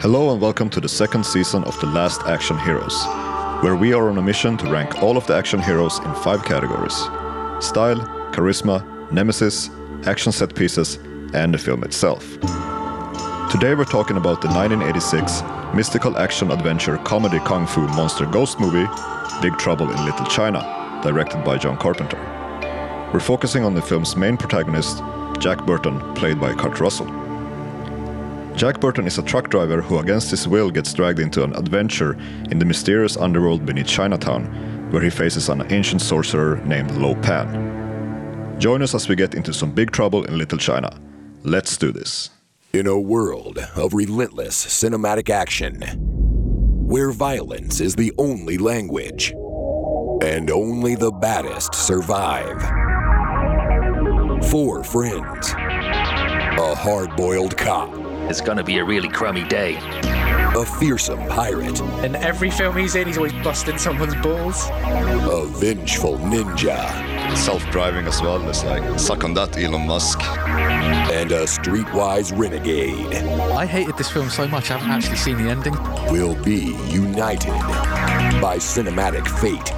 Hello and welcome to the second season of The Last Action Heroes, where we are on a mission to rank all of the action heroes in five categories style, charisma, nemesis, action set pieces, and the film itself. Today we're talking about the 1986 mystical action adventure comedy kung fu monster ghost movie, Big Trouble in Little China, directed by John Carpenter. We're focusing on the film's main protagonist, Jack Burton, played by Kurt Russell. Jack Burton is a truck driver who, against his will, gets dragged into an adventure in the mysterious underworld beneath Chinatown, where he faces an ancient sorcerer named Lo Pan. Join us as we get into some big trouble in Little China. Let's do this. In a world of relentless cinematic action, where violence is the only language, and only the baddest survive. Four friends, a hard boiled cop, It's gonna be a really crummy day. a fearsome pirate, In every film he's in, he's always busting someone's balls. a vengeful ninja, Self driving as well, it's like, suck on that, Elon Musk. and a streetwise renegade I hated this film so much, I haven't actually seen the ending. will be united by cinematic fate.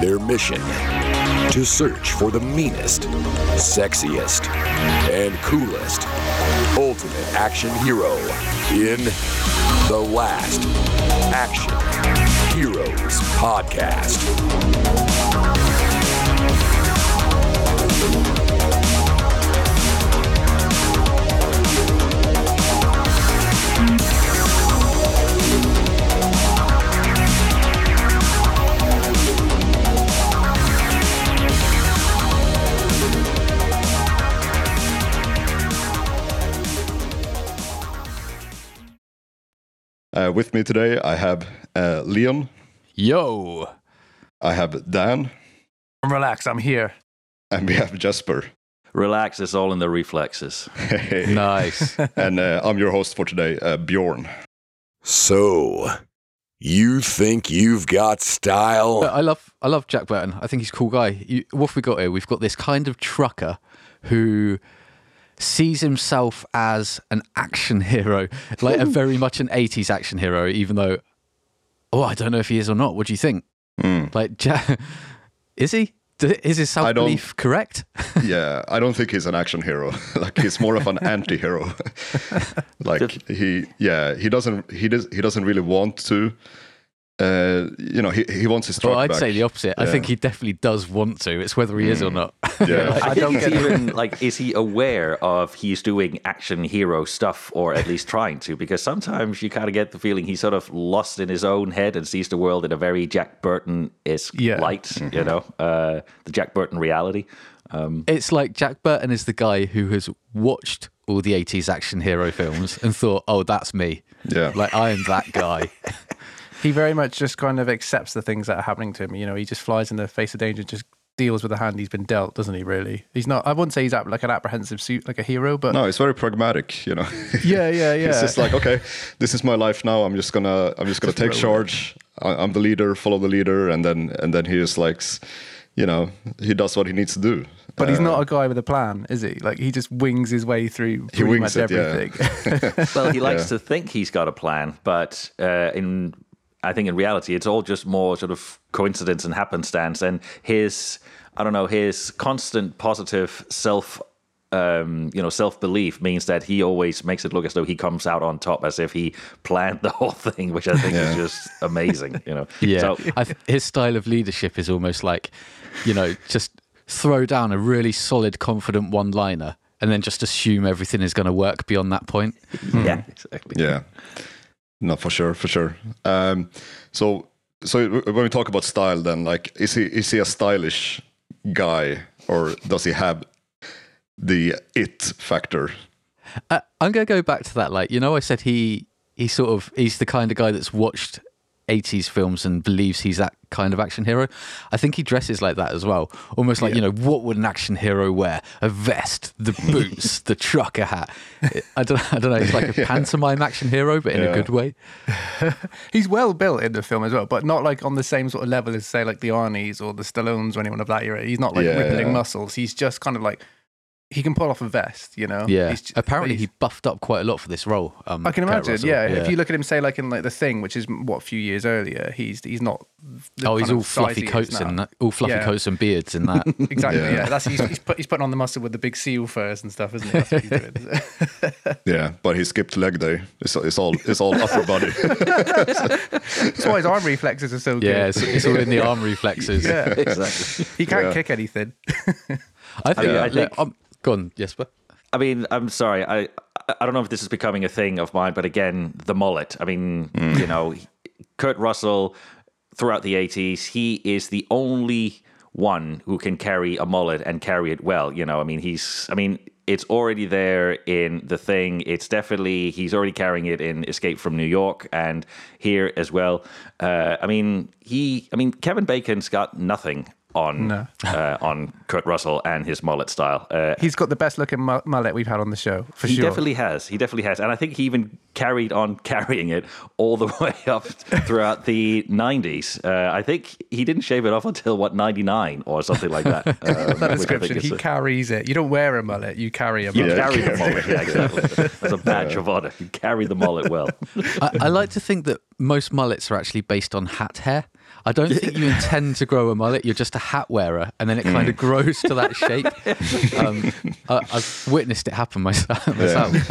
Their mission to search for the meanest, sexiest, and coolest ultimate action hero in the Last Action Heroes podcast. Uh, with me today, I have uh, Leon, Yo! I have Dan, Relax, I'm here. and we have Jesper. Relax, it's all in the reflexes. Nice. and uh, I'm your host for today, uh, Bjorn. So, you think you've got style? I love I love Jack Burton. I think he's a cool guy. You, what have we got here? We've got this kind of trucker who sees himself as an action hero, like a very much an 80s action hero, even though, oh, I don't know if he is or not. What do you think? Hmm. Like, is he? Is his self I don't- belief correct? yeah, I don't think he's an action hero. like he's more of an anti-hero. like he, yeah, he doesn't, he does, he doesn't really want to. Uh, you know, he he wants his truck Well, I'd back. say the opposite. I think he definitely does want to. It's whether he is or not. Yeah, I, I don't get even like, is he aware of he's doing action hero stuff, or at least trying to? Because sometimes you kind of get the feeling he's sort of lost in his own head and sees the world in a very Jack Burton is Yeah. light, you know, uh, the Jack Burton reality. Um, It's like Jack Burton is the guy who has watched all the 80s action hero films and thought, oh, that's me. Yeah. Like, I am that guy. He very much just kind of accepts the things that are happening to him. You know, he just flies in the face of danger, just deals with the hand he's been dealt, doesn't he? Really, he's not. I wouldn't say he's ap- like an apprehensive suit, like a hero, but no, it's very pragmatic. You know. yeah, yeah, yeah. It's just like, okay, this is my life now. I'm just gonna, I'm just gonna take charge. I- I'm the leader. Follow the leader, and then, and then he is like, you know, he does what he needs to do. but he's Uh, not a guy with a plan, is he? Like he just wings his way through He pretty wings much it, yeah. everything. well, he likes to think he's got a plan, but uh, in I think in reality, it's all just more sort of coincidence and happenstance. And his, I don't know, his constant positive self. Um, you know, self belief means that he always makes it look as though he comes out on top, as if he planned the whole thing, which I think is just amazing. You know, Yeah. So I th- his style of leadership is almost like, you know, just throw down a really solid, confident one liner and then just assume everything is going to work beyond that point. yeah, exactly. Yeah. No, for sure, for sure. Um, so, so when we talk about style, then like, is he is he a stylish guy, or does he have the it factor? Uh, I'm to go back to that. Like, you know, I said he he sort of he's the kind of guy that's watched 80s films and believes he's that kind of action hero. I think he dresses like that as well. Almost like, you know, what would an action hero wear? A vest, the boots, the trucker hat. I don't, I don't know. It's like a pantomime action hero, but in Yeah. a good way. he's well built in the film as well, but not like on the same sort of level as say like the Arnie's or the Stallones or anyone of that era. He's not like Yeah, rippling yeah. muscles. He's just kind of like he can pull off a vest. You know. Yeah. He's j- Apparently, he's- he buffed up quite a lot for this role. Um, I can imagine. Russell. Yeah. If you look at him, say like in like the thing, which is what a few years earlier, he's he's not. the Oh, he's all fluffy coats and that, all fluffy Yeah. coats and beards and that. Exactly. Yeah. Yeah. That's he's, he's, put, he's putting on the muscle with the big seal furs and stuff, isn't he? That's what he's doing. Yeah, but he skipped leg day. It's, it's all it's all upper body. That's why his arm reflexes are so good. yeah, it's, it's all in the arm reflexes. Yeah. exactly. He can't Yeah. kick anything. I think. I think- um, go on, Jesper. I mean, I'm sorry. I I don't know if this is becoming a thing of mine, but again, the mullet. I mean, you know, Kurt Russell throughout the 80s, he is the only one who can carry a mullet and carry it well. You know, I mean, he's. I mean. It's already there in the thing. It's definitely he's already carrying it in Escape from New York and here as well. Uh, I mean, he. I mean, Kevin Bacon's got nothing on No. uh, on Kurt Russell and his mullet style. Uh, He's got the best looking mullet we've had on the show, for he sure. He definitely has. He definitely has. And I think he even carried on carrying it all the way up throughout the 90s. Uh, I think he didn't shave it off until, what, 99 or something like that. Um, that which I think description. He a- carries it. You don't wear a mullet, you carry a you mullet. Yeah, carry the mullet, yeah, exactly. As a badge of honor, you carry the mullet well. I, I like to think that most mullets are actually based on hat hair. I don't think you intend to grow a mullet. You're just a hat wearer, and then it kind of grows to that shape. Um, I, I've witnessed it happen myself. myself.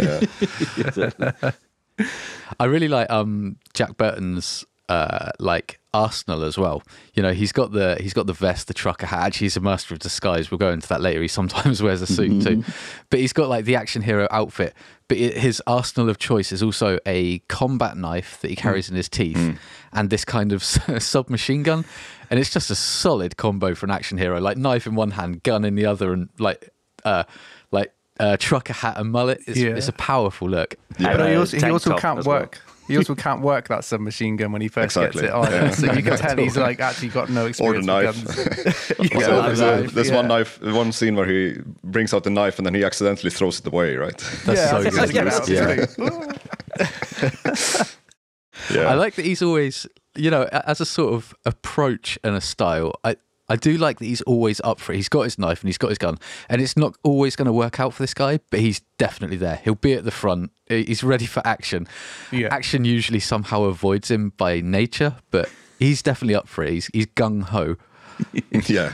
yeah. I really like um, Jack Burton's uh, like Arsenal as well. You know, he's got the he's got the vest, the trucker hat. Actually, he's a master of disguise. We'll go into that later. He sometimes wears a suit too, but he's got like the action hero outfit. But it, his arsenal of choice is also a combat knife that he carries in his teeth, and this kind of submachine gun. And it's just a solid combo for an action hero. Like knife in one hand, gun in the other, and like uh, like uh, trucker hat and mullet. It's, Yeah. it's a powerful look. And, But he also, he also can't as well. Work. He also can't work that submachine gun when he first Exactly. gets it on. Yeah. So you can tell he's like actually got no Or the experience knife. with guns. Yeah, Yeah, there's, the a- knife, there's yeah. one knife, one scene where he brings out the knife and then he accidentally throws it away, right? That's yeah, so I was good. just thinking Yeah. Yeah. I like that he's always, you know, as a sort of approach and a style. I I do like that he's always up for it. He's got his knife and he's got his gun, and it's not always going to work out for this guy, but he's definitely there. He'll be at the front. He- He's ready for action. Yeah. Action usually somehow avoids him by nature, but he's definitely up for it. He's he's gung ho. yeah,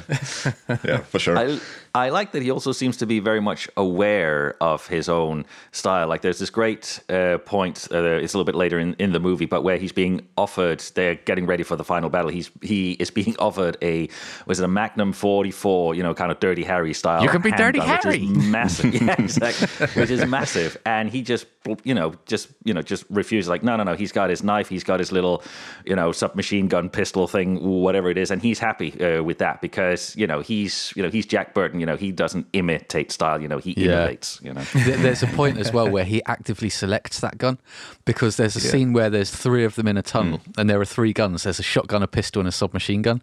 yeah, for sure. I, I like that he also seems to be very much aware of his own style. Like there's this great uh, point. Uh, it's a little bit later in, in the movie, but where he's being offered. They're getting ready for the final battle. He's he is being offered a was it a Magnum 44? You know, kind of Dirty Harry style. You can be Dirty handgun, which is Harry. massive. yeah, exactly. which is massive, and he just you know just you know just refuses. Like no, no, no. He's got his knife. He's got his little you know submachine gun pistol thing, whatever it is, and he's happy uh, with that because you know he's you know he's Jack Burton. You know he doesn't imitate style. You know he Yeah. innovates. You know. There's a point as well where he actively selects that gun because there's a scene where there's three of them in a tunnel and there are three guns. There's a shotgun, a pistol, and a submachine gun,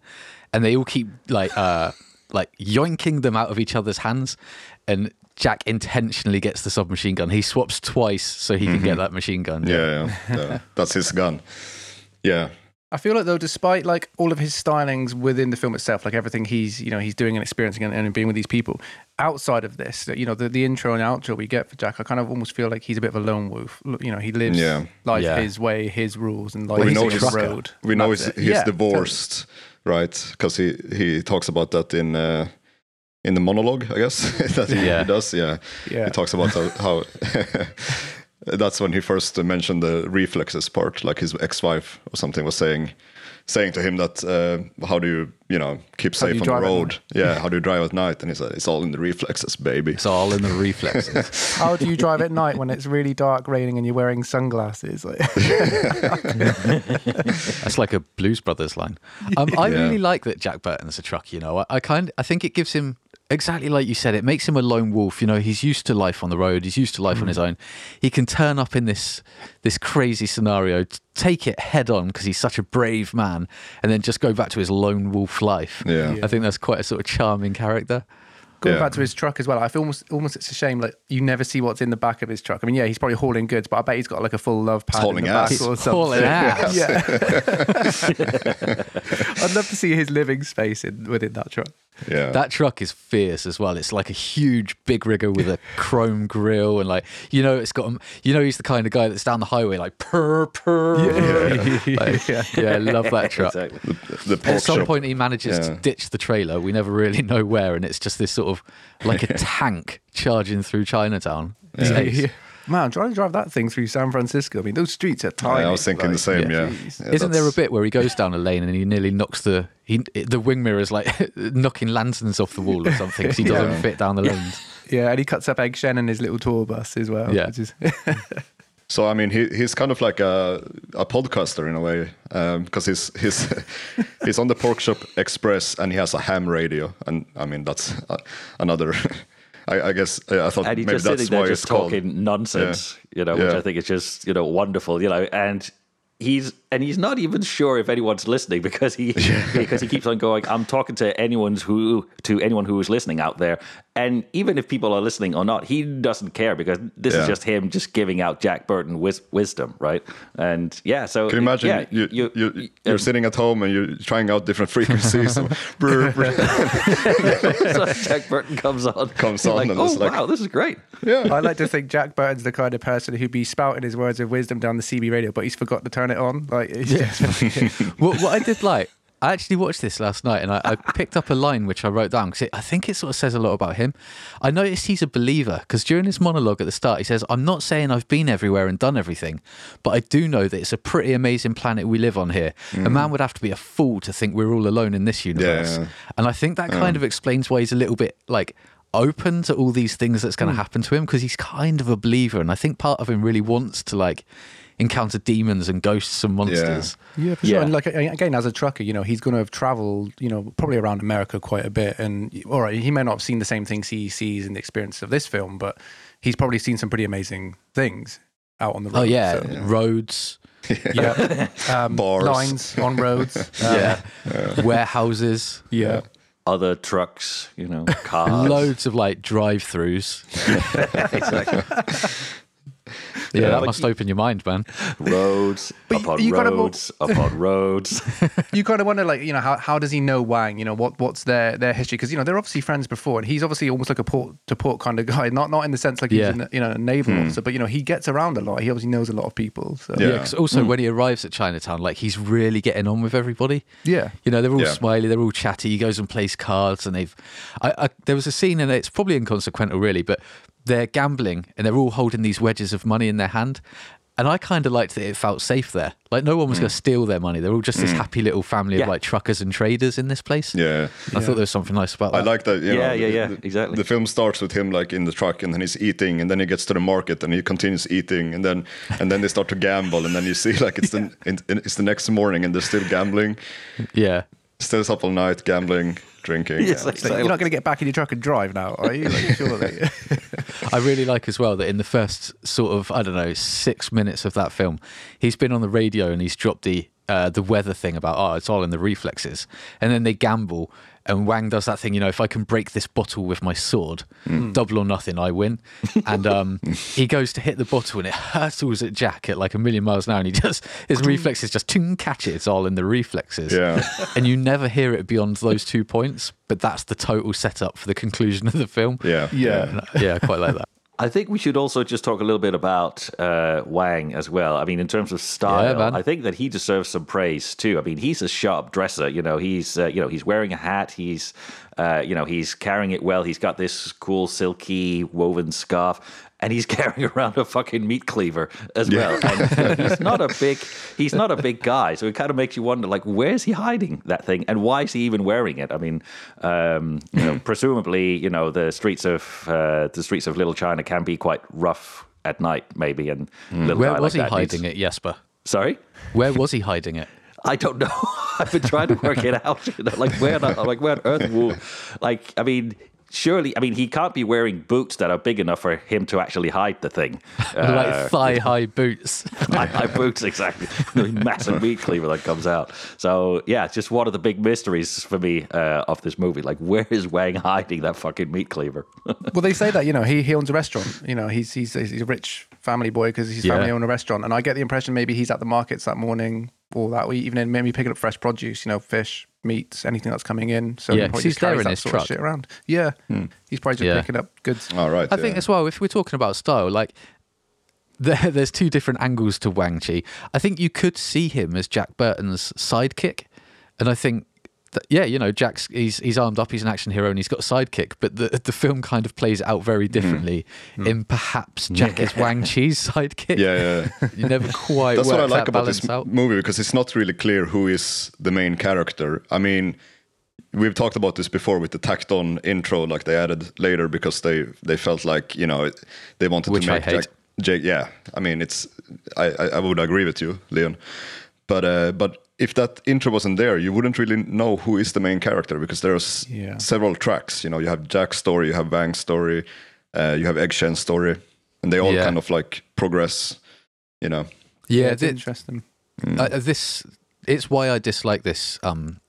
and they all keep like uh like yoinking them out of each other's hands. And Jack intentionally gets the submachine gun. He swaps twice so he can get that machine gun. yeah, yeah, yeah. That's his gun. Yeah, I feel like though, despite like all of his stylings within the film itself, like everything he's you know he's doing and experiencing and, and being with these people, outside of this, you know the, the intro and outro we get for Jack, I kind of almost feel like he's a bit of a lone wolf. You know, he lives Yeah. life Yeah. his way, his rules, and like we he's know a he's, road. we know he's, he's Yeah, divorced, right? Because he he talks about that in uh, in the monologue, I guess that he, Yeah. he does. Yeah, Yeah. he talks about how. how That's when he first mentioned the reflexes part, like his ex-wife or something was saying, saying to him that uh, how do you, you know, keep How safe on the road? Yeah, how do you drive at night? And he said, it's all in the reflexes, baby. It's all in the reflexes. How do you drive at night when it's really dark, raining, and you're wearing sunglasses? Like, That's like a Blues Brothers line. Um, I Yeah. really like that Jack Burton's a truck. You know, I, I kind, I think it gives him exactly like you said. It makes him a lone wolf. You know, he's used to life on the road. He's used to life on mm. his own. He can turn up in this this crazy scenario, take it head on because he's such a brave man, and then just go back to his lone wolf life. Yeah. I think that's quite a sort of charming character. Going Yeah. back to his truck as well, I feel almost almost it's a shame like you never see what's in the back of his truck. I mean, yeah, he's probably hauling goods, but I bet he's got like a full love pad hauling in the back or He's something. hauling ass. Yeah, I'd love to see his living space in, within that truck. Yeah. That truck is fierce as well. It's like a huge big rigger with a chrome grill and like you know it's got you know he's the kind of guy that's down the highway like purr purr. Like, yeah. yeah, I love that truck. Exactly. The pork At some shop. point, he manages to ditch the trailer. We never really know where, and it's just this sort of like a tank charging through Chinatown. Yeah. Man, trying to drive that thing through San Francisco. I mean, those streets are tiny. I was thinking the same. Yeah. jeez. Yeah, Isn't there a bit where he goes down a lane and he nearly knocks the he the wing mirror is like knocking lanterns off the wall or something because he doesn't Yeah. fit down the lanes. Yeah, and he cuts up Egg Shen in his little tour bus as well. Yeah. which is- So I mean, he he's kind of like a a podcaster in a way because he's he's he's on the Pork Chop Express and he has a ham radio, and I mean that's uh, another. I, I guess I thought and he's maybe just that's sitting there why just it's called. talking nonsense, you know, Yeah. which I think is just you know wonderful, you know, and he's and he's not even sure if anyone's listening because he because he keeps on going. I'm talking to anyone who to anyone who is listening out there, and even if people are listening or not, he doesn't care because this Yeah. is just him just giving out Jack Burton wis- wisdom, right? And yeah, so Can you imagine yeah, you, you, you, you- you're um, sitting at home and you're trying out different frequencies. and brr, brr. so Jack Burton comes on, Comes on like, and oh like- wow, this is great. yeah, I like to think Jack Burton's the kind of person who'd be spouting his words of wisdom down the CB radio, but he's forgot to turn it on. Like, it's just, what, what I did like, I actually watched this last night and I, I picked up a line which I wrote down because I think it sort of says a lot about him. I noticed he's a believer because during his monologue at the start, he says, I'm not saying I've been everywhere and done everything, but I do know that it's a pretty amazing planet we live on here. A man mm. would have to be a fool to think we're all alone in this universe. yeah. And I think that kind of explains why he's a little bit like open to all these things that's going to mm. happen to him because he's kind of a believer. And I think part of him really wants to like encounter demons and ghosts and monsters. yeah, for sure. Yeah. And like again, as a trucker, you know, he's going to have travelled, you know, probably around America quite a bit. And all right, he may not have seen the same things he sees in the experience of this film, but he's probably seen some pretty amazing things out on the road. Oh yeah, so- roads, yeah. Um, Bars. lines on roads. Um, yeah, warehouses, yeah. Other trucks, you know, cars. loads of like drive-throughs. exactly. Yeah, that but must open your mind, man. roads But upon you gotta mo- roads upon roads. you kind of wonder, like, you know, how, how does he know Wang? You know, what what's their their history? Because you know they're obviously friends before, and he's obviously almost like a port to port kind of guy. Not not in the sense like Yeah. he's an, you know a naval hmm. officer, but you know he gets around a lot. He obviously knows a lot of people. So Yeah. Yeah, 'cause also hmm. when he arrives at Chinatown, like he's really getting on with everybody. Yeah. you know they're all Yeah. smiley, they're all chatty. He goes and plays cards, and they've. I, I, there was a scene, and it's probably inconsequential, really, but they're gambling and they're all holding these wedges of money in their hand. And I kind of liked that it felt safe there. Like no one was going to mm. steal their money. They're all just this mm. happy little family Yeah. of like truckers and traders in this place. yeah. I thought there was something nice about that. I like that. You Yeah, know, yeah, yeah, the- exactly. The film starts with him like in the truck, and then he's eating, and then he gets to the market, and he continues eating, and then and then they start to gamble, and then you see like it's the it's the next morning, and they're still gambling, yeah. stays up all night gambling, drinking. Yes, Yeah. like- you're not going to get back in your truck and drive now, are you? Like, surely. I really like as well that in the first sort of I don't know six minutes of that film, he's been on the radio and he's dropped the uh, the weather thing about oh it's all in the reflexes, and then they gamble. And Wang does that thing, you know, if I can break this bottle with my sword, double or nothing, I win. And um, he goes to hit the bottle and it hurtles at Jack at like a million miles an hour. And he just, his reflexes just ting, catch it. It's all in the reflexes. Yeah. And you never hear it beyond those two points, but that's the total setup for the conclusion of the film. Yeah. Yeah. Yeah, I quite like that. I think we should also just talk a little bit about uh, Wang as well. I mean, in terms of style, Yeah. I think that he deserves some praise too. I mean, he's a sharp dresser. You know, he's uh, you know he's wearing a hat. He's uh, you know he's carrying it well. He's got this cool silky woven scarf. And he's carrying around a fucking meat cleaver as well. And he's not a big, he's not a big guy, so it kind of makes you wonder, like, where's he hiding that thing, and why is he even wearing it? I mean, um, you know, presumably, you know, the streets of uh, the streets of Little China can be quite rough at night, maybe. And little Where was like he hiding needs- it, Jesper? Sorry. Where was he hiding it? I don't know. I've been trying to work it out. You know, like where, like where on earth will, like I mean, surely, I mean, he can't be wearing boots that are big enough for him to actually hide the thing. Uh, like thigh high boots. high, high boots, exactly. Massive meat cleaver that comes out. So yeah, it's just one of the big mysteries for me uh, of this movie. Like, where is Wang hiding that fucking meat cleaver? well, they say that you know he, he owns a restaurant. You know he's he's he's a rich family boy because his Yeah. family own a restaurant, and I get the impression maybe he's at the markets that morning all that. We even in maybe picking up fresh produce, you know, fish, meats, anything that's coming in. So Yeah, he 'cause probably he's just carries there in that his sort of truck. shit around. Yeah, hmm. he's probably just Yeah. picking up goods. All right. I think as well, if we're talking about style, like there, there's two different angles to Wang Chi. I think you could see him as Jack Burton's sidekick, and I think. Yeah, you know, Jack's he's he's armed up, he's an action hero, and he's got a sidekick. But the the film kind of plays out very differently. In perhaps Jack is Wang Chi's sidekick. Yeah, yeah. you never quite. That's what I like about this out. movie because it's not really clear who is the main character. I mean, we've talked about this before with the tacked on intro, like they added later because they they felt like you know they wanted Which to make hate. Jack. Jake, yeah, I mean, it's I, I I would agree with you, Leon, but uh, but if that intro wasn't there, you wouldn't really know who is the main character because there's Yeah. several tracks. You know, you have Jack's story, you have Wang's story, uh, you have Egg Shen's story, and they all Yeah. kind of like progress. You know, Yeah, it's thi- interesting. Uh, this it's why I dislike this um,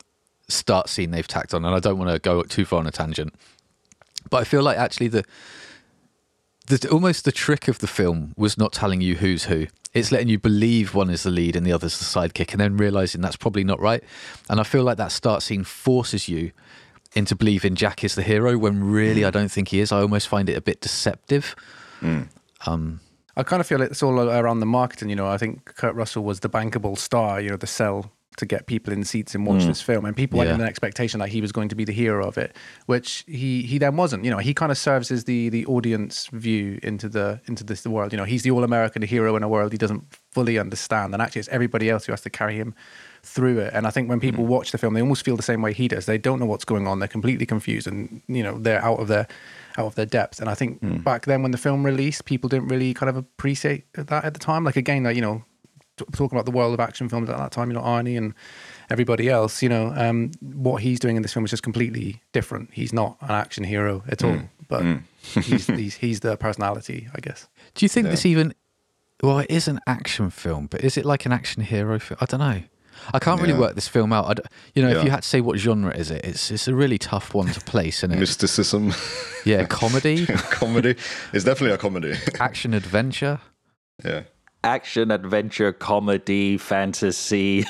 start scene they've tacked on, and I don't want to go too far on a tangent. But I feel like actually the the almost the trick of the film was not telling you who's who. It's letting you believe one is the lead and the other's the sidekick, and then realizing that's probably not right. And I feel like that start scene forces you into believing Jack is the hero when really I mm. don't think he is. I almost find it a bit deceptive. Mm. Um, I kind of feel it's all around the marketing. You know, I think Kurt Russell was the bankable star. You know, the sell to get people in seats and watch mm. this film, and people Yeah. in an expectation that he was going to be the hero of it, which he he then wasn't. You know, he kind of serves as the the audience view into the into this the world. You know, he's the all American hero in a world he doesn't fully understand, and actually, it's everybody else who has to carry him through it. And I think when people mm. watch the film, they almost feel the same way he does. They don't know what's going on. They're completely confused, and you know, they're out of their out of their depth. And I think mm. back then when the film released, people didn't really kind of appreciate that at the time. Like again, like you know, t- talking about the world of action films at that time, you know, Arnie and everybody else, you know, um, what he's doing in this film is just completely different. He's not an action hero at all, but he's, he's he's the personality, I guess. Do you think this even? Well, it is an action film, but is it like an action hero film? I don't know. I can't really Yeah. work this film out. I d you know, if you had to say what genre is it, it's it's a really tough one to place, isn't it? mysticism, yeah, comedy, comedy. It's definitely a comedy. action, adventure. yeah, Action, adventure, comedy, fantasy,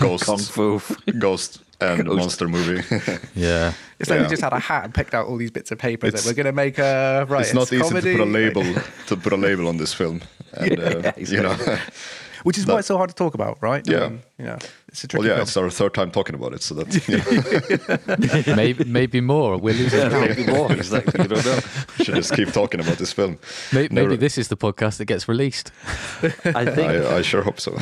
ghost, kung fu. ghost, and monster movie. Yeah, It's like Yeah. we just had a hat and picked out all these bits of paper that we're going to make a right. it's not easy comedy, to put a label to put a label on this film, and uh, you know, which is why it's so hard to talk about, right? Yeah. Um, you know, it's a tricky well, yeah, film. it's our third time talking about it, so that's yeah, maybe maybe more. We're losing count. Maybe more. Exactly. You don't know. should just keep talking about this film. Maybe, Never- maybe this is the podcast that gets released. I think. I, I sure hope so.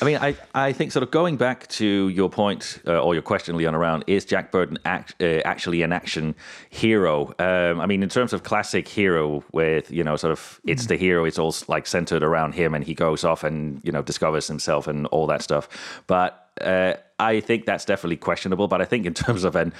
I mean, I, I think sort of going back to your point uh, or your question, Leon, around is Jack Burton act, uh, actually an action hero? Um, I mean, in terms of classic hero, with you know, sort of it's the hero, it's all like centered around him, and he goes off and you know discovers himself and all that stuff. But uh, I think that's definitely questionable. But I think in terms of an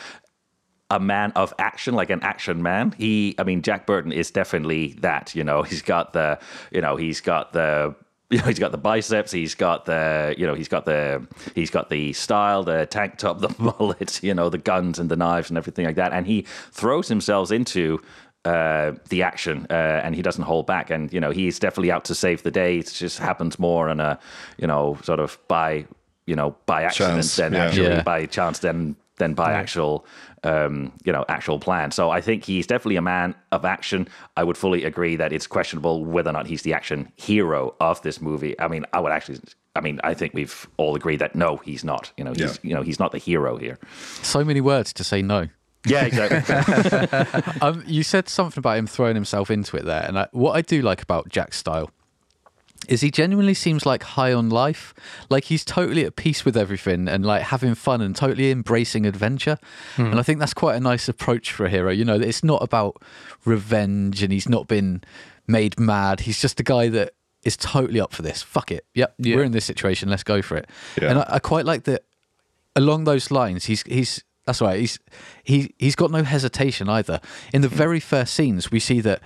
a man of action, like an action man. He, I mean, Jack Burton is definitely that. You know, he's got the, you know, he's got the. You know, he's got the biceps. He's got the, you know, he's got the, he's got the style, the tank top, the mullet, you know, the guns and the knives and everything like that. And he throws himself into uh, the action, uh, and he doesn't hold back. And you know, he's definitely out to save the day. It just happens more on a, you know, sort of by, you know, by accident Chance, than yeah. actually Yeah. by chance than than by actual um, you know actual plan. So I think he's definitely a man of action. I would fully agree that it's questionable whether or not he's the action hero of this movie. I mean, I would actually. I mean, I think we've all agreed that no, he's not. You know, he's Yeah. you know he's not the hero here. So many words to say no. Yeah, exactly. Um, you said something about him throwing himself into it there, and I, what I do like about Jack's style is he genuinely seems like high on life, like he's totally at peace with everything and like having fun and totally embracing adventure. Hmm. And I think that's quite a nice approach for a hero. You know, it's not about revenge, and he's not been made mad. He's just a guy that is totally up for this. Fuck it. Yep, Yeah. we're in this situation. Let's go for it. Yeah. And I, I quite like that along those lines, he's he's that's right. He's he he's got no hesitation either. In the hmm. very first scenes, we see that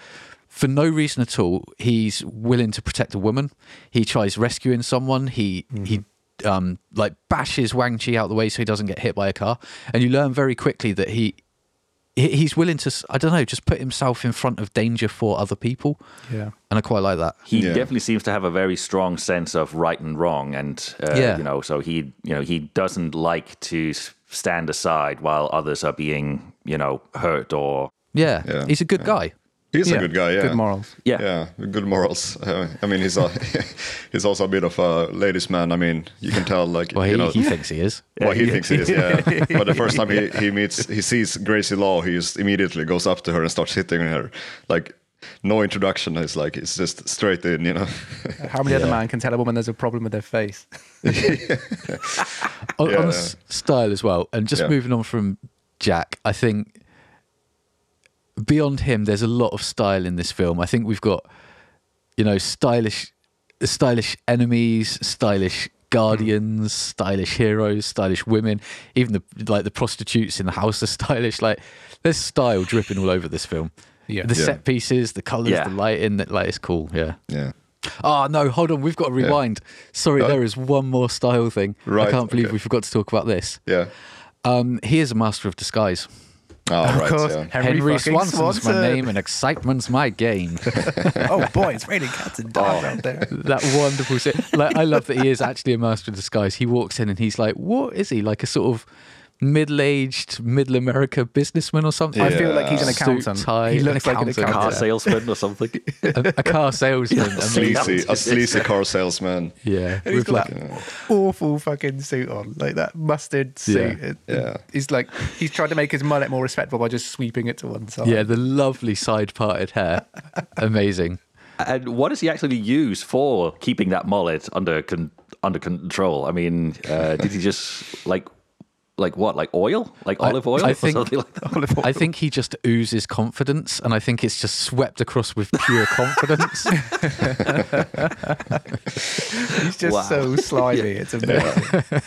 for no reason at all, he's willing to protect a woman. He tries rescuing someone. He he um like bashes Wang Chi out the way so he doesn't get hit by a car. And you learn very quickly that he he- he's willing to. I don't know, just put himself in front of danger for other people, Yeah. and I quite like that. he Yeah. definitely seems to have a very strong sense of right and wrong, and uh, Yeah. you know, so he, you know, he doesn't like to stand aside while others are being, you know, hurt or Yeah, Yeah, he's a good guy. He's Yeah, a good guy. Yeah. Good morals. yeah, Yeah, good morals. Uh, I mean, he's a, he's also a bit of a ladies' man. I mean, you can tell, like Well, he, you know, he thinks he is. what he thinks he is. Yeah, but the first time he, he meets, he sees Gracie Law, he just immediately goes up to her and starts hitting her. Like, no introduction. It's like it's just straight in. You know. How many other Yeah. man can tell a woman there's a problem with their face? on, Yeah. on style as well. And just Yeah. moving on from Jack, I think beyond him, there's a lot of style in this film. I think we've got, you know, stylish, stylish enemies, stylish guardians, stylish heroes, stylish women. Even the like the prostitutes in the house are stylish. Like there's style dripping all over this film. Yeah. the Yeah. set pieces, the colors, Yeah. the lighting, that like it's cool. Yeah. Yeah. Oh no, hold on, we've got to rewind. Sorry, Oh. there is one more style thing. Right. I can't believe okay. we forgot to talk about this. Yeah. Um, he is a master of disguise. Oh, Of right. course. Yeah. Henry, Henry fucking Swanson's my name and excitement's my game. oh boy, it's raining cats and dogs oh. out there. that wonderful. Like I love that he is actually a master of disguise. He walks in and he's like, "What is he? Like a sort of middle-aged, middle America businessman or something?" I feel like he's an accountant. Suit, tie, he an looks like an accountant. car salesman or something. a, a car salesman. A I mean, sleazy, a sleazy car salesman. yeah, And he's with got like that awful fucking suit on, like that mustard suit. Yeah. It- Yeah. He's like he's trying to make his mullet more respectable by just sweeping it to one side. yeah, the lovely side-parted hair, amazing. And what does he actually use for keeping that mullet under con- under control? I mean, uh, did he just like like what, like oil, like I- olive oil, I or think- something like that? I think he just oozes confidence, and I think it's just swept across with pure confidence. he's just Wow. so slimy. It's amazing.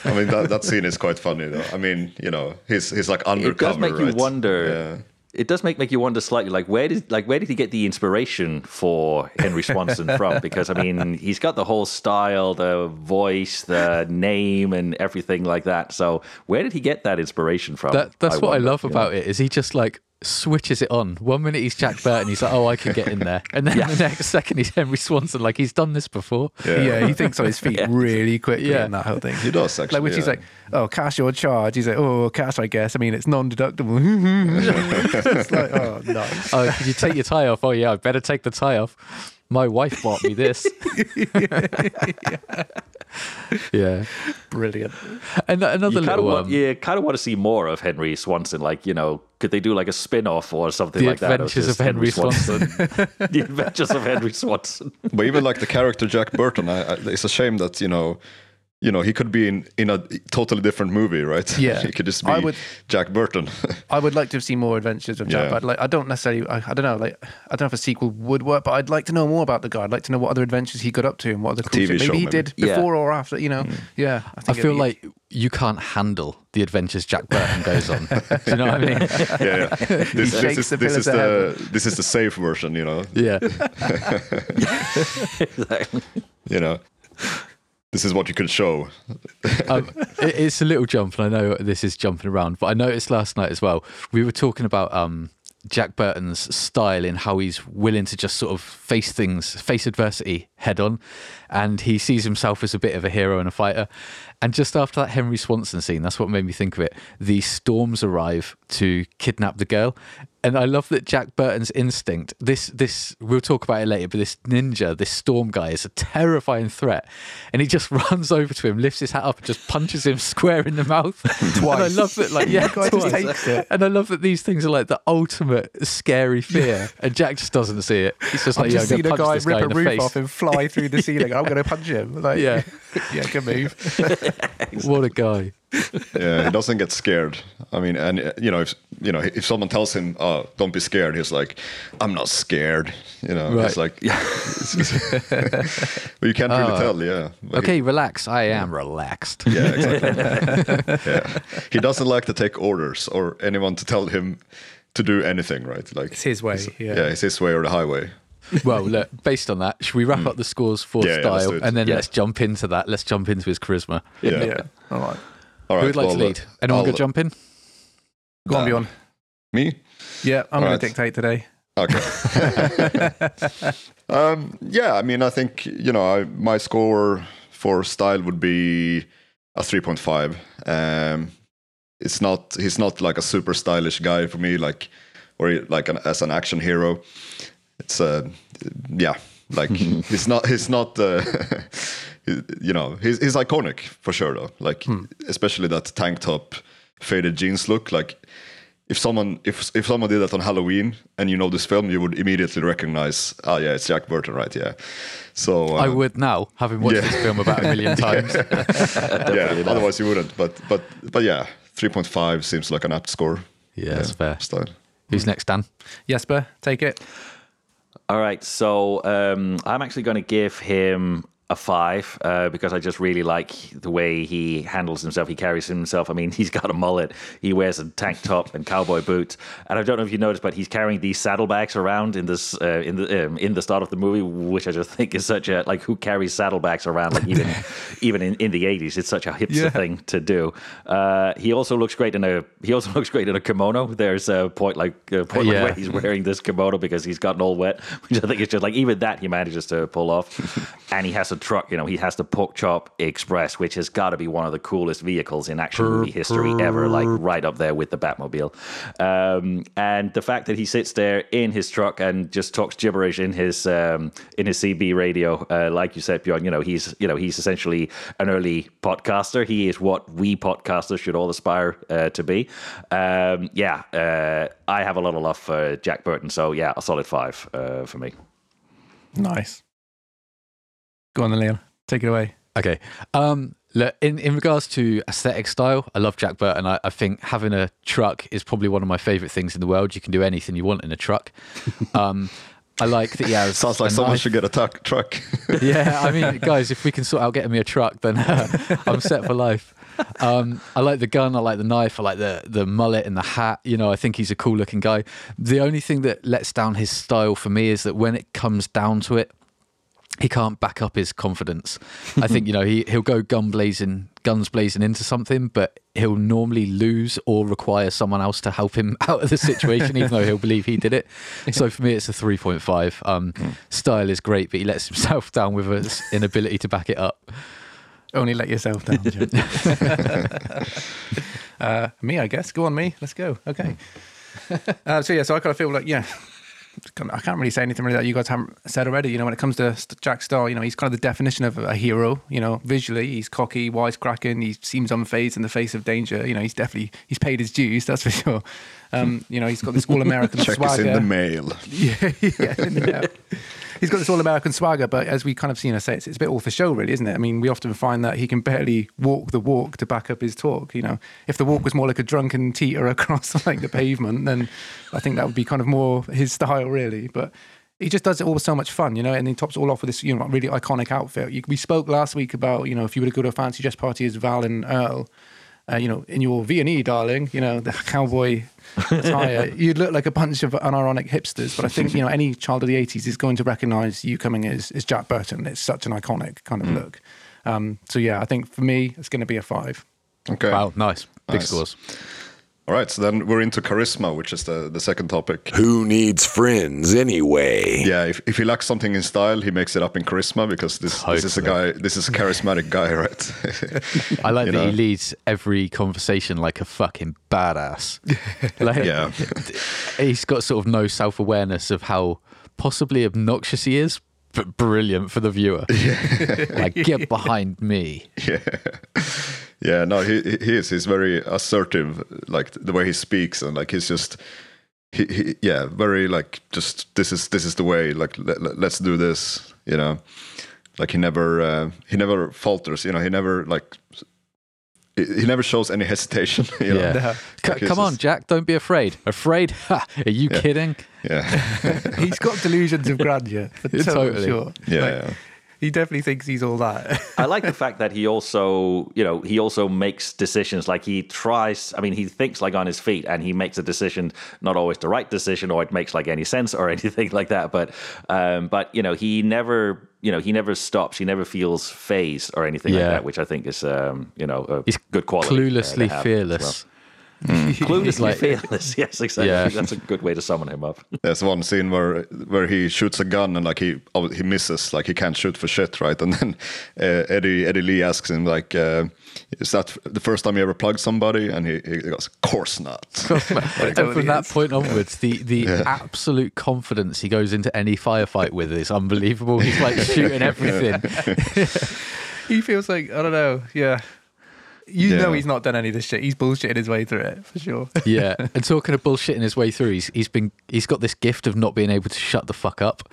I mean, that, that scene is quite funny, though. I mean, you know, he's he's like undercover. It undercover. does make you wonder. Yeah. It does make make you wonder slightly, like where did like where did he get the inspiration for Henry Swanson from? Because I mean, he's got the whole style, the voice, the name, and everything like that. So where did he get that inspiration from? That, that's what I love you know? about it is he just like switches it on. One minute he's Jack Burton, he's like, oh, I can get in there, and then the next second he's Henry Swanson, like he's done this before. Yeah. Yeah. he thinks on his feet really quickly Yeah. in that whole thing. He does actually. Like when she's yeah. like, "Oh, cash your charge," he's like, "Oh, cash, I guess. I mean, it's non-deductible." it's like, oh, nice. Oh, could you take your tie off? Oh yeah, I better take the tie off. My wife bought me this. yeah, Brilliant. and another You kind of little want, um, you kind of want to see more of Henry Swanson. Like you know, could they do like a spin-off or something The like that? The adventures just of Henry Swanson. the Adventures of Henry Swanson. but even like the character Jack Burton, I, I, it's a shame that you know, you know, he could be in in a totally different movie, right? Yeah. he could just be I would- Jack Burton. I would like to see more adventures of Jack. Yeah. But like, I don't necessarily. I, I don't know. Like, I don't know if a sequel would work, but I'd like to know more about the guy. I'd like to know what other adventures he got up to and what other cool TV shit maybe show, he maybe. did Yeah. before or after. You know, mm. yeah. I think feel be- like you can't handle the adventures Jack Burton goes on. Do you know what I mean? yeah, yeah. This, this shakes is the this is the this is the safe version, you know. Yeah. Exactly. You know, this is what you can show. um, it, it's a little jump, and I know this is jumping around, but I noticed last night as well. We were talking about um, Jack Burton's style in how he's willing to just sort of face things, face adversity head on, and he sees himself as a bit of a hero and a fighter. And just after that Henry Swanson scene, that's what made me think of it. The storms arrive to kidnap the girl. And I love that Jack Burton's instinct. This, this, we'll talk about it later, but this ninja, this storm guy, is a terrifying threat, and he just runs over to him, lifts his hat up, and just punches him square in the mouth. Twice. And I love that, like yeah, The guy just twice. takes it. And I love that these things are like the ultimate scary fear, and Jack just doesn't see it. He's just like, yeah, I'm seen gonna a punch guy rip guy a roof face. off and fly through the ceiling. I'm going to punch him. Like, Yeah. yeah, good move. What a guy! Yeah, he doesn't get scared. I mean, and uh, you know, if you know, if someone tells him, "Oh, don't be scared," he's like, "I'm not scared." You know, Right. it's like, but you can't really Oh. tell. Yeah. But Okay, relax. I am relaxed. He, yeah, exactly. yeah. He doesn't like to take orders or anyone to tell him to do anything. Right? Like It's his way. Yeah. Yeah, it's his way or the highway. Well, look, based on that, should we wrap up the scores for. Yeah, yeah, style do it. and then Yeah. let's jump into that? Let's jump into his charisma. Yeah. Yeah. All right. All right. Who would like well, to lead? Anyone I'll- go jump in? Go on. Bjorn. Me? Yeah, I'm going Alright. to dictate today. Okay. um, yeah, I mean, I think you know I, my score for style would be a three point five. Um, it's not he's not like a super stylish guy for me, like or like an, as an action hero. It's uh, yeah, like he's not he's not uh, you know he's he's iconic for sure though. Like especially that tank top, faded jeans look like if someone if if someone did that on Halloween and you know this film, you would immediately recognize. Oh yeah, it's Jack Burton, right? Yeah. So uh, I would now, having watched Yeah. this film about a million times. yeah. Otherwise, you wouldn't. But but but yeah, three point five seems like an apt score. Yeah, that's fair. Style. Who's next, Dan? Jesper, take it. All right, so um, I'm actually going to give him a five uh, because I just really like the way he handles himself. He carries himself. I mean, he's got a mullet. He wears a tank top and cowboy boots. And I don't know if you noticed, but he's carrying these saddlebags around in this uh, in the um, in the start of the movie, which I just think is such a like who carries saddlebags around like even even in, in the 80s. It's such a hipster Yeah. thing to do. Uh, he also looks great in a he also looks great in a kimono. There's a point like a point like Yeah. where he's wearing this kimono because he's gotten all wet, which I think is just like even that he manages to pull off. and he has a truck, you know, he has the Pork Chop Express, which has got to be one of the coolest vehicles in action movie history ever, like right up there with the Batmobile. Um, and the fact that he sits there in his truck and just talks gibberish in his um, in his CB radio, uh, like you said, Bjorn, you know, he's you know he's essentially an early podcaster. He is what we podcasters should all aspire uh, to be. Um, yeah, uh, I have a lot of love for Jack Burton, so yeah, a solid five uh, for me. Nice. Go on, then, Leon. Take it away. Okay. Um, look, in, in regards to aesthetic style, I love Jack Burton. I, I think having a truck is probably one of my favorite things in the world. You can do anything you want in a truck. Um, I like that he has. Sounds like a someone knife. should get a tuck, truck. Yeah, I mean, guys, if we can sort out getting me a truck, then uh, I'm set for life. Um, I like the gun, I like the knife, I like the the mullet and the hat. You know, I think he's a cool looking guy. The only thing that lets down his style for me is that when it comes down to it, he can't back up his confidence. I think you know he he'll go gun blazing, guns blazing into something, but he'll normally lose or require someone else to help him out of the situation, even though he'll believe he did it. So for me, it's a three point five. Um, Style is great, but he lets himself down with his inability to back it up. Only let yourself down. Jim. uh, me, I guess. Go on, me. Let's go. Okay. Uh, so yeah, so I kind of feel like yeah, I can't really say anything really that you guys haven't said already. You know, when it comes to Jack Starr, you know, he's kind of the definition of a hero. You know, visually, he's cocky, wisecracking. He seems unfazed in the face of danger. You know, he's definitely he's paid his dues. That's for sure. Um, you know, he's got this all-American swagger. Check swagger. in the mail. Yeah, yeah, yeah. He's got this all American swagger, but as we kind of seen, I say, it's, it's a bit all for show, really, isn't it? I mean, we often find that he can barely walk the walk to back up his talk. You know, if the walk was more like a drunken teeter across like the pavement, then I think that would be kind of more his style, really. But he just does it all with so much fun, you know, and he tops it all off with this, you know, really iconic outfit. We spoke last week about, you know, if you were to go to a fancy dress party as Val and Earl, uh, you know, in your V and E, darling, you know, the cowboy attire, you'd look like a bunch of unironic hipsters. But I think you know, any child of the '80s is going to recognise you coming as, as Jack Burton. It's such an iconic kind of look. Um, so yeah, I think for me, it's going to be a five. Okay. Wow, nice, big scores. All right. So then we're into charisma, which is the, the second topic. Who needs friends anyway? Yeah, if, if he lacks something in style, he makes it up in charisma because this this is a guy, this is a charismatic guy, right? I like You that he leads every conversation like a fucking badass. like, Yeah. he's got sort of no self awareness of how possibly obnoxious he is, but brilliant for the viewer. like, get behind me. yeah, yeah. No, he he he is. He's very assertive, like the way he speaks, and like he's just. He, he, yeah, very like just this is this is the way. Like let, let, let's do this. You know, like he never uh, he never falters. You know, he never like he, he never shows any hesitation. You know? Yeah. C- Like, come on, Jack, don't be afraid. Afraid? Ha, are you kidding? yeah, He's got delusions of grandeur, for totally. sure. yeah, Like, yeah. He definitely thinks he's all that. I like the fact that he also, you know, he also makes decisions. Like he tries. I mean, he thinks like on his feet, and he makes a decision. Not always the right decision, or it makes like any sense or anything like that. But, um, but you know, he never, you know, he never stops. He never feels phased or anything like that, which I think is, um, you know, a He's good quality. uh, cluelessly have as fearless. well. Cluelessly like- fearless. Yes, exactly. Yeah. That's a good way to summon him up. There's one scene where where he shoots a gun and like he oh, he misses, like he can't shoot for shit, right? And then uh, Eddie Eddie Lee asks him like, uh, "Is that the first time you ever plugged somebody?" And he, he goes, "Of course not." and from that point onwards, the the absolute confidence he goes into any firefight with is unbelievable. He's like shooting everything. he feels like I don't know. Yeah, you Yeah. know he's not done any of this shit. He's bullshitting his way through it for sure. Yeah, and talking of bullshitting his way through, he's he's been he's got this gift of not being able to shut the fuck up.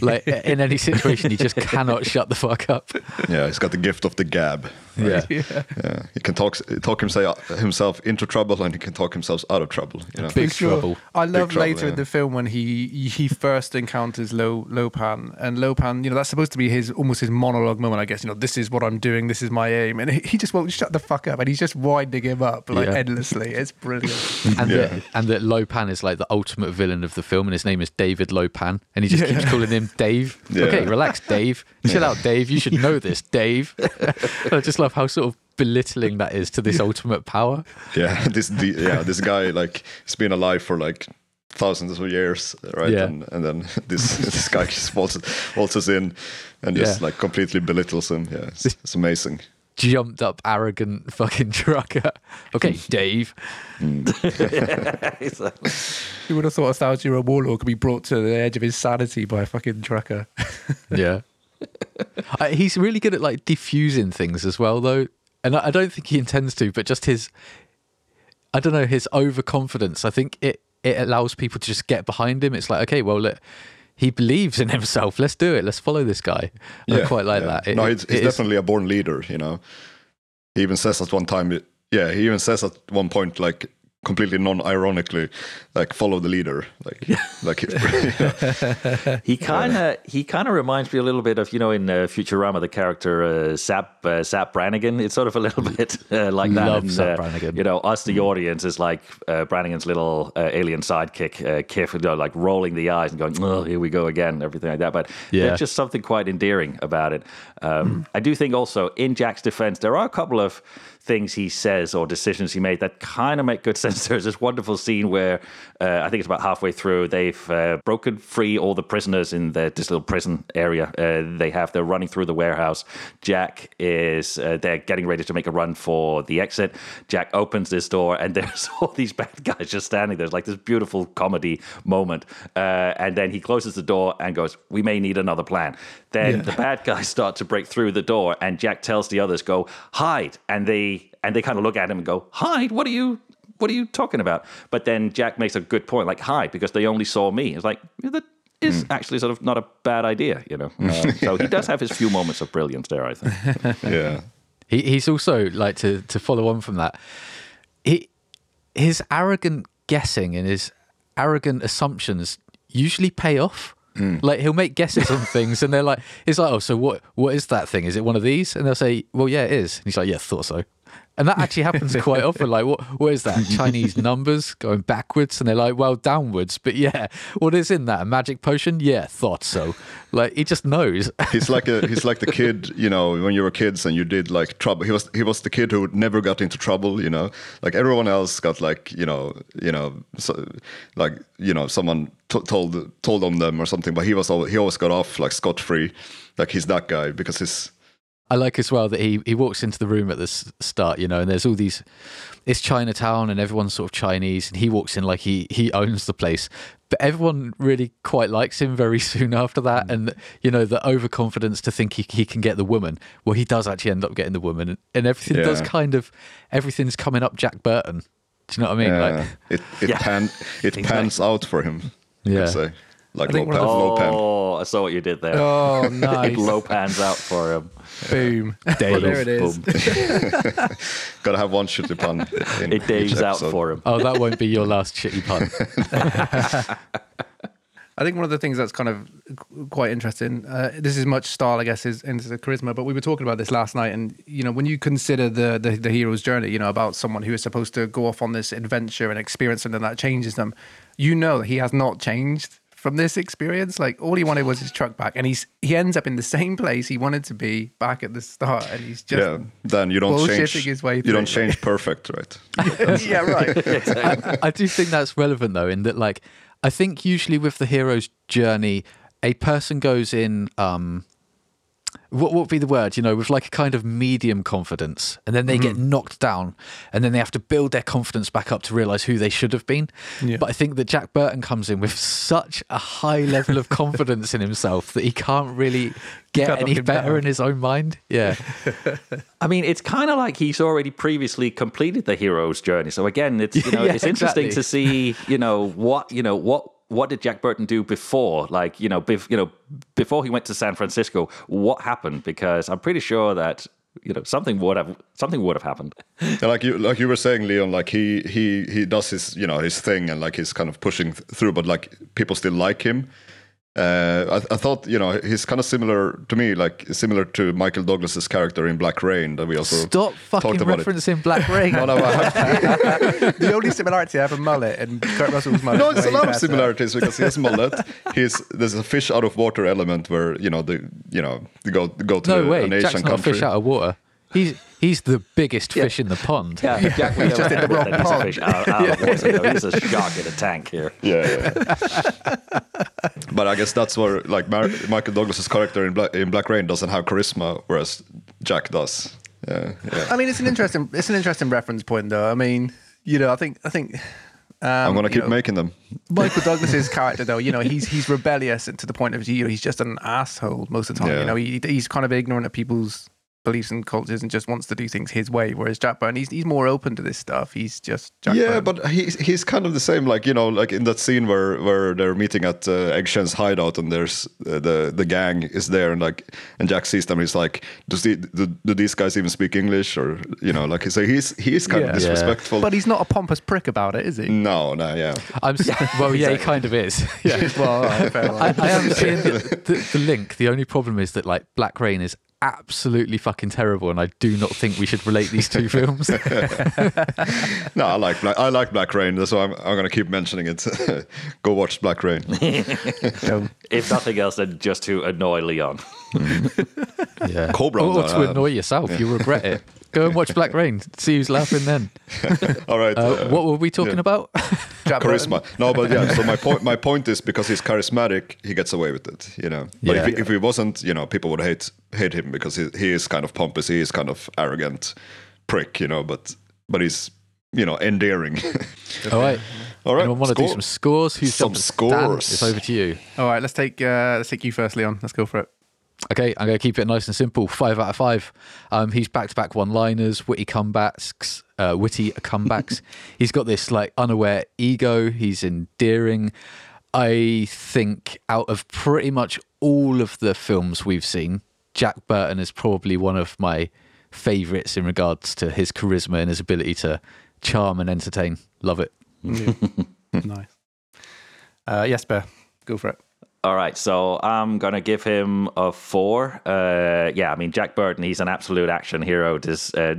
like in any situation, he just cannot shut the fuck up. yeah, he's got the gift of the gab. Yeah, Yeah, he can talk talk himself himself into trouble and he can talk himself out of trouble. You know, Big sure. trouble. I love trouble, later in yeah. the film when he he first encounters Lo Lopan and Lo Pan. You know that's supposed to be his almost his monologue moment. I guess you know this is what I'm doing. This is my aim, and he, he just won't shut the fuck up, and he's just winding him up like Yeah. endlessly. It's brilliant. and Yeah. that and that Lo Pan is like the ultimate villain of the film, and his name is David Lo Pan, and he just keeps calling him Dave. Yeah. Okay, relax, Dave. Chill out, Dave. You should know this, Dave. Just love how sort of belittling that is to this ultimate power. yeah, this the, yeah this guy like he's been alive for like thousands of years, right? Yeah. And and then this this guy just waltzes, waltzes in and just Yeah. like completely belittles him. Yeah, it's, it's amazing. Jumped up, arrogant fucking trucker. Okay, hmm. Dave. Hmm. Exactly. Who would have thought a thousand year old warlord could be brought to the edge of insanity by a fucking trucker? Yeah. Uh, he's really good at like diffusing things as well, though. And I I don't think he intends to, but just his, I don't know, his overconfidence. I think it it allows people to just get behind him. It's like, okay, well, look, he believes in himself. Let's do it. Let's follow this guy. I quite like yeah. that. It- no, he's, he's it is- definitely a born leader. You know, he even says at one time. Yeah, he even says at one point like completely non-ironically, like follow the leader. Like, like He kind of he kind of reminds me a little bit of you know in uh, Futurama the character uh, Zapp uh, Zapp Brannigan. It's sort of a little bit uh, like that. Love And, Zapp uh, Brannigan. You know, us the audience is like uh, Brannigan's little uh, alien sidekick, uh, Kif, you know, like rolling the eyes and going, "Oh, here we go again," everything like that. But Yeah. there's just something quite endearing about it. Um, I do think also in Jack's defense, there are a couple of things he says or decisions he made that kind of make good sense. There's this wonderful scene where uh, I think it's about halfway through they've uh, broken free all the prisoners in the, this little prison area. Uh, they have they're running through the warehouse. Jack is uh, they're getting ready to make a run for the exit. Jack opens this door and there's all these bad guys just standing there. It's like this beautiful comedy moment. Uh, and then he closes the door and goes, "We may need another plan." Then the bad guys start to break through the door, and Jack tells the others, "Go hide." And they and they kind of look at him and go, "Hide? What are you? What are you talking about?" But then Jack makes a good point, like hi, because they only saw me. It's like yeah, that is actually sort of not a bad idea, you know. Uh, so he does have his few moments of brilliance there, I think. yeah, He, he's also like to to follow on from that. He his arrogant guessing and his arrogant assumptions usually pay off. Like he'll make guesses on things, and they're like, "It's like, oh, so what? What is that thing? Is it one of these?" And they'll say, "Well, yeah, it is." And he's like, "Yeah, thought so." And that actually happens quite often. Like, what? What is that? Chinese numbers going backwards, and they're like, "Well, downwards." But yeah, what is in that? A magic potion? Yeah, thought so. Like he just knows. he's like a he's like the kid you know when you were kids and you did like trouble. He was he was the kid who never got into trouble. You know, like everyone else got like you know you know so, like you know someone t- told told on them or something, but he was al- he always got off like scot free. Like he's that guy because he's I like as well that he, he walks into the room at the start, you know, and there's all these, it's Chinatown and everyone's sort of Chinese, and he walks in like he he owns the place, but everyone really quite likes him very soon after that, and you know the overconfidence to think he he can get the woman. Well, he does actually end up getting the woman, and, and everything does kind of everything's coming up Jack Burton. Do you know what I mean? uh, Like, it it Yeah. pan it pans out for him. Yeah. I'd like I low think pan, one of the- low pan. Oh, I saw what you did there. Oh, It nice. low pans out for him. Boom. Dave. there it is. Boom. Gotta have one shitty pun. In It daves out for him. oh, that won't be your last shitty pun. I think one of the things that's kind of quite interesting. Uh, this is much style, I guess, is into the charisma. But we were talking about this last night, and you know, when you consider the, the the hero's journey, you know, about someone who is supposed to go off on this adventure and experience something that changes them, you know, he has not changed from this experience. Like all he wanted was his truck back, and he's he ends up in the same place he wanted to be back at the start, and he's just yeah, then you don't change. his way you don't it. change perfect, right? yeah, right. I, I do think that's relevant though, in that like I think usually with the hero's journey, a person goes in um what what would be the word? You know, with like a kind of medium confidence, and then they get mm-hmm. knocked down, and then they have to build their confidence back up to realize who they should have been. Yeah. But I think that Jack Burton comes in with such a high level of confidence in himself that he can't really get can't any better down. in his own mind. Yeah, I mean, it's kind of like he's already previously completed the hero's journey. So again, it's you know, Yeah, it's interesting to see you know what you know what what did Jack Burton do before, like you know, bef- you know, before he went to San Francisco, what happened? Because I'm pretty sure that you know something would have something would have happened. Yeah, like you like you were saying, Leon, like he he he does his you know his thing and like he's kind of pushing th- through, but like people still like him. Uh, I, I thought you know he's kind of similar to me, like similar to Michael Douglas's character in Black Rain that we also stop fucking talked about it. referencing Black Rain. No, no, I have- the only similarity I have a mullet and Kurt Russell's mullet. no, it's a way lot of similarities because he has mullet. He's there's a fish out of water element where you know the you know go go to no way, an Asian Jack's not a fish out of water. He's he's the biggest fish in the pond. Yeah, if Jack was just in the wrong then he's a pond. fish out, out of water. though. He's a shark in a tank here. Yeah, yeah. but I guess that's where like Mar- Michael Douglas's character in Black in Black Rain doesn't have charisma, whereas Jack does. Yeah, yeah. I mean, it's an interesting, it's an interesting reference point, though. I mean, you know, I think, I think. Um, I'm gonna keep know, making them. Michael Douglas's character, though, you know, he's he's rebellious to the point of you know he's just an asshole most of the time. Yeah. You know, he, he's kind of ignorant of people's beliefs and cultures and just wants to do things his way. Whereas Jack Burton, he's he's more open to this stuff. He's just Jack yeah, Burton. but he's he's kind of the same. Like you know, like in that scene where where they're meeting at uh, Egg Shen's hideout, and there's uh, the the gang is there, and like and Jack sees them. He's like, does the do, do these guys even speak English, or you know, like so he's he's kind Yeah. of disrespectful. but he's not a pompous prick about it, is he? no, no, yeah. I'm s- well, yeah, he kind of is. Yeah. well, all right, fair I, enough. I am seeing the, the, the link. The only problem is that like Black Rain is absolutely fucking terrible, and I do not think we should relate these two films. No, I like Black. I like Black Rain. That's why I'm I'm gonna keep mentioning it. Go watch Black Rain. Don't. Um, if nothing else, then just to annoy Leon. yeah, Cobra or, or to that. Uh, annoy yourself. You'll regret it. Go and watch Black Rain. See who's laughing then. All right. Uh, uh, what were we talking yeah. about? Charisma. No, but yeah. So my point, my point is because he's charismatic, he gets away with it. You know. But Yeah. if, he, if he wasn't, you know, people would hate hate him because he, he is kind of pompous. He is kind of arrogant prick. You know. But but he's you know endearing. All right. All right. Anyone want to do some scores? Who's Some jumping? scores. Dan, it's over to you. All right, let's take uh, let's take you first, Leon. Let's go for it. Okay, I'm going to keep it nice and simple. Five out of five. Um, he's back to back one liners, witty comebacks, uh, witty comebacks. he's got this like unaware ego. He's endearing. I think out of pretty much all of the films we've seen, Jack Burton is probably one of my favourites in regards to his charisma and his ability to charm and entertain. Love it. nice. Uh, yes, Bear, go for it. All right, so I'm gonna give him a four. Uh, yeah, I mean Jack Burton, he's an absolute action hero, dis, uh,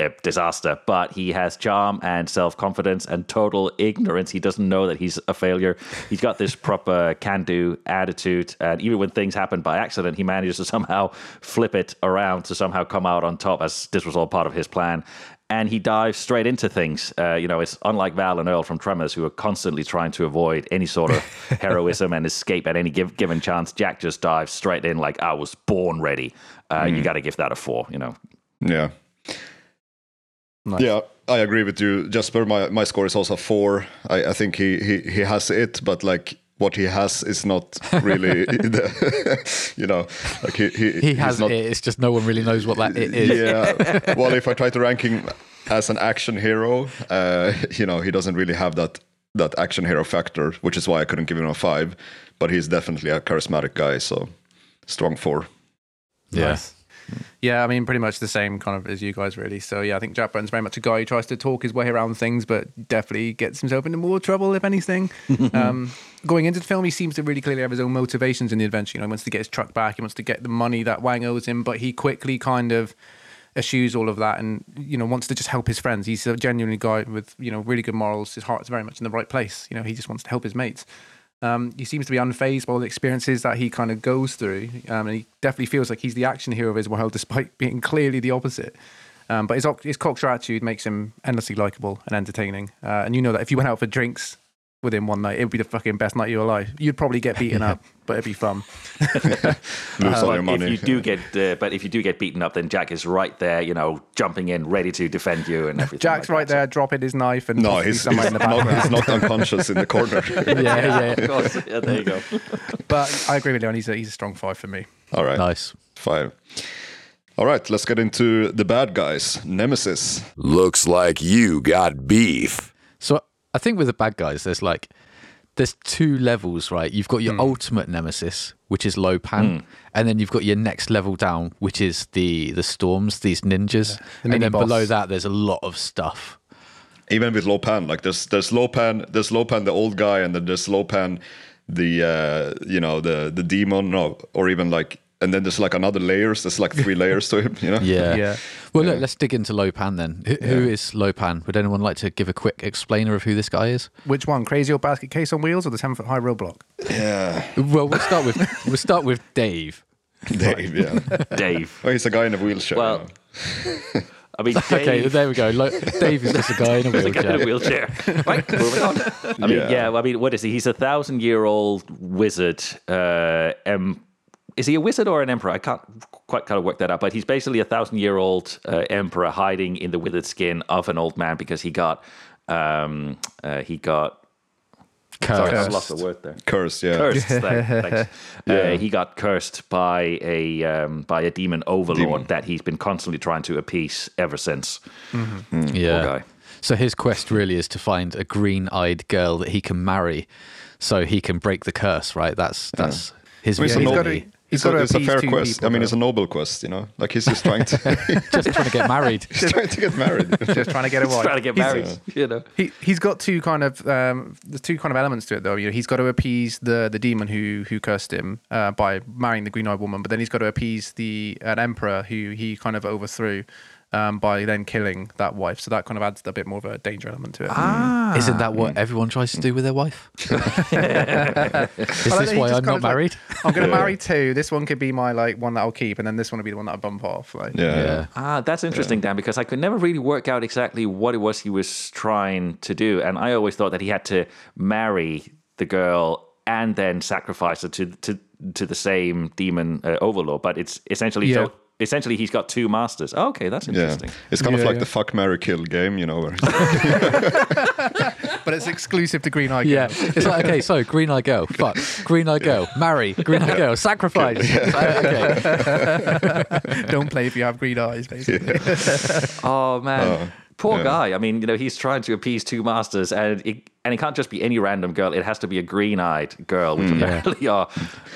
uh, disaster, but he has charm and self confidence and total ignorance. He doesn't know that he's a failure. He's got this proper can do attitude, and even when things happen by accident, he manages to somehow flip it around to somehow come out on top, as this was all part of his plan. And he dives straight into things. Uh, you know, it's unlike Val and Earl from Tremors, who are constantly trying to avoid any sort of heroism and escape at any give, given chance. Jack just dives straight in, like I was born ready. Uh, You got to give that a four. You know, Yeah. Nice. Yeah, I agree with you, Jasper. My my score is also four. I, I think he, he he has it, but like what he has is not really, the, you know, like he he, He has not, it. It's just no one really knows what that it is. Yeah. well, if I try to rank him as an action hero, uh, you know, he doesn't really have that that action hero factor, which is why I couldn't give him a five. But he's definitely a charismatic guy, so strong four. Yeah. Nice. Yeah, I mean, pretty much the same kind of as you guys, really. So yeah, I think Jack Burton's very much a guy who tries to talk his way around things, but definitely gets himself into more trouble, if anything. um, going into the film, he seems to really clearly have his own motivations in the adventure. You know, he wants to get his truck back, he wants to get the money that Wang owes him, but he quickly kind of eschews all of that and you know wants to just help his friends. He's a genuinely guy with you know really good morals. His heart's very much in the right place. You know, he just wants to help his mates. Um, he seems to be unfazed by all the experiences that he kind of goes through, um, and he definitely feels like he's the action hero of his world, despite being clearly the opposite. Um, but his, his cocksure attitude makes him endlessly likable and entertaining. Uh, and you know that if you went out for drinks with him one night, it would be the fucking best night of your life. You'd probably get beaten up, but it'd be fun. Lose all your money. if you do get, uh, but if you do get beaten up, then Jack is right there, you know, jumping in, ready to defend you and everything. Jack's like right that. there, dropping his knife, and no, he's, somewhere he's in the not, he's not unconscious in the corner. yeah, yeah, Of course. Yeah, there you go. But I agree with Leon. He's a, he's a strong five for me. All right. Nice. Five. All right, let's get into the bad guys. Nemesis. Looks like you got beef. I think with the bad guys, there's like there's two levels, right? You've got your Hmm. ultimate nemesis, which is Lo Pan, and then you've got your next level down, which is the the storms, these ninjas, the and then mini-boss. below that, there's a lot of stuff. Even with Lo Pan, like there's there's Lo Pan, there's Lo Pan, the old guy, and then there's Lo Pan, the uh, you know the the demon, no, or even like, and then there's like another layers. There's like three layers to him, you know. Yeah. Yeah. Well, look, let's dig into Lo Pan then. Who, who is Lo Pan? Would anyone like to give a quick explainer of who this guy is? Which one? Crazy old basket case on wheels or the 10 foot high roadblock? Yeah, Well, we'll start with we'll start with Dave. Dave. Yeah. Dave. oh, he's a guy in a wheelchair. Well, I mean, Dave, Okay, there we go. Lo- Dave is just a guy in a the guy in a wheelchair. wheelchair. right, moving on. I mean, Yeah. yeah. I mean, what is he? He's a thousand-year-old wizard. Uh, em- is he a wizard or an emperor? I can't quite kind of work that out. But he's basically a thousand-year-old uh, emperor hiding in the withered skin of an old man because he got, um, uh, he got. Sorry, I Cursed. lost the word there. Cursed. Yeah. Cursed. thank- thanks. Yeah. Uh, he got cursed by a um, by a demon overlord Demon. that he's been constantly trying to appease ever since. Yeah. guy. So his quest really is to find a green-eyed girl that he can marry, so he can break the curse. Right? That's that's his I mean, it's a he's gotta- he's it's a- gotta it's a fair quest. people, I mean, though. it's a noble quest, you know. Like he's just trying to just trying to get married. he's trying to get married. Just trying to get a wife. Trying to get He's- married, you know. He he's got two kind of um, the two kind of elements to it though. You know, he's got to appease the the demon who who cursed him uh, by marrying the green eyed woman, but then he's got to appease the an emperor who he kind of overthrew um, by then killing that wife. So that kind of adds a bit more of a danger element to it. Ah. Isn't that what everyone tries to do with their wife? is this why I'm not of like, married? I'm going to marry two. This one could be my like one that I'll keep, and then this one will be the one that I bump off. Like, Yeah. yeah. Ah, that's interesting, Dan, because I could never really work out exactly what it was he was trying to do, and I always thought that he had to marry the girl and then sacrifice her to to to the same demon uh, overlord. But it's essentially Yeah. so essentially he's got two masters. Oh, okay, that's Yeah, interesting. it's kind of like yeah. the fuck, marry, kill game, you know. Where but it's exclusive to Green Eye. Yeah, it's like okay, so green eye girl, fuck, green eye girl, marry, green eye girl, sacrifice. okay, don't play if you have green eyes. Basically, Oh man. Poor yeah. guy. I mean, you know, he's trying to appease two masters, and it, and it can't just be any random girl. It has to be a green-eyed girl, which apparently are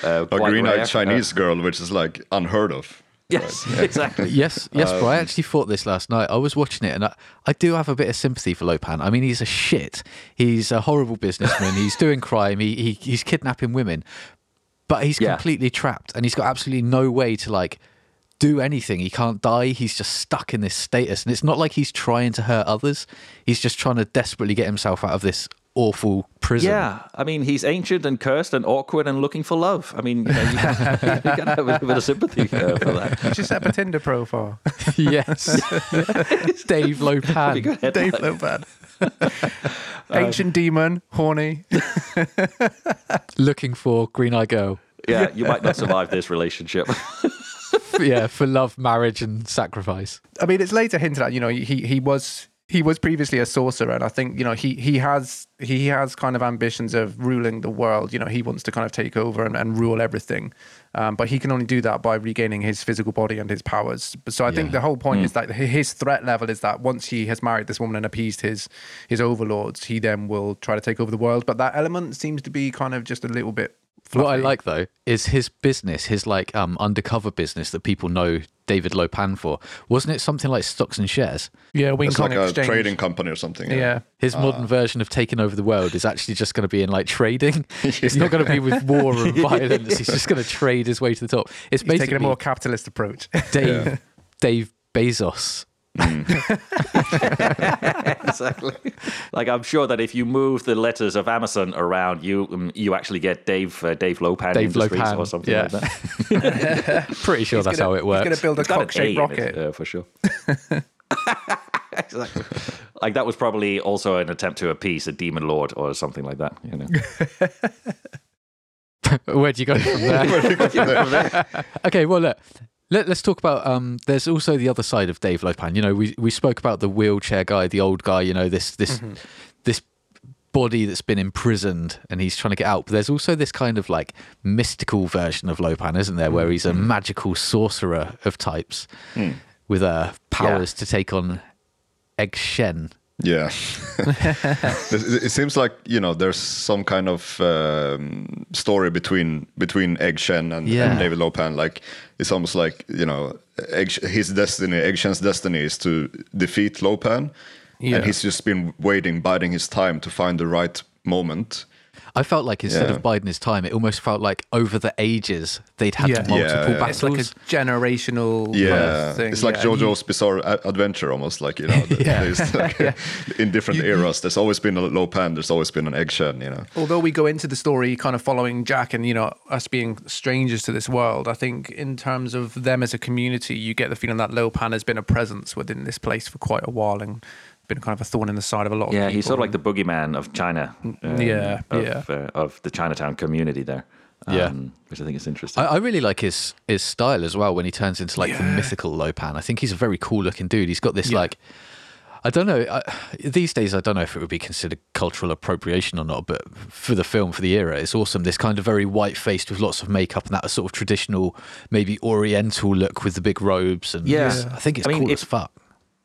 uh, a green-eyed rare. Chinese girl, which is like unheard of. Yes, exactly. yes, yes, bro. I um, actually thought this last night. I was watching it, and I, I do have a bit of sympathy for Lo Pan. I mean, he's a shit. He's a horrible businessman. he's doing crime. He, he he's kidnapping women, but he's Yeah. completely trapped, and he's got absolutely no way to like do anything. He can't die. He's just stuck in this status, and it's not like he's trying to hurt others. He's just trying to desperately get himself out of this awful prison. Yeah, I mean, he's ancient and cursed and awkward and looking for love. I mean, you, know, you, you gotta have a bit of sympathy uh, for that. just set up a Tinder profile. yes. Dave Pretty Lo Pan. good headline. Dave Lo Pan. Ancient demon, horny. looking for green eye girl. Yeah, you might not survive this relationship. yeah, for love, marriage, and sacrifice. I mean, it's later hinted at. You know, he he was he was previously a sorcerer, and I think you know he he has he has kind of ambitions of ruling the world. You know, he wants to kind of take over and, and rule everything, um, but he can only do that by regaining his physical body and his powers. So I think the whole point is that his threat level is that once he has married this woman and appeased his his overlords, he then will try to take over the world. But that element seems to be kind of just a little bit. What I like though is his business, his like um undercover business that people know David Lo Pan for. Wasn't it something like stocks and shares? yeah, Wing It's Kong like a trading company or something. Yeah. His modern version of taking over the world is actually just going to be in like trading. It's not going to be with war and violence. He's just going to trade his way to the top. It's He's taking a more capitalist approach. Dave Dave Bezos exactly. Like I'm sure that if you move the letters of Amazon around, you um, you actually get Dave uh, Dave Lo Pan Dave Industries Lo Pan, or something yeah. like that. Pretty sure that's gonna- how it works. He's going to build a It's got an A cock-shaped rocket. it, uh, for sure. exactly. Like that was probably also an attempt to appease a demon lord or something like that. You know. Where do you go from there? okay, well, look, let, us talk about. Um, there's also the other side of Dave Lo Pan. You know, we we spoke about the wheelchair guy, the old guy. You know, this this this body that's been imprisoned and he's trying to get out. But there's also this kind of like mystical version of Lo Pan, isn't there, where he's a magical sorcerer of types with uh, powers to take on Egg Shen. Yeah, it, seems like you know there's some kind of um, story between between Egg Shen and, Yeah. and David Lo Pan. Like it's almost like you know Egg, his destiny, Egg Shen's destiny is to defeat Lo Pan, Yeah. and he's just been waiting, biding his time to find the right moment. I felt like instead Yeah. of biding his time, it almost felt like over the ages they'd had Yeah. multiple Yeah, yeah. It's like a battles. generational kind of thing. it's like yeah. And JoJo's Bizarre Adventure, almost like you know. the- Yeah. there's like, in different eras, there's always been a Lo Pan, there's always been an Egg Shen, you know. although we go into the story kind of following Jack and you know us being strangers to this world, I think in terms of them as a community, you get the feeling that Lo Pan has been a presence within this place for quite a while and been kind of a thorn in the side of a lot of Yeah, people. he's sort of like the boogeyman of China. um, Yeah, of, yeah. Uh, of the Chinatown community there. Yeah. um, which I think is interesting. I, I really like his his style as well when he turns into like the mythical Lo Pan. I think he's a very cool looking dude. He's got this like. I don't know. I, these days, I don't know if it would be considered cultural appropriation or not, but for the film, for the era, it's awesome. This kind of very white faced with lots of makeup and that sort of traditional, maybe Oriental look with the big robes. And Yeah. I think it's I mean, cool it- as fuck.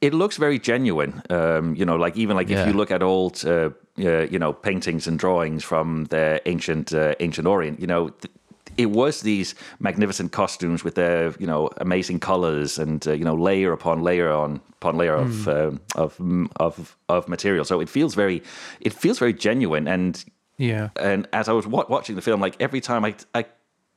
It looks very genuine. Um, you know, like even like Yeah. if you look at old, uh, uh, you know, paintings and drawings from the ancient uh, ancient Orient, you know. Th- it was these magnificent costumes with their, you know, amazing colors and uh, you know layer upon layer on upon layer of um, of mm, of of material. So it feels very, it feels very genuine. And yeah. and as I was wa- watching the film, like every time I, I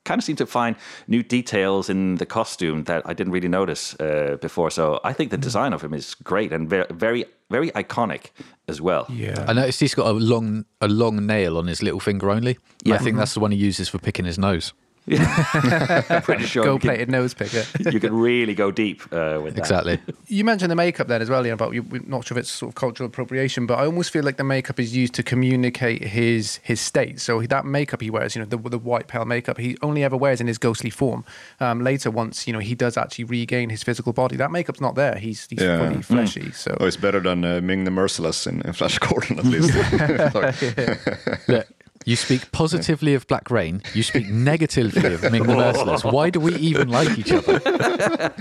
kind of seem to find new details in the costume that I didn't really notice uh, before. So I think the design of him is great and very, very, very iconic as well. Yeah. I noticed he's got a long a long nail on his little finger only. Yeah. I think that's the one he uses for picking his nose. I'm pretty sure Gold plated nose picker. you can really go deep uh, with that. Exactly. You mentioned the makeup then as well, Ian, but you- we're not sure if it's sort of cultural appropriation, but I almost feel like the makeup is used to communicate his his state. So that makeup he wears, you know, the, the white pale makeup, he only ever wears in his ghostly form. Um, later, once you know he does actually regain his physical body, that makeup's not there. He's he's Yeah. fully fleshy. So Oh, it's better than uh, Ming the Merciless in, in Flash Gordon, at least. Like, Look, you speak positively of Black Rain. You speak negatively of Ming the Merciless. Why do we even like each other?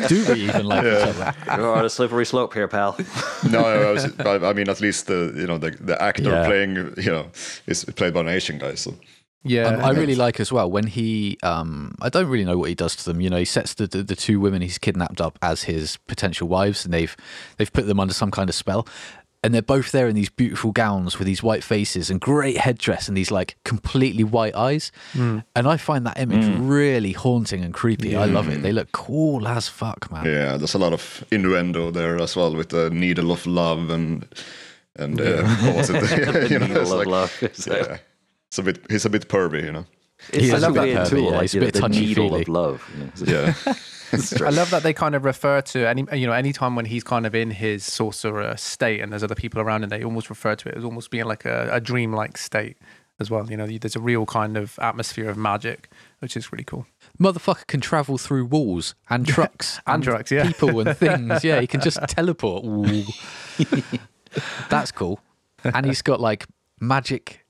Do we even like each other? You're on a slippery slope here, pal. no, I, was, I I mean, at least the you know the, the actor Yeah. playing you know is played by an Asian guy. So yeah, Um, I really like as well when he. Um, I don't really know what he does to them. You know, he sets the, the the two women he's kidnapped up as his potential wives, and they've they've put them under some kind of spell. And they're both there in these beautiful gowns with these white faces and great headdress and these like completely white eyes. Hmm. And I find that image hmm. really haunting and creepy. I love it. Hmm. They look cool as fuck, man. yeah, there's a lot of innuendo there as well with the needle of love and and uh, what was it? you know, needle it's of like- love. So- Yeah, it's a bit. He's a bit pervy, you know. It's He such is a a bit weird pervy, tool, yeah. like He's a bit the needle touchy-feely. of love. you know. Yeah, I love that they kind of refer to any you know any time when he's kind of in his sorcerer state and there's other people around and they almost refer to it as almost being like a, a dreamlike state as well. You know, there's a real kind of atmosphere of magic, which is really cool. Motherfucker can travel through walls and trucks And trucks, yeah. people and things. Yeah, he can just teleport. Ooh. That's cool. And he's got like magic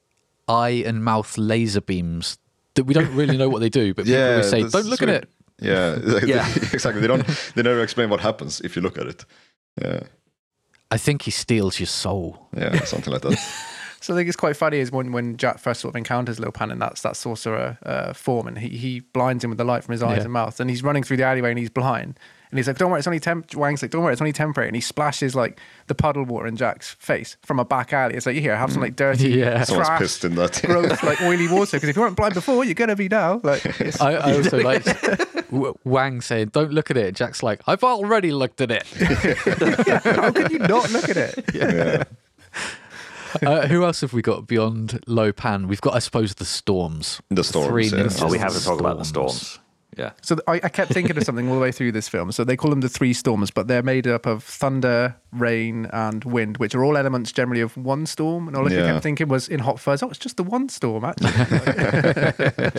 eye and mouth laser beams that we don't really know what they do, but people yeah. always say, "Don't look at it." Yeah, Yeah. exactly. They don't. They never explain what happens if you look at it. Yeah, I think he steals your soul. yeah, something like that. So I think it's quite funny is when, when Jack first sort of encounters Lo Pan and that's that sorcerer uh, form and he, he blinds him with the light from his eyes Yeah. and mouth and he's running through the alleyway and he's blind And he's like, "Don't worry, it's only temp." Wang's like, "Don't worry, it's only temporary." And he splashes like the puddle water in Jack's face from a back alley. It's like, you "Here, have some like dirty, Yeah. Someone's trash, pissed in that. gross, like oily water. Because if you weren't blind before, you're gonna be now." Like, it's, I, I also like Wang saying, "Don't look at it." Jack's like, "I've already looked at it." how can you not look at it? yeah. uh, who else have we got beyond Lo Pan? We've got, I suppose, the storms. The storms, Three yeah. Oh, we have to talk about the storms. Yeah. So I, I kept thinking of something all the way through this film. So they call them the three storms, but they're made up of thunder, rain, and wind, which are all elements generally of one storm. And all I Yeah. kept thinking was in Hot Fuzz, oh, it's just the one storm, actually.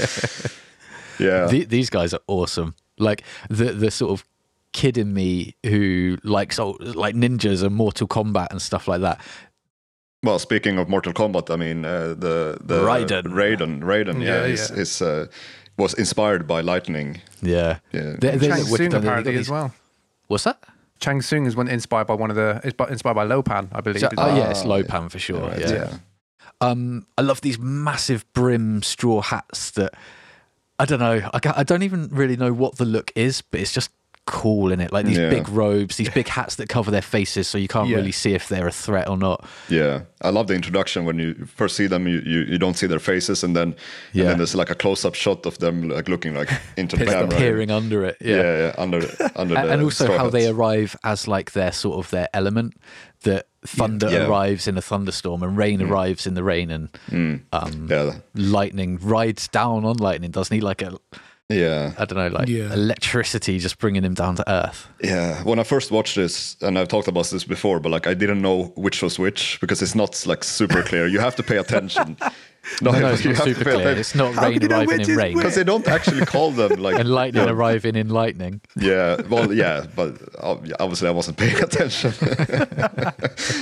Yeah. The- these guys are awesome. Like the the sort of kid in me who likes oh, like ninjas and Mortal Kombat and stuff like that. Well, speaking of Mortal Kombat, I mean uh, the the Raiden. Raiden, Raiden, yeah, Yeah, is, yeah. is uh, was inspired by lightning. Yeah, Yeah. They- they- Chang what- Sung they- they apparently got as well. What's that? Shang Tsung is one inspired by one of the is by- inspired by Lo Pan, I believe. So- oh well. yeah, it's Lo Pan for sure. Right, yeah. yeah. Um, I love these massive brim straw hats that I don't know. I, I don't even really know what the look is, but it's just cool in it. Like these Yeah. big robes, these big hats that cover their faces, so you can't Yeah. really see if they're a threat or not. Yeah, I love the introduction when you first see them. You, you, you don't see their faces, and then Yeah. and then there's like a close up shot of them like looking like into the camera, Peering under it. Yeah, Yeah. yeah, under under A- the and also how they arrive as like their sort of their element that thunder Yeah. Mm. arrives in a thunderstorm and rain arrives in the rain and um, Yeah, lightning rides down on lightning doesn't he like a yeah, i don't know like Yeah. electricity just bringing him down to earth yeah. When I first watched this, and I've talked about this before, but like I didn't know which was which because it's not like super clear. You have to pay attention. no, no it's you not have to super pay clear. Attention. it's not How rain can you know arriving in rain. because they don't actually call them like and lightning yeah, arriving in lightning. Yeah, well, yeah, but oh, obviously I wasn't paying attention,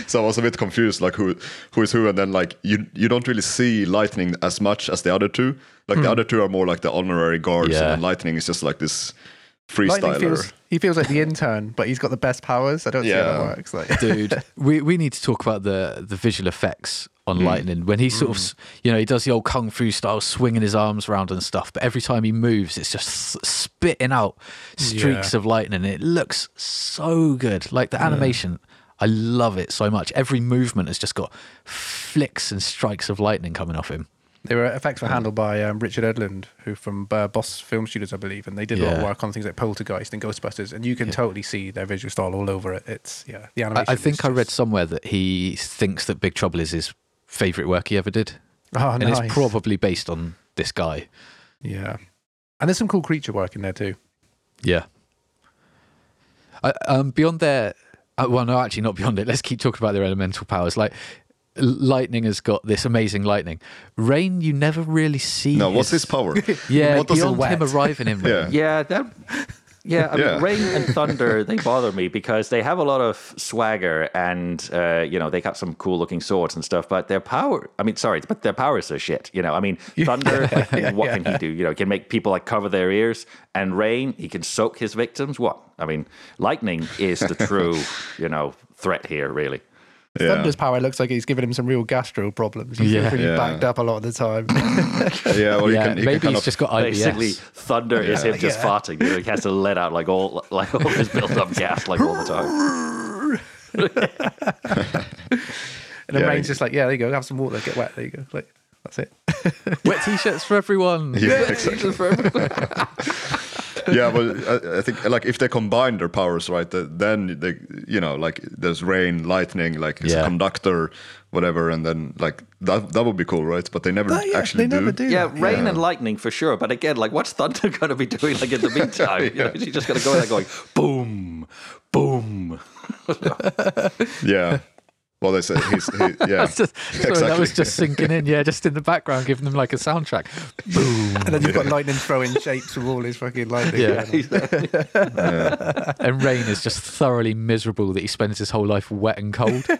so I was a bit confused, like who who is who, and then like you you don't really see lightning as much as the other two. Like the hmm. other two are more like the honorary guards, Yeah. and lightning is just like this Lightning freestyler. feels he feels like the intern, but he's got the best powers. I don't see how Yeah. that works. Like dude we, we need to talk about the the visual effects on hmm. lightning when he sort of hmm. you know he does the old kung fu style swinging his arms around and stuff but every time he moves it's just spitting out streaks Yeah. of lightning it looks so good like the animation i love it so much every movement has just got flicks and strikes of lightning coming off him They were effects were handled by um, Richard Edlund, who from uh, Boss Film Studios, I believe, and they did a lot of Yeah. work on things like Poltergeist and Ghostbusters, and you can totally see their visual style all over it. It's yeah, the I, animation. I is think I read just- somewhere that he thinks that big trouble is his favorite work he ever did Oh, and nice. it's probably based on this guy yeah, and there's some cool creature work in there too. Yeah. I, um, beyond their, uh, well, no, actually, not beyond it. Let's keep talking about their elemental powers. Like, lightning has got this amazing lightning. Rain, you never really see. no, what's his power? Yeah, What does it beyond him arriving in Yeah. rain. Yeah, that. Yeah, I mean, Yeah. rain and thunder they bother me because they have a lot of swagger and uh, you know they got some cool looking swords and stuff, but their power. I mean, sorry, but their powers are shit. You know, I mean, thunder. like, what can he do? You know, he can make people like cover their ears, and rain he can soak his victims. What? I mean, lightning is the true you know threat here, really. Yeah. Thunder's power looks like he's giving him some real gastro problems. He Yeah. feels really Yeah. backed up a lot of the time. Yeah, well, Yeah, you can, you maybe can kind he's of, just got IBS. Basically, thunder is him just Yeah. farting. You know, he has to let out like all like all his built up gas like all the time. And then Yeah. Rain's just like, yeah, there you go, have some water, get wet, there you go. Like, that's it. Wet t-shirts for everyone. yeah, exactly. Yeah, but I, I think like if they combine their powers, right, then they, you know, like there's rain, lightning, like it's Yeah. a conductor, whatever, and then like that that would be cool, right? But they never Oh, yeah, actually they do. never do. Yeah, that. rain and lightning for sure. But again, like, what's thunder going to be doing? Like in the meantime, you know, she's just going to go there going boom, boom. Yeah. Well, they say he's he, yeah. That's just, sorry, that was just sinking in. Yeah, just in the background, giving them like a soundtrack. Boom. And then you've got lightning throwing shapes with all his fucking lightning. Yeah. going on. And Rain is just thoroughly miserable that he spends his whole life wet and cold.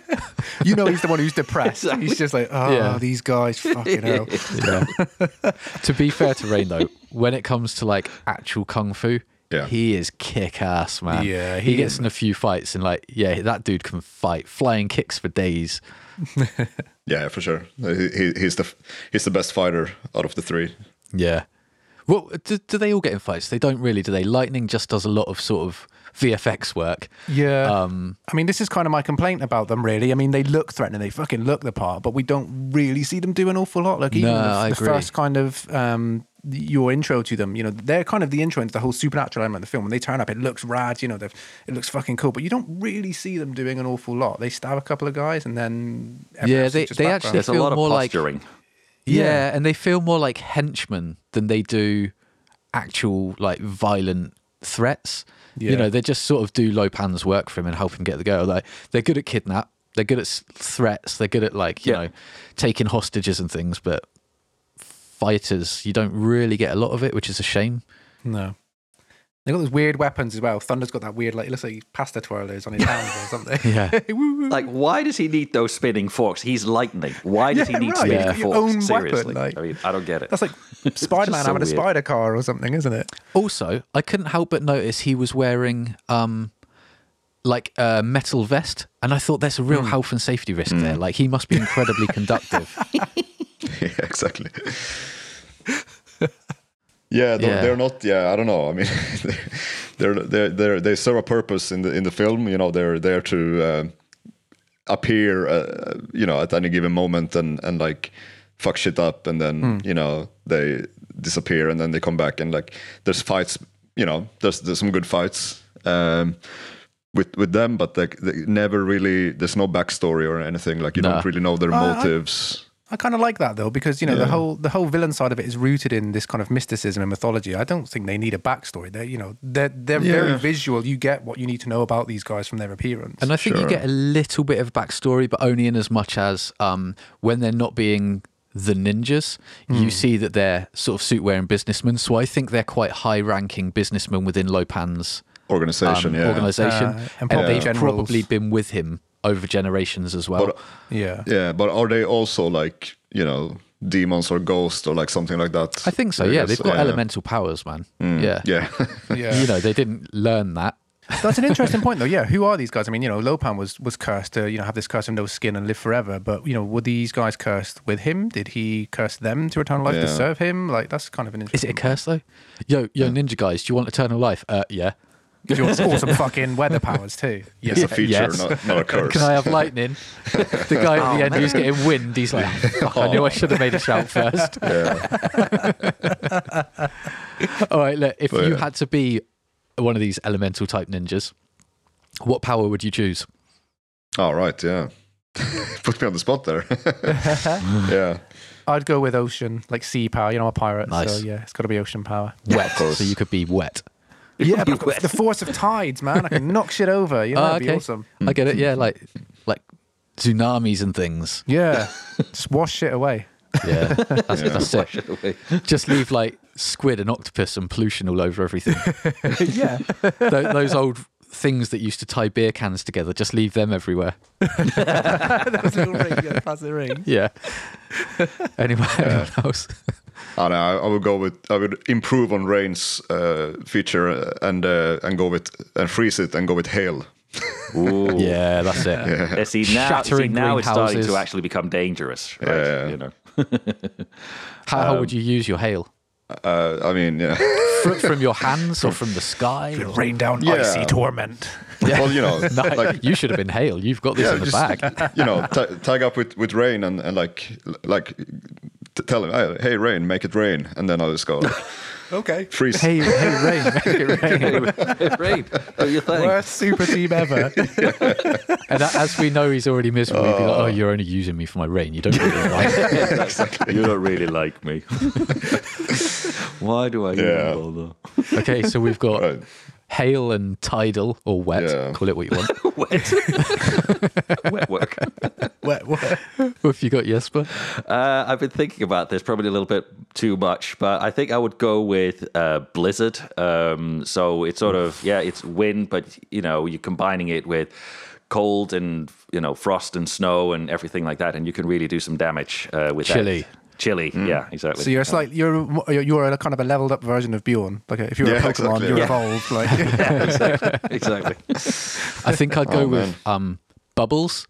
You know he's the one who's depressed. He's just like, oh, Yeah. these guys, fucking hell. Yeah. to be fair to Rain though, when it comes to like actual kung fu, Yeah. he is kick ass, man. Yeah, he, he gets in a few fights and like, yeah, that dude can fight, flying kicks for days. Yeah, for sure. He, he, he's the he's the best fighter out of the three. Yeah. Well, do, do they all get in fights? They don't really, do they? Lightning just does a lot of sort of VFX work. Yeah. Um, I mean, this is kind of my complaint about them, really. I mean, they look threatening, they fucking look the part, but we don't really see them do an awful lot. Like, even No, the, I the first kind of um, your intro to them, you know, they're kind of the intro into the whole supernatural element of the film. When they turn up, it looks rad, you know, they've- it looks fucking cool, but you don't really see them doing an awful lot. They stab a couple of guys and then. Yeah, they- they background. actually There's a feel lot of more like- posturing. yeah, Yeah. and they feel more like henchmen than they do actual like violent threats. Yeah. You know, they just sort of do Lo Pan's work for him and help him get the girl. Like they're good at kidnap, they're good at threats, they're good at like you Yeah. know taking hostages and things, but fighters, you don't really get a lot of it, which is a shame. No. They got those weird weapons as well. Thunder's got that weird, like, it looks like pasta twirlers on his hands or something. Yeah. Woo, woo. Like, why does he need those spinning forks? He's lightning. Why does Yeah, he need right. spinning Yeah. Your forks? own weapon, Seriously, like- I mean, I don't get it. That's like Spider Man so having a spider car or something, isn't it? Also, I couldn't help but notice he was wearing um like a metal vest, and I thought there's a real health and safety risk there. Like he must be incredibly conductive. yeah, exactly. yeah, they're, Yeah. they're not. Yeah, I don't know. I mean, they're they're they they serve a purpose in the in the film. You know, they're there to uh, appear. Uh, you know, at any given moment and and like fuck shit up, and then you know they disappear, and then they come back, and like there's fights. You know, there's there's some good fights. Um, with with them, but like they never really. There's no backstory or anything. Like you Nah. don't really know their I- motives. I kind of like that though, because you know the whole the whole villain side of it is rooted in this kind of mysticism and mythology. I don't think they need a backstory. They, you know, they're they're very visual. You get what you need to know about these guys from their appearance. And I think you get a little bit of backstory, but only in as much as um, when they're not being the ninjas, you see that they're sort of suit wearing businessmen. So I think they're quite high ranking businessmen within Lo Pan's Organization, um, yeah. organization. Uh, and and they've generals. probably been with him over generations as well. But yeah, yeah, but are they also like you know demons or ghosts or like something like that? I think so, yeah. They've got yeah. elemental powers, man. Yeah. Yeah, yeah. You know, they didn't learn that. That's an interesting point, though. Yeah, who are these guys? I mean, you know, Lo Pan was was cursed to you know have this curse of no skin and live forever. But you know, were these guys cursed with him? Did he curse them to eternal life to serve him? Like that's kind of an Is it a curse though? Yo, yo, ninja guys, do you want eternal life? Uh, yeah. Your awesome fucking weather powers too. it's a Yeah, feature, yes. not, not a curse. Can I have lightning? the guy at the oh, end who's getting wind, he's like, "Fuck, I knew I should have made a shout first. yeah. All right, look, if But you yeah. had to be one of these elemental type ninjas, what power would you choose? All right, yeah. Put me on the spot there. yeah, I'd go with ocean, like sea power. You know, I'm a pirate, Nice. so yeah, it's got to be ocean power. Wet, so you could be wet. Yeah, but I've got the force of tides, man. I can knock shit over. You know, Oh, that'd okay. be awesome. I get it. Yeah, like like tsunamis and things. Yeah, just wash shit away. Yeah, that's, that's Wash it. it away. Just leave like squid and octopus and pollution all over everything. yeah, Tho- those old things that used to tie beer cans together, just leave them everywhere. Those little ring, yeah, the ring. Yeah. Anyway, anyone else? I, don't know, I, I would go with I would improve on Rain's uh, feature uh, and uh, and go with and freeze it and go with hail. Ooh. Yeah, that's it. Yeah, see now, see, now it's starting to actually become dangerous. Right? Yeah. You know. How, how would you use your hail? Uh, I mean, yeah. From, from your hands or from the sky? or- Rain down Yeah. icy torment. well, you know, No, like you should have been hail. You've got this yeah, in the just bag. you know, t- tag up with with Rain and and like like t- tell him, "Hey, hey, Rain, make it rain, and then I'll just go like, Okay. freeze. Hey, hey, rain, make it rain. Right. Do you think? Worst super team ever. And as we know, he's already miserable. He'd be like, oh. oh, you're only using me for my rain. You don't really like it. You don't really like me. Why do I Yeah. even bother? Okay, so we've got Right. Hail and tidal or wet. Yeah. Call it what you want. Wet. Wet work. wet what? what have you got, Jesper? Uh, I've been thinking about this probably a little bit too much, but I think I would go with uh, Blizzard. Um, so it's sort of yeah, it's wind, but you know you're combining it with cold and you know frost and snow and everything like that, and you can really do some damage uh, with Chilly. That. Chilly, yeah, exactly. So you're slight, you're you're you're a kind of a leveled up version of Bjorn. Like if you're a Pokemon, exactly, you're yeah. evolved. Like exactly. exactly. I think I'd go Oh, with um, bubbles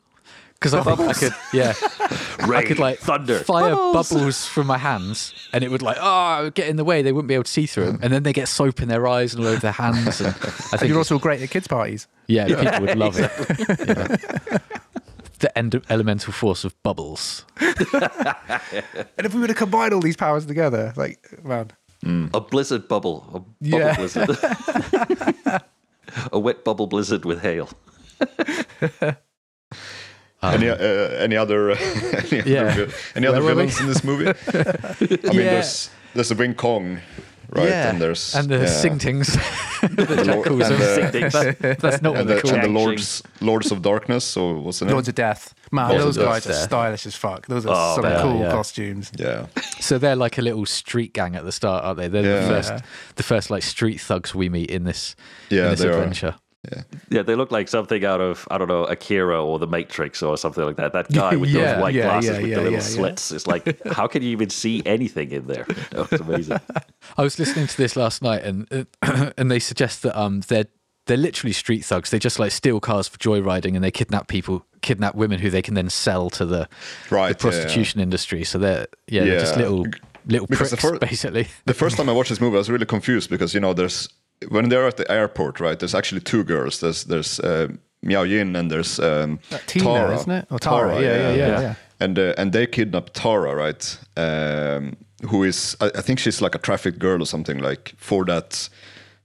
Because I think I could, yeah, I could like thunder, fire bubbles. bubbles. from my hands, and it would like oh get in the way. They wouldn't be able to see through them, and then they get soap in their eyes and all over their hands. And I think You're also great at kids' parties. yeah, people would love it. Yeah. The end- elemental force of bubbles. And if we were to combine all these powers together, like, man. A blizzard bubble. A bubble Yeah. blizzard. a wet bubble blizzard with hail. any uh, any other any Yeah. other, vi- any other Where were we? villains in this movie? I mean, Yeah. there's there's a Wing Kong, right? Yeah. And there's and the yeah. Singtings. the Jack Lord- calls and them. the- That's, that's not what and the, called. and the lords lords of darkness. So what's the name? Lords of Death. Man, Lords those of Death, guys are stylish as fuck. Those are Oh, some man, cool yeah. costumes. yeah, So they're like a little street gang at the start, aren't they? They're Yeah. the first, the first like street thugs we meet in this, Yeah, in this they are. Adventure. Yeah, they look like something out of I don't know Akira or The Matrix or something like that. That guy with Yeah, those white yeah, glasses yeah, with yeah, the little yeah, yeah. slits. It's like, how can you even see anything in there? Oh, it's amazing. I was listening to this last night, and and they suggest that um they're they're literally street thugs. They just like steal cars for joyriding, and they kidnap people, kidnap women who they can then sell to the, Right, the yeah, yeah. prostitution industry. So they're yeah, they're just little little Because pricks the fir- basically. the first time I watched this movie, I was really confused because you know there's when they're at the airport, right? There's actually two girls. There's there's uh, Miao Yin and there's um, Tina, Tara, isn't it? Or Tara, yeah, yeah, yeah, yeah. And uh, and they kidnap Tara, right? Um, who is I, I think she's like a trafficked girl or something like for that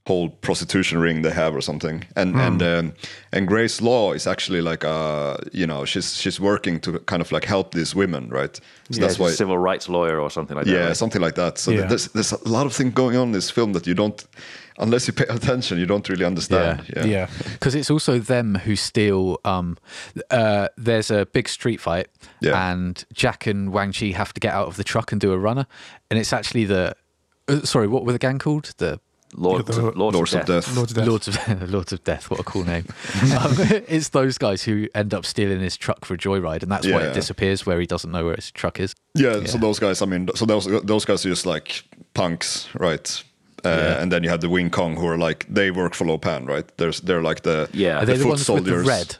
whole prostitution ring they have or something. And and um, and Grace Law is actually like uh you know she's she's working to kind of like help these women, right? So that's why civil rights lawyer or something like that. yeah, right? something like that. So Yeah. there's there's a lot of things going on in this film that you don't, unless you pay attention, you don't really understand. Yeah. Yeah. because it's also them who steal. Um, uh, there's a big street fight, Yeah. and Jack and Wang Chi have to get out of the truck and do a runner, and it's actually the. Uh, sorry, what were the gang called? The Lord, The Lords, Lords of Death. Lords of Death. Lords of Lords of Death. What a cool name! um, it's those guys who end up stealing his truck for a joyride, and that's why it disappears where he doesn't know where his truck is. Yeah, so those guys, I mean, so those those guys are just like punks, right? Uh, Yeah. And then you have the Wing Kong, who are like they work for Lo Pan, right? There's they're like the Yeah. Are the they the foot ones soldiers. with the red?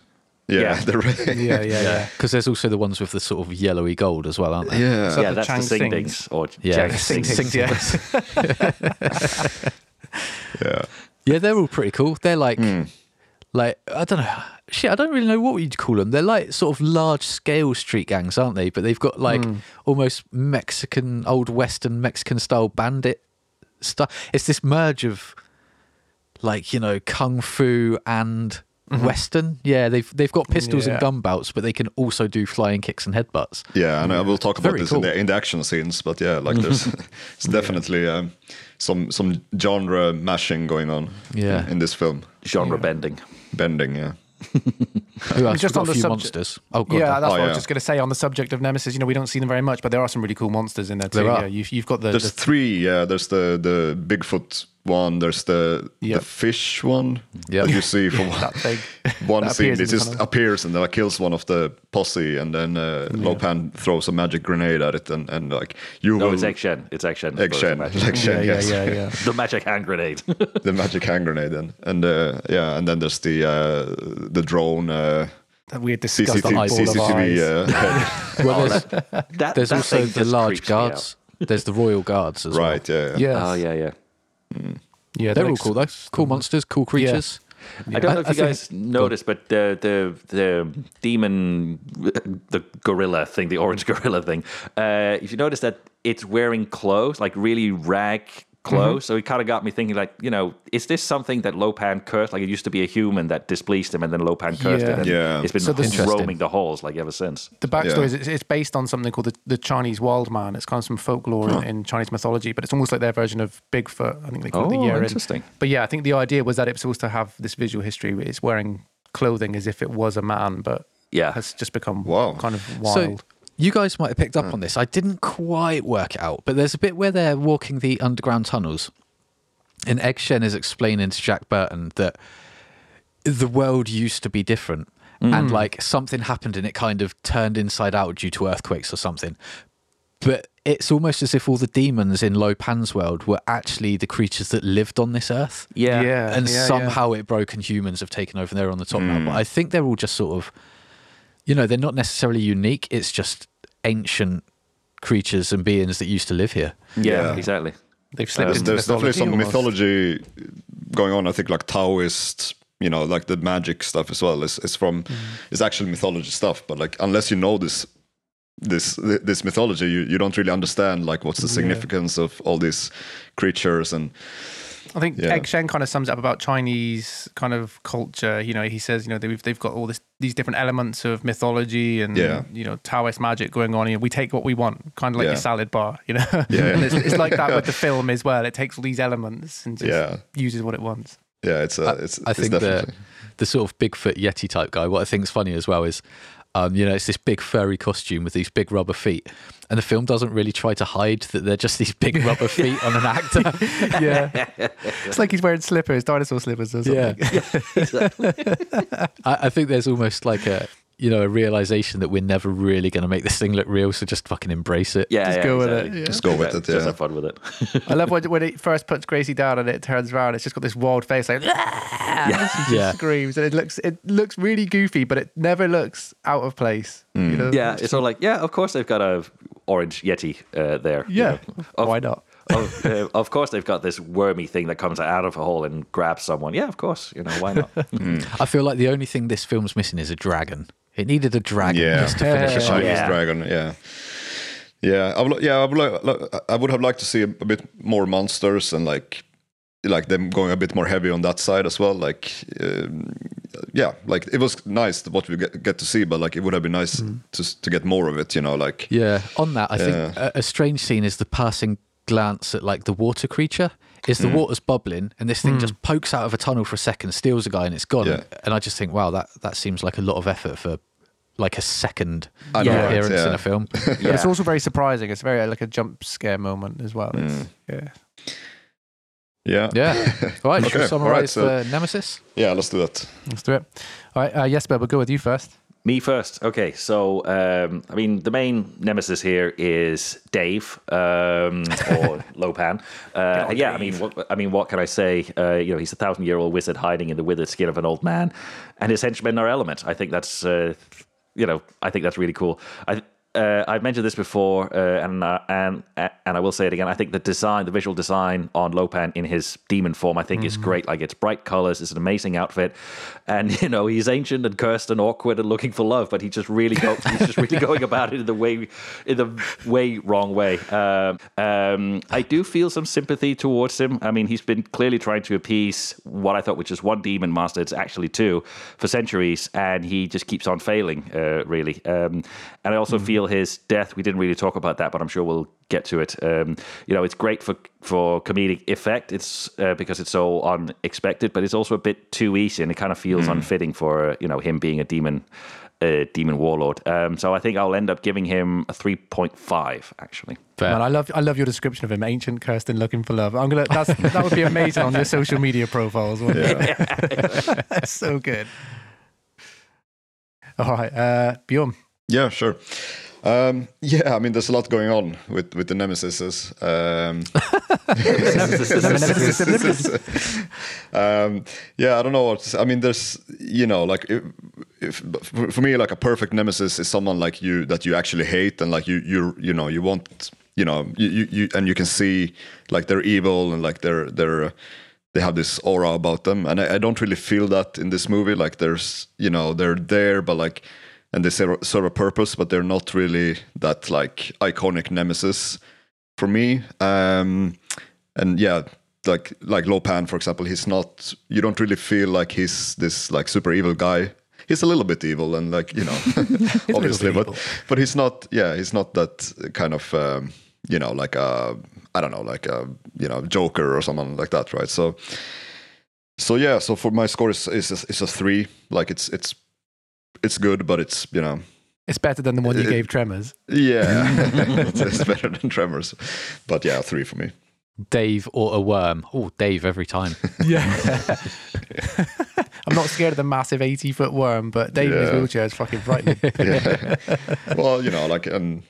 Yeah, Yeah. the red. Yeah, yeah, yeah. Because there's also the ones with the sort of yellowy gold as well, aren't there? yeah. So- yeah, the that's Chang the Sing Dings or Yeah, Jack Sing Sing Dings. Sings. Yeah. yeah. Yeah, they're all pretty cool. They're like, Hmm. like I don't know, shit. I don't really know what you'd call them. They're like sort of large scale street gangs, aren't they? But they've got like Hmm. almost Mexican, old Western Mexican style bandit stuff. It's this merge of like you know kung fu and Western. Yeah, they've they've got pistols Mm-hmm. Yeah. and gun belts, but they can also do flying kicks and headbutts. Yeah, I know and I will talk about Very this in the in the action scenes, but yeah, like there's it's definitely um, some some genre mashing going on Yeah. in, in this film. Genre bending. Bending, yeah. Who else? just on a the few subject- monsters. Oh, God, Yeah, that's Oh, what I was just going to say on the subject of Nemesis. You know, we don't see them very much, but there are some really cool monsters in there too. There are. Yeah, you've, you've got the, There's the three. Yeah, there's the the Bigfoot one. There's the Yep. the fish one Yep. that you see from that thing. one that scene. It just tunnel. appears and then kills one of the posse, and then uh, Lo Pan throws a magic grenade at it, and, and like you No, will it's Egg Shen. It's Egg Shen. Egg Shen, The magic- Egg Shen, yeah, yes. yeah, yeah, yeah. The magic hand grenade. the magic hand grenade, and and uh, yeah, and then there's the uh, the drone. Uh, That weird, disgusting CCTV, ball of CCTV eyes. uh, head. Well, there's, That, there's that also the large creeps me out. guards. There's the royal guards as well. right, yeah, Yes. Oh yeah, yeah. Yeah. They're all cool though. Cool monsters, cool creatures. I don't know if I you think- guys noticed, but the the the demon, the gorilla thing, the orange gorilla thing. Uh, if you notice that it's wearing clothes, like really rag Mm-hmm. clothes, so it kind of got me thinking, like, you know, is this something that Lo Pan cursed? Like, it used to be a human that displeased him, and then Lo Pan cursed Yeah. it, and Yeah. it's been So roaming the halls like ever since. The backstory Yeah. is it's, it's based on something called the, the Chinese wild man. It's kind of some folklore in, in Chinese mythology, but it's almost like their version of Bigfoot. I think they call it the Oh, Yeren interesting. But yeah, I think the idea was that it was supposed to have this visual history. It's wearing clothing as if it was a man, but Yeah. has just become Wow. kind of So wild. You guys might have picked up hmm. on this. I didn't quite work it out, but there's a bit where they're walking the underground tunnels, and Egg Shen is explaining to Jack Burton that the world used to be different, and hmm. like something happened and it kind of turned inside out due to earthquakes or something. But it's almost as if all the demons in Lo Pan's world were actually the creatures that lived on this earth. Yeah. Yeah. and yeah. somehow it broke and humans have taken over and they're on the top now. But hmm. I think they're all just sort of you know, they're not necessarily unique. It's just ancient creatures and beings that used to live here. Yeah, Yeah. exactly. They've slipped There's, into there's definitely some almost. mythology going on. I think like Taoist, you know, like the magic stuff as well is, is from Mm-hmm. is actual mythology stuff. But like unless you know this this this mythology, you, you don't really understand like what's the significance of all these creatures and I think Yeah. Egg Shen kind of sums it up about Chinese kind of culture. You know, he says, you know, they've they've got all this these different elements of mythology and Yeah. you know Taoist magic going on. You know, we take what we want, kind of like Yeah. your salad bar. You know, Yeah. and it's, it's like that with the film as well. It takes all these elements and just Yeah. uses what it wants. yeah, it's uh, a it's, I it's think the definitely the sort of Bigfoot Yeti type guy. What I think is funny as well is, um, you know, it's this big furry costume with these big rubber feet, and the film doesn't really try to hide that they're just these big rubber feet on an actor. Yeah, it's like he's wearing slippers, dinosaur slippers or something. Yeah. I, I think there's almost like a you know a realization that we're never really going to make this thing look real, so just fucking embrace it. Yeah, Just yeah, go with exactly. it, just go with it. Just have fun with it. I love when, when it first puts Gracie down and it turns around. It's just got this wild face, like yeah, she just Yeah. screams, and it looks it looks really goofy, but it never looks out of place. You know? Yeah, it's all like, yeah, of course they've got a orange yeti uh, there. you yeah. know. Of- Why not? of, uh, of course they've got this wormy thing that comes out of a hole and grabs someone. Yeah, of course. You know why not? I feel like the only thing this film's missing is a dragon. It needed a dragon Yeah. just to finish the it off. Chinese Yeah. dragon. Yeah, yeah. I would, yeah, I would, li- li- I would have liked to see a, a bit more monsters and like like them going a bit more heavy on that side as well. Like, um, yeah, like it was nice what we get, get to see, but like it would have been nice to to get more of it. You know, like Yeah. On that, I think a, a strange scene is the passing glance at like the water creature. Is the hmm. water's bubbling and this thing hmm. just pokes out of a tunnel for a second, steals a guy, and it's gone. Yeah. And I just think, wow, that that seems like a lot of effort for like a second I know, right, appearance in a film. But it's also very surprising. It's very like a jump scare moment as well. It's, hmm. Yeah. yeah, yeah. All right. Should Okay, we summarize right, so- the Nemesis? yeah. Let's do that. Let's do it. All right, uh, Jesper, we'll go with you first. Me first. Okay, so um, I mean, the main nemesis here is Dave um, or Lo Pan. Uh, yeah, I mean, what, I mean, what can I say? Uh, you know, he's a thousand-year-old wizard hiding in the withered skin of an old man, and his henchmen are Element. I think that's, uh, you know, I think that's really cool. I. Uh, I've mentioned this before, uh, and uh, and and I will say it again. I think the design, the visual design on Lo Pan in his demon form, I think is great. Like it's bright colors, it's an amazing outfit, and you know he's ancient and cursed and awkward and looking for love, but he just really go, he's just really going about it in the way in the way wrong way. Um, um, I do feel some sympathy towards him. I mean, he's been clearly trying to appease what I thought was just one demon master. It's actually two for centuries, and he just keeps on failing. Uh, really, um, and I also feel his death. We didn't really talk about that, but I'm sure we'll get to it. Um, you know, it's great for for comedic effect. It's uh, because it's so unexpected, but it's also a bit too easy, and it kind of feels unfitting for uh, you know him being a demon. Uh, demon warlord. Um, so I think I'll end up giving him a 3.5 actually. Fair. Man, I love I love your description of him, ancient Kirsten looking for love. I'm gonna that's that would be amazing on your social media profiles. Wouldn't it? that's so good. All right, uh, Bjorn. Yeah, sure. Um, yeah, I mean, there's a lot going on with with the nemesis. Um, um, yeah, I don't know what. I mean, there's you know, like if, if for, for me, like a perfect nemesis is someone like you that you actually hate and like you you you know you want you know you you, you and you can see like they're evil and like they're they're they have this aura about them and I, I don't really feel that in this movie like there's you know they're there but like and they serve, serve a purpose but they're not really that like iconic nemesis for me. Um and yeah like like lo pan for example he's not you don't really feel like he's this like super evil guy. He's a little bit evil and like you know obviously but evil. but he's not yeah he's not that kind of um, you know like a i don't know like a you know joker or someone like that right? So so yeah so for my score is is is a three. Like it's it's it's good but it's you know It's better than the one you It- gave Tremors. yeah it's, it's better than tremors but yeah three for me Dave or a worm. Oh, Dave every time. Yeah. I'm not scared of the massive 80 foot worm, but Dave in his wheelchair is fucking frightening. yeah. well you know like and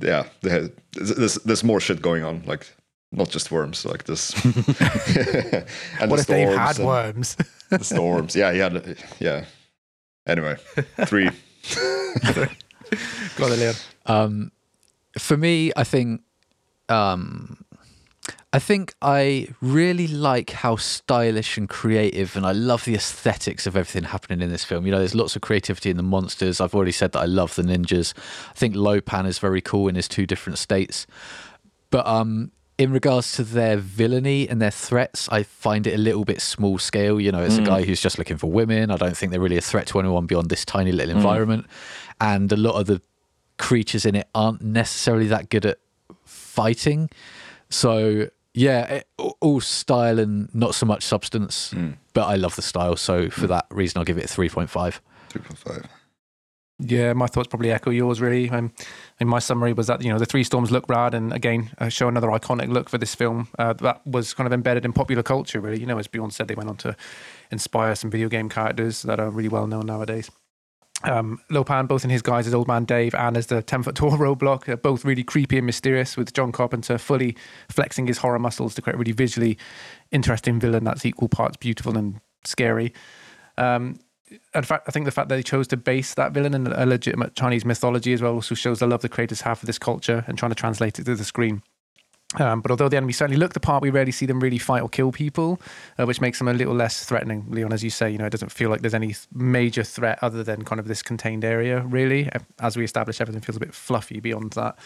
yeah there- there's there's more shit going on like not just worms like this and what the if Dave had and- worms? the storms. Yeah, he had. Yeah. Anyway, three. Go on, then, Leon. for me, I think, um, I think I really like how stylish and creative, and I love the aesthetics of everything happening in this film. You know, there's lots of creativity in the monsters. I've already said that I love the ninjas. I think Lo Pan is very cool in his two different states, but um, in regards to their villainy and their threats, I find it a little bit small scale. You know, it's a hmm. guy who's just looking for women. I don't think they're really a threat to anyone beyond this tiny little hmm. environment, and a lot of the creatures in it aren't necessarily that good at fighting. So yeah, it, all style and not so much substance. Hmm. But I love the style, so for that reason, I'll give it a three point five. 3.5. Yeah, my thoughts probably echo yours. Really, um, and my summary was that you know the three storms look rad, and again uh, show another iconic look for this film uh, that was kind of embedded in popular culture. Really, you know, as Bjorn said, they went on to inspire some video game characters that are really well known nowadays. Um, Lo Pan, both in his guise as Old Man Dave and as the 10 foot tall roadblock, are both really creepy and mysterious, with John Carpenter fully flexing his horror muscles to create a really visually interesting villain that's equal parts beautiful and scary. Um, in fact, I think the fact that they chose to base that villain in a legitimate Chinese mythology as well also shows the love the creators have for this culture and trying to translate it to the screen. Um, but although the enemy certainly look the part, we rarely see them really fight or kill people, uh, which makes them a little less threatening. Leon, as you say, you know, it doesn't feel like there's any major threat other than kind of this contained area, really. As we establish, everything feels a bit fluffy beyond that.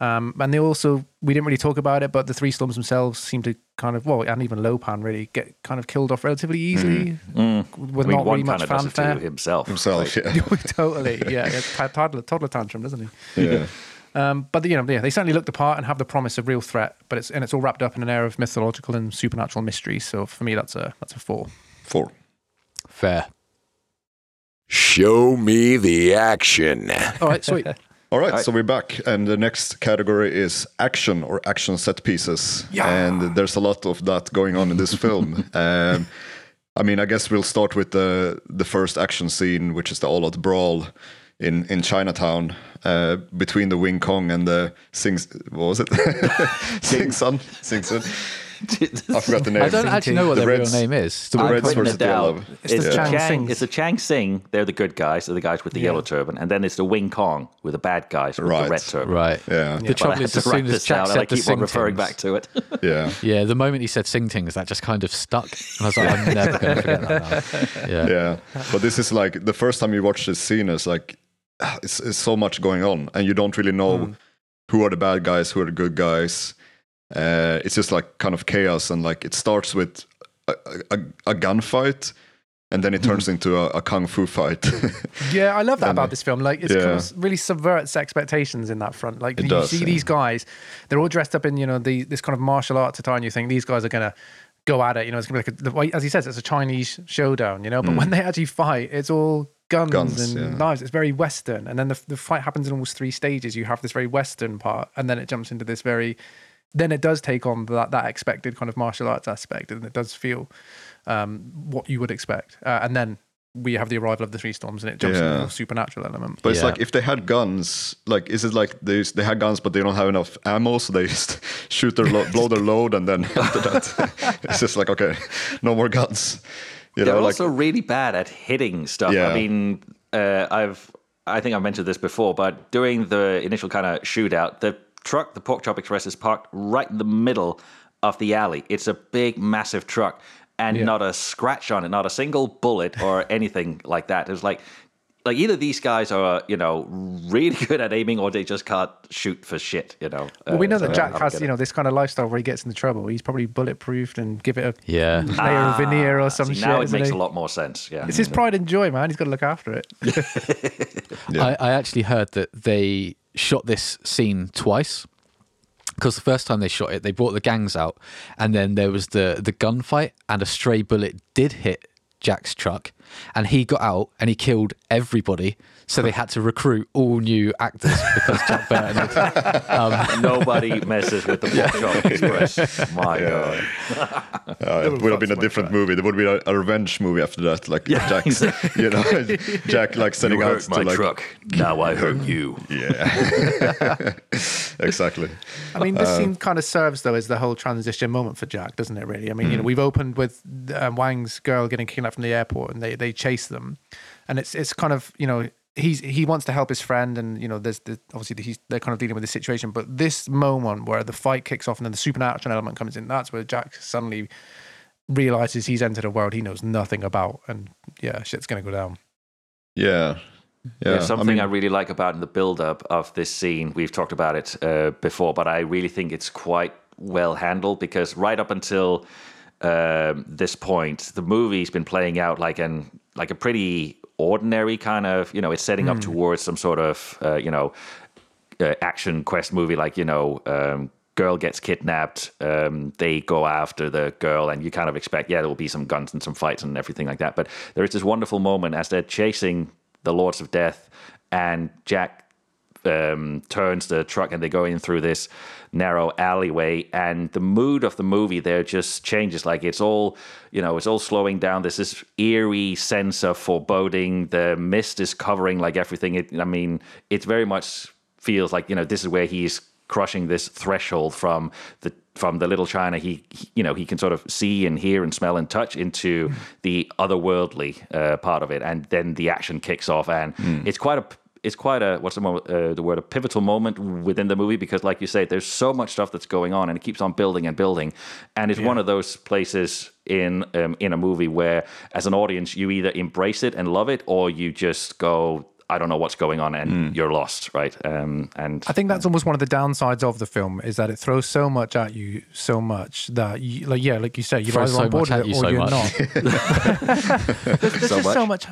Um, and they also, we didn't really talk about it, but the three storms themselves seem to kind of, well, and even Lo Pan really get kind of killed off relatively easily with I mean, not one really much kind of does it fanfare. to himself. Himself, yeah. totally, yeah. It's a toddler, toddler tantrum, doesn't he? yeah. Um, but you know, yeah, they certainly look the part and have the promise of real threat. But it's and it's all wrapped up in an air of mythological and supernatural mystery. So for me, that's a that's a four. Four. Fair. Show me the action. All right, sweet. All right, so we're back, and the next category is action or action set pieces. Yeah. And there's a lot of that going on in this film. Um, I mean, I guess we'll start with the the first action scene, which is the all-out brawl in in Chinatown uh, between the Wing Kong and the Sing. What was it? Sing Sun. Sing Sun. I forgot the name. I don't actually know what The their Reds- real name is. the I've Reds versus the. Yellow. It's the the Chang Chang, Sings. it's the Chang Sing. They're the good guys. They're the guys with the yellow turban, and then it's the Wing Kong with the bad guys with Right. the red turban. Right. Yeah, The trouble is, to as soon as this Jack down, and said I the keep on referring things- back to it. yeah. Yeah, the moment he said sing things, that just kind of stuck. And I was like, I'm never going to forget that now. Yeah. yeah but this is like the first time you watch this scene is like ah, it's, it's so much going on and you don't really know mm. who are the bad guys who are the good guys uh, it's just like kind of chaos and like it starts with a, a, a gunfight and then it turns into a, a kung fu fight Yeah, I love that about this film. Like, it yeah. kind of really subverts expectations in that front. Like, It you does, see yeah. these guys, they're all dressed up in you know the this kind of martial arts attire, and you think these guys are gonna go at it. You know, it's gonna be like a, as he says, it's a Chinese showdown. You know, but when they actually fight, it's all guns, Mm. Guns, and yeah. knives. It's very Western, and then the the fight happens in almost three stages. You have this very Western part, and then it jumps into this very. Then it does take on that that expected kind of martial arts aspect, and it does feel um, what you would expect. Uh, and then we have the arrival of the three storms, and it jumps into Yeah. the supernatural element. but it's Yeah. like if they had guns like is it like they, they had guns but they don't have enough ammo so they just shoot their lo- blow their load and then after that it's just like okay no more guns you They're know like also really bad at hitting stuff. Yeah. I mean, uh, I've I think I mentioned this before, but during the initial kind of shootout, the truck, the Pork Chop Express, is parked right in the middle of the alley. It's a big, massive truck, and not a scratch on it, not a single bullet or anything like that. It's like. Like either these guys are, you know, really good at aiming, or they just can't shoot for shit, you know. Well, we Uh, know so that I Jack has, you know, this kind of lifestyle where he gets into trouble. He's probably bulletproofed and give it a Yeah. layer of veneer or some See, shit. now it isn't makes he? a lot more sense. Yeah, It's his pride and joy, man. He's got to look after it. I, I actually heard that they shot this scene twice. Because the first time they shot it, they brought the gangs out, and then there was the the gunfight, and a stray bullet did hit Jack's truck, and he got out and he killed everybody. So they had to recruit all new actors because Jack Burton had Nobody messes with the Pork Chop Express. My God. Uh, it would have been a different movie. There would be a, a revenge movie after that, like Jack, you know, Jack like setting out to like, truck. Now I hurt you. yeah, exactly. I mean, this scene kind of serves though as the whole transition moment for Jack, doesn't it? Really. I mean, you Mm. know, we've opened with um, Wang's girl getting kidnapped from the airport, and they they chase them, and it's it's kind of you know he's he wants to help his friend, and you know, there's the, obviously he's they're kind of dealing with the situation. But this moment where the fight kicks off and then the supernatural element comes in, that's where Jack suddenly realizes he's entered a world he knows nothing about, and yeah, shit's gonna go down. Yeah. Yeah. There's something I, mean, really like about in the build-up of this scene. We've talked about it uh, before, but I really think it's quite well handled because right up until um, this point, the movie's been playing out like an like a pretty ordinary kind of you know it's setting up towards some sort of uh, you know uh, action quest movie like you know um, girl gets kidnapped um, they go after the girl and you kind of expect yeah there will be some guns and some fights and everything like that. But there is this wonderful moment as they're chasing the lords of death and jack um, turns the truck and they go in through this narrow alleyway and the mood of the movie there just changes. Like it's all you know it's all slowing down. There's this eerie sense of foreboding. The mist is covering like everything. It, i mean it very much feels like you know this is where he's crushing this threshold from the from the little china he, he you know he can sort of see and hear and smell and touch into the otherworldly uh, part of it. And then the action kicks off and it's quite a it's quite a what's the, mo- uh, the word a pivotal moment within the movie because like you say there's so much stuff that's going on and it keeps on building and building and it's one of those places in um, in a movie where as an audience you either embrace it and love it or you just go I don't know what's going on and you're lost right um, and I think that's almost one of the downsides of the film is that it throws so much at you, so much that you, like yeah, like you say, you're Throws either on so board with it you or so you're much. not. there's there's So just so much?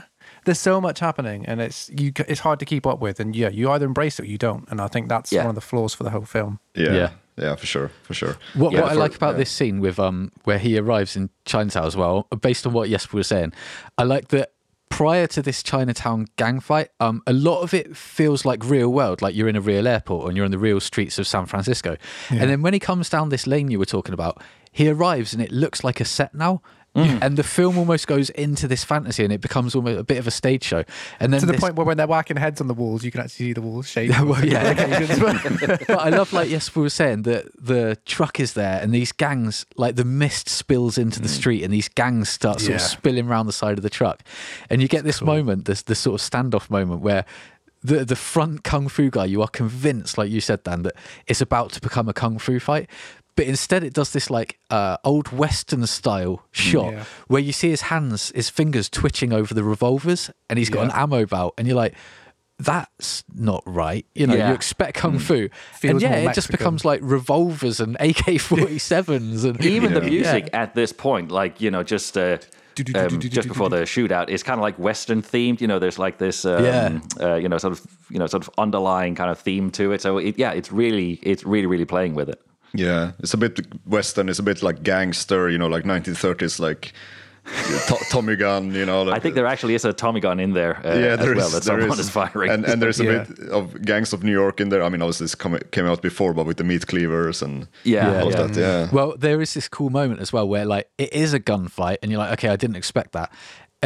Much. There's so much happening, and it's you. It's hard to keep up with, and yeah, you either embrace it or you don't. And I think that's Yeah. one of the flaws for the whole film. yeah. Yeah. yeah. for sure. For sure. What, Yeah, what I like about yeah. this scene with um where he arrives in Chinatown as well, based on what Jesper was saying, I like that prior to this Chinatown gang fight, um, a lot of it feels like real world, like you're in a real airport and you're in the real streets of San Francisco. And then when he comes down this lane you were talking about, he arrives and it looks like a set now. Mm. And the film almost goes into this fantasy and it becomes almost a bit of a stage show. And then To the this- point where when they're whacking heads on the walls, you can actually see the walls shake. well, yeah. but I love, like Jesper was saying, that the truck is there and these gangs, like the mist spills into the street and these gangs start sort of spilling around the side of the truck. And you get this moment, this, this sort of standoff moment where the, the front kung fu guy, you are convinced, like you said, Dan, that it's about to become a kung fu fight. But instead, it does this like uh, old Western style shot Yeah. where you see his hands, his fingers twitching over the revolvers, and he's got an ammo belt, and you're like, that's not right. You know, Yeah. you expect kung fu, and yeah, more it just becomes like revolvers and AK 47s, and even the Yeah. music at this point, like you know, just uh, um, just before the shootout, is kind of like Western themed. You know, there's like this, um, Yeah. uh, you know, sort of, you know, sort of underlying kind of theme to it. So it, yeah, it's really, it's really, really playing with it. Yeah, it's a bit western. It's a bit like gangster, you know, like 1930s, like to- Tommy gun, you know. Like, I think there actually is a Tommy gun in there uh, yeah, as well is- that there someone is. is firing. and and there's a Yeah. bit of gangs of New York in there. I mean, obviously this come, came out before, but with the meat cleavers and Yeah, all yeah. that. Yeah, Well, there is this cool moment as well where like it is a gunfight, and you're like, okay, I didn't expect that.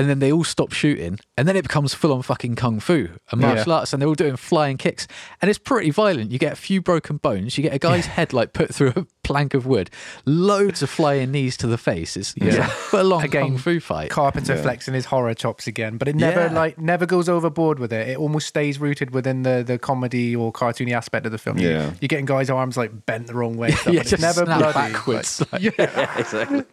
And then they all stop shooting, and then it becomes full on fucking kung fu and martial arts, and they're all doing flying kicks, and it's pretty violent. You get a few broken bones, you get a guy's head like put through a plank of wood, loads of flying knees to the face. It's, it's a full on Again, kung fu fight. Carpenter flexing his horror chops again, but it never Yeah. like never goes overboard with it. It almost stays rooted within the the comedy or cartoony aspect of the film. Yeah. you're getting guys' arms like bent the wrong way. Stuff, yeah, but just it's never snap bloody. backwards. like- yeah, exactly.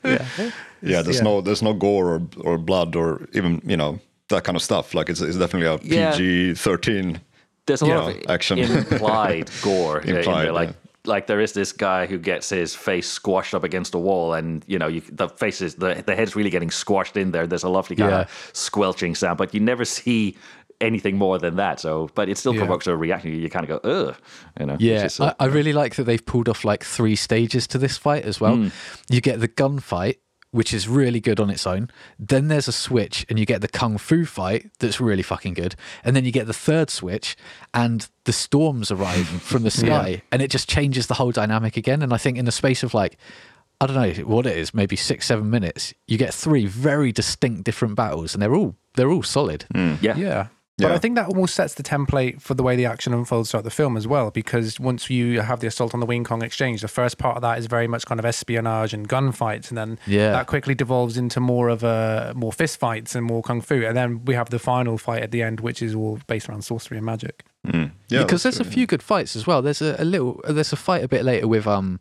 yeah. There's yeah. no there's no gore or or blood or even you know that kind of stuff. Like it's it's definitely a Yeah. PG 13. There's a Yeah, lot of action. implied gore uh, in Implied, there. Like, yeah. Like there is this guy who gets his face squashed up against a wall, and you know, you, the face is the the head's really getting squashed in there. There's a lovely kind Yeah. of squelching sound, but you never see anything more than that. So, but it still Yeah. provokes a reaction. You kind of go, ugh, you know. Yeah, uh, I, I really like that they've pulled off like three stages to this fight as well. Hmm. You get the gunfight, which is really good on its own. Then there's a switch, and you get the kung fu fight that's really fucking good. And then you get the third switch, and the storms arrive from the sky, and it just changes the whole dynamic again. And I think in the space of like, I don't know what it is, maybe six, seven minutes, you get three very distinct different battles, and they're all they're all solid. Mm. yeah, Yeah. But Yeah. I think that almost sets the template for the way the action unfolds throughout the film as well, because once you have the assault on the Wing Kong exchange, the first part of that is very much kind of espionage and gunfights, and then Yeah. that quickly devolves into more of a more fist fights and more kung fu, and then we have the final fight at the end, which is all based around sorcery and magic. Mm. Yeah, because there's true, a few good fights as well. There's a, a little, there's a fight a bit later with um,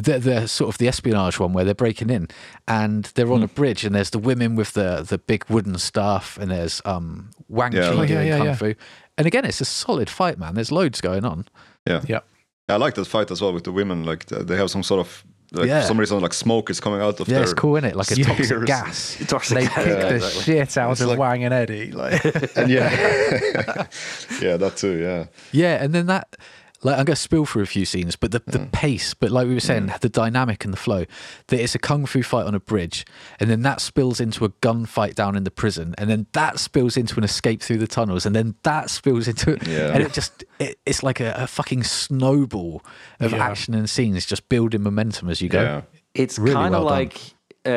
the, the sort of the espionage one where they're breaking in and they're Hmm. on a bridge and there's the women with the the big wooden staff and there's um Wang Yeah, Chi like- doing Yeah, yeah, kung yeah. fu. And again, it's a solid fight, man. There's loads going on. Yeah. Yeah. I like that fight as well with the women. Like they have some sort of like Yeah. for some reason like smoke is coming out of Yeah, their it's cool, isn't it? Like a toxic Spears. gas. Toxic They gas, kick yeah, the exactly. shit out It's of like- Wang and Eddie. Like, And yeah, yeah, that too. Yeah, Yeah, and then that like I'm gonna spill through a few scenes, but the, the pace, but like we were saying, the dynamic and the flow, that it's a kung fu fight on a bridge, and then that spills into a gunfight down in the prison, and then that spills into an escape through the tunnels, and then that spills into Yeah. and it just it, it's like a, a fucking snowball of Yeah. action and scenes just building momentum as you go. yeah. It's Really kind of well done. like, uh,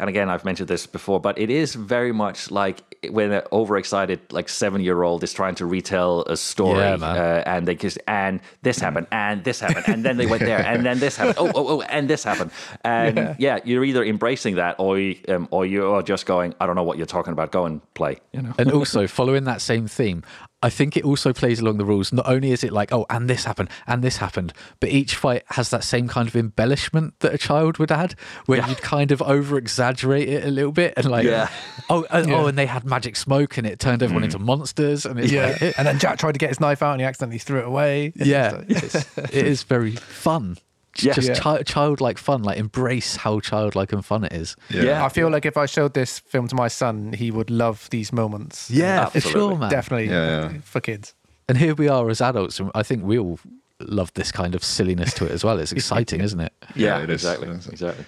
and again, I've mentioned this before, but it is very much like when an overexcited, like seven year old is trying to retell a story, Yeah, man. uh, and they just, and this happened, and this happened, and then they went there, and then this happened, oh, oh, oh, and this happened. And yeah, you're either embracing that or, you, um, or you're just going, I don't know what you're talking about, go and play, you know? And also, following that same theme, I think it also plays along the rules. Not only is it like, oh, and this happened, and this happened, but each fight has that same kind of embellishment that a child would add, where Yeah. you'd kind of over exaggerate it a little bit. And like, Yeah. oh, and, Yeah. oh, and they had magic smoke and it turned everyone into hmm. monsters. And it's yeah. like, and then Jack tried to get his knife out and he accidentally threw it away. yeah, it's, it is very fun. Yeah. Just Yeah. chi- childlike fun. Like, embrace how childlike and fun it is. Yeah. I feel like if I showed this film to my son, he would love these moments. Yeah, for sure, man. Definitely Yeah, yeah. for kids. And here we are as adults, and I think we all love this kind of silliness to it as well. It's exciting, isn't it? Yeah, Yeah, it is. exactly, exactly.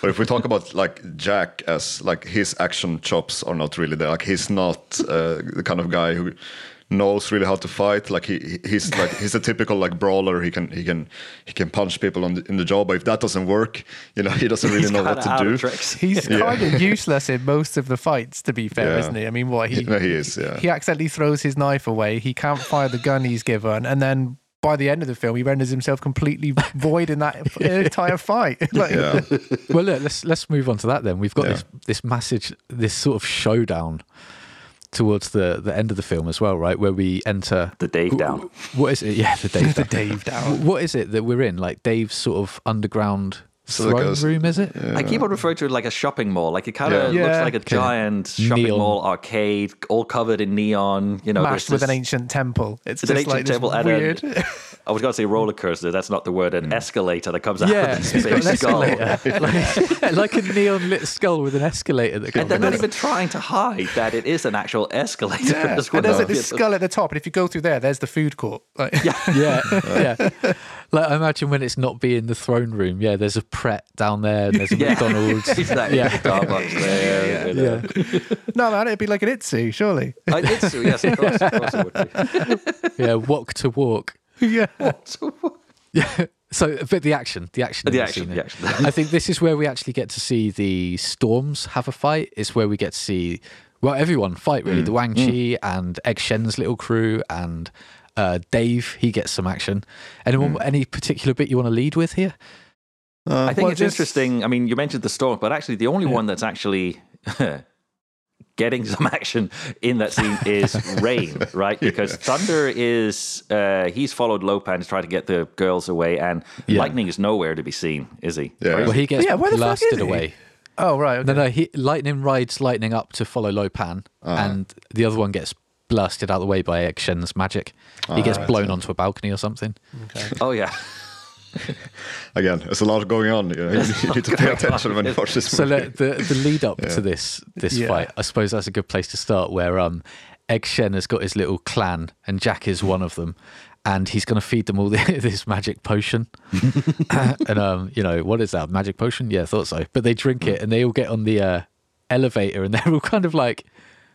But if we talk about like Jack as like his action chops are not really there. Like he's not uh, the kind of guy who knows really how to fight. Like he he's like he's a typical like brawler. He can he can he can punch people on the, in the jaw. But if that doesn't work, you know he doesn't really He's know what to out of do. tricks. He's Yeah. kind of useless in most of the fights, to be fair, Yeah. isn't he? I mean, what he No, he is. Yeah. he accidentally throws his knife away. He can't fire the gun he's given, and then by the end of the film, he renders himself completely void in that entire fight. like, yeah. Well, look, let's let's move on to that then. We've got Yeah. this this massive this sort of showdown towards the the end of the film as well, right? Where we enter The Dave down. What is it? Yeah, the Dave the down. Dave down. What is it that we're in? Like Dave's sort of underground So throne a- room, is it? I keep on referring to it like a shopping mall. Like it kind of Yeah. looks like a Okay. giant shopping Neon. mall arcade, all covered in neon. You know, Mashed there's with an ancient temple. It's, It's an just ancient like this temple and weird. a, I was going to say roller mm. coaster. That's not the word. An mm. escalator that comes out Yeah, of this big an skull. escalator, like, like a neon lit skull with an escalator that And goes. they're not even trying to hide that it is an actual escalator. Yeah. as And there's well. like this skull at the top, and if you go through there, there's the food court. Like, yeah. yeah, yeah. Like I imagine when it's not being the throne room. Yeah, there's a Pret down there. And there's a Yeah. McDonald's. exactly. Yeah. Starbucks there. know. Yeah, No, man, it'd be like an Itsu, surely. I did so, yes, of course. Of course it would be. yeah. Wok to Walk. yeah. Yeah. So, but the action, the action, The action, the action. I think this is where we actually get to see the storms have a fight. It's where we get to see well everyone fight really. Mm. The Wang Chi and Egg Shen's little crew and uh, Dave. He gets some action. Anyone? Mm. Any particular bit you want to lead with here? Uh, I think Well, it's just- interesting. I mean, you mentioned the storm, but actually, the only one that's actually getting some action in that scene is Rain, right? Because Thunder is uh, he's followed Lo Pan to try to get the girls away, and Yeah. Lightning is nowhere to be seen, is he? Yeah. Is Well, he? he gets Yeah, where the fuck blasted is he? away. Oh, right. Okay. No, no. He, Lightning rides Lightning up to follow Lo Pan, Uh-huh. and the other one gets blasted out of the way by Egg Shen's magic. He gets Ah, right, blown yeah. onto a balcony or something. Oh yeah, Again, there's a lot going on. You, know, you need to pay attention when you watch this So movie. the, the the lead up to this this Yeah. fight, I suppose that's a good place to start. Where um, Egg Shen has got his little clan, and Jack is one of them, and he's going to feed them all this magic potion. and um, you know what is that magic potion? Yeah, I thought so. But they drink it, and they all get on the uh, elevator, and they're all kind of like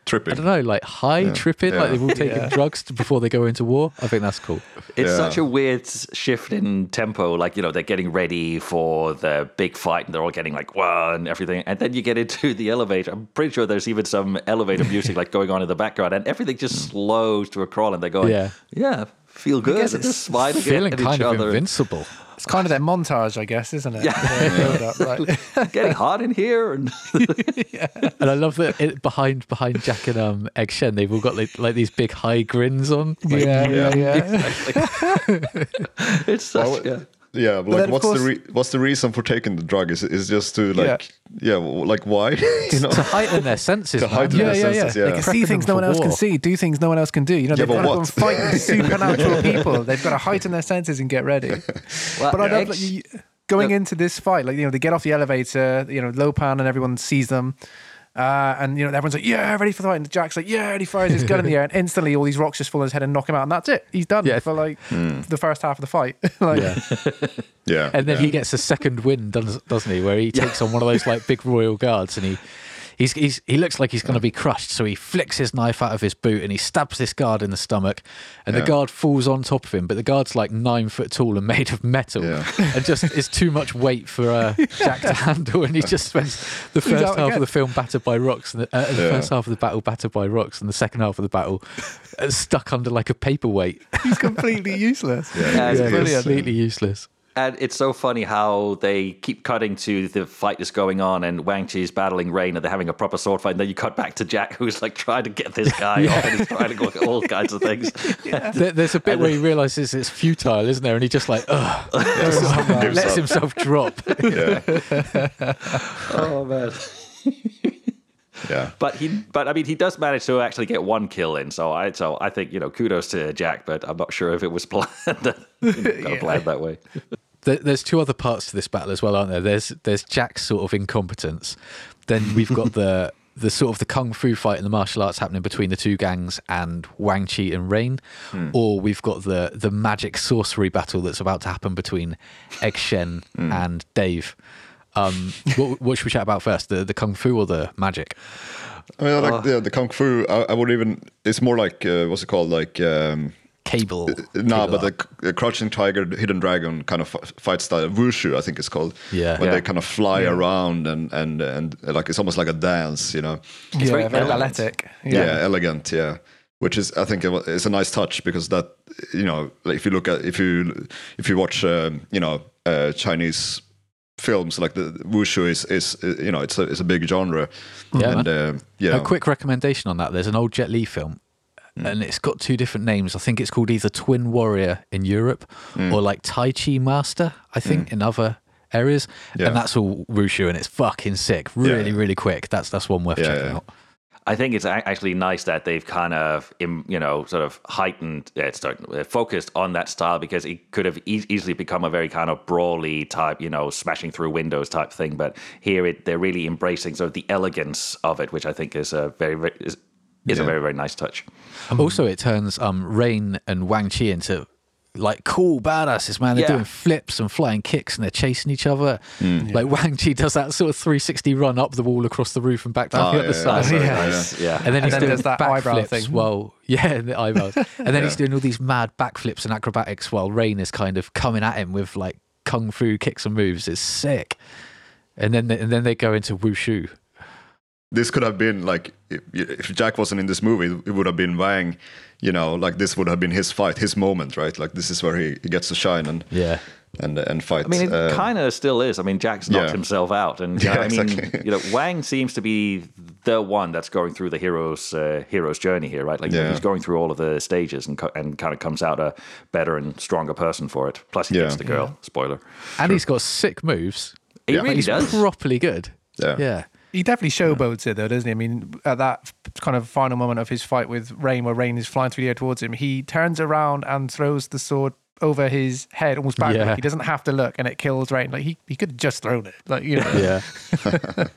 tripping. I don't know, like high tripping, like they've all taken Yeah. drugs to, before they go into war. I think that's cool. It's Yeah. such a weird shift in tempo. Like, you know, they're getting ready for the big fight and they're all getting like, wow, and everything. And then you get into the elevator. I'm pretty sure there's even some elevator music like going on in the background and everything just mm. slows to a crawl and they're going, Yeah. yeah, feel good. guess they're it's smiling Feeling at kind each of other. invincible. It's kind of their montage, I guess, isn't it? Yeah. right. getting hot in here. And yeah. And I love that it, behind behind Jack and um, Egg Shen, they've all got like, like these big high grins on. Like, yeah, yeah, yeah. it's such, yeah. Yeah, then, like what's course- the re- what's the reason for taking the drug? Is is just to like yeah, w like why? you know, to heighten their senses, To heighten Yeah, their yeah, yeah. senses, yeah. They can see things no one for else can see, do things no one else can do. You know, they've but got to go and fight with supernatural people. They've got to heighten their senses and get ready. Well, But I love Eggs- that you, going Look- into this fight, like you know, they get off the elevator. You know, Lo Pan and everyone sees them, uh, and you know, everyone's like, "Yeah, ready for the fight." And Jack's like, "Yeah," and he fires his gun in the air, and instantly all these rocks just fall on his head and knock him out, and that's it. He's done Yeah. for like the first half of the fight. like, Yeah. yeah, And then yeah. he gets a second win, does- doesn't he? Where he takes on one of those like big royal guards, and he he's, he's he looks like he's going to be crushed. So he flicks his knife out of his boot and he stabs this guard in the stomach, and the guard falls on top of him. But the guard's like nine foot tall and made of metal, Yeah. and just is too much weight for uh, Jack to handle. And he just spends the first half again. of the film battered by rocks, and the, uh, the Yeah. first half of the battle battered by rocks, and the second half of the battle uh, stuck under like a paperweight. he's completely useless. yeah, Yeah, yeah, it's brilliant. completely useless. And it's so funny how they keep cutting to the fight that's going on and Wang Chi's battling Rain and they're having a proper sword fight. And then you cut back to Jack who's like trying to get this guy off and he's trying to go at all kinds of things. There, there's a bit where he realizes it's futile, isn't there? And he just like, ugh, just lets up. himself drop. yeah, oh, man. yeah. But he, but I mean, he does manage to actually get one kill in. So I, so I think you know, kudos to Jack. But I'm not sure if it was planned, kind of planned that way. There, there's two other parts to this battle as well, aren't there? There's there's Jack's sort of incompetence. Then we've got the the sort of the kung fu fight and the martial arts happening between the two gangs and Wang Chi and Rain, or we've got the the magic sorcery battle that's about to happen between Egg Shen and Dave. Um, what, what should we chat about first? The the kung fu or the magic? I mean, I like the, the kung fu. I, I would even. It's more like uh, what's it called? Like um, Cable. no, cable but the, the crouching tiger, hidden dragon kind of f- fight style, wushu, I think it's called. Yeah. when Yeah. they kind of fly around and and and uh, like it's almost like a dance, you know. yeah, very very, elegant. athletic. yeah. elegant yeah which is i think it's a nice touch because that you know like if you look at if you if you watch um, you know uh, chinese films like the wushu is is uh, you know it's a it's a big genre Yeah, and uh, yeah A quick recommendation on that. There's an old Jet Li film, and it's got two different names. I think it's called either Twin Warrior in Europe or like Tai Chi Master, I think, in other areas. Yeah. And that's all Wushu, and it's fucking sick. Really, Yeah. really quick. That's that's one worth Yeah, checking yeah. out. I think it's actually nice that they've kind of, you know, sort of heightened, uh, start, uh, focused on that style because it could have e- easily become a very kind of brawly type, you know, smashing through windows type thing. But here, it they're really embracing sort of the elegance of it, which I think is a very, very is, is a very, very nice touch. Also, it turns um, Rain and Wang Chi into like cool badasses, man. They're Yeah. doing flips and flying kicks, and they're chasing each other. Like Wang Chi does that sort of 360 run up the wall across the roof and back down Oh, the other yeah, side. yeah, yeah. Nice, yeah. And then he's then doing there's that eyebrow backflips thing. while yeah, the eyebrows. And then he's doing all these mad backflips and acrobatics while Rain is kind of coming at him with like kung fu kicks and moves. It's sick. And then and then they go into wushu. this could have been like if, if jack wasn't in this movie it would have been wang you know like this would have been his fight his moment right like this is where he, he gets to shine and Yeah. and and fight I mean, it Uh, kind of still is. I mean, Jack's knocked yeah. himself out, and Yeah, I mean, exactly. you know, Wang seems to be the one that's going through the hero's uh, hero's journey here, right? Like Yeah. he's going through all of the stages and co- and kind of comes out a better and stronger person for it. Plus, he Yeah. gets the girl. Spoiler. And he's got sick moves. He Yeah. really he's does. properly good. Yeah. Yeah. He definitely showboats it though, doesn't he? I mean, at that kind of final moment of his fight with Rain, where Rain is flying through the air towards him, he turns around and throws the sword over his head, almost backward. Yeah. He doesn't have to look, and it kills Rain. Like he, he could have just thrown it. Like you know, Yeah.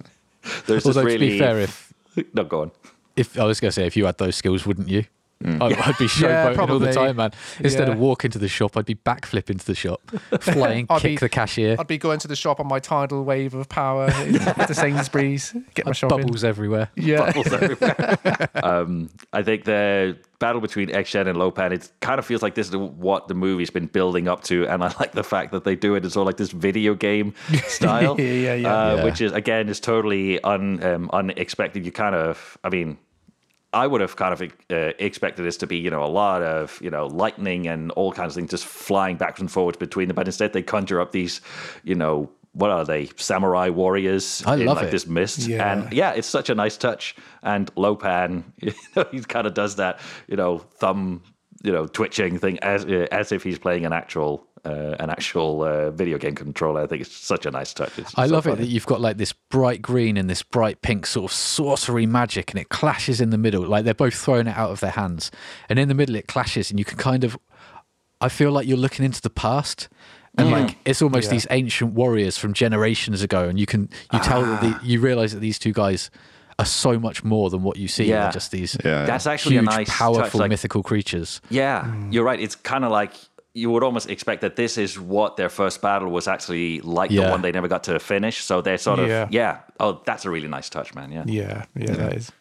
There's this really to be fair, if no, go on. if I was gonna say if you had those skills, wouldn't you? I, I'd be Yeah, showboating all the time, man. Instead of walking to the shop, I'd be backflipping into the shop, flying, I'd kick be- the cashier, I'd be going to the shop on my tidal wave of power to Sainsbury's, get my shopping. bubbles everywhere. Yeah. bubbles everywhere. um, I think the battle between Egg Shen and Lo Pan, it kind of feels like this is what the movie's been building up to, and I like the fact that they do it in all like this video game style, Yeah, yeah, yeah. Uh, Yeah. which is again is totally un, um, unexpected. You kind of, I mean. I would have kind of uh, expected this to be, you know, a lot of, you know, lightning and all kinds of things just flying backwards and forwards between them. But instead, they conjure up these, you know, what are they? Samurai warriors I in love like it. this mist. Yeah. And yeah, it's such a nice touch. And Lo Pan, you know, he kind of does that, you know, thumb, you know, twitching thing as uh, as if he's playing an actual uh, an actual uh, video game controller. I think it's such a nice touch. It's I so love it that you've got like this bright green and this bright pink sort of sorcery magic, and it clashes in the middle. Like they're both throwing it out of their hands, and in the middle it clashes, and you can kind of. I feel like you're looking into the past, and like it's almost Yeah. these ancient warriors from generations ago, and you can you tell that the, you realize that these two guys are so much more than what you see. They're Yeah. just these Yeah. That's actually huge, a nice powerful. Like, mythical creatures. Yeah, you're right. It's kind of like you would almost expect that this is what their first battle was actually like the one they never got to finish. So they're sort of Yeah. yeah. Oh, that's a really nice touch, man. Yeah. Yeah, yeah, that is.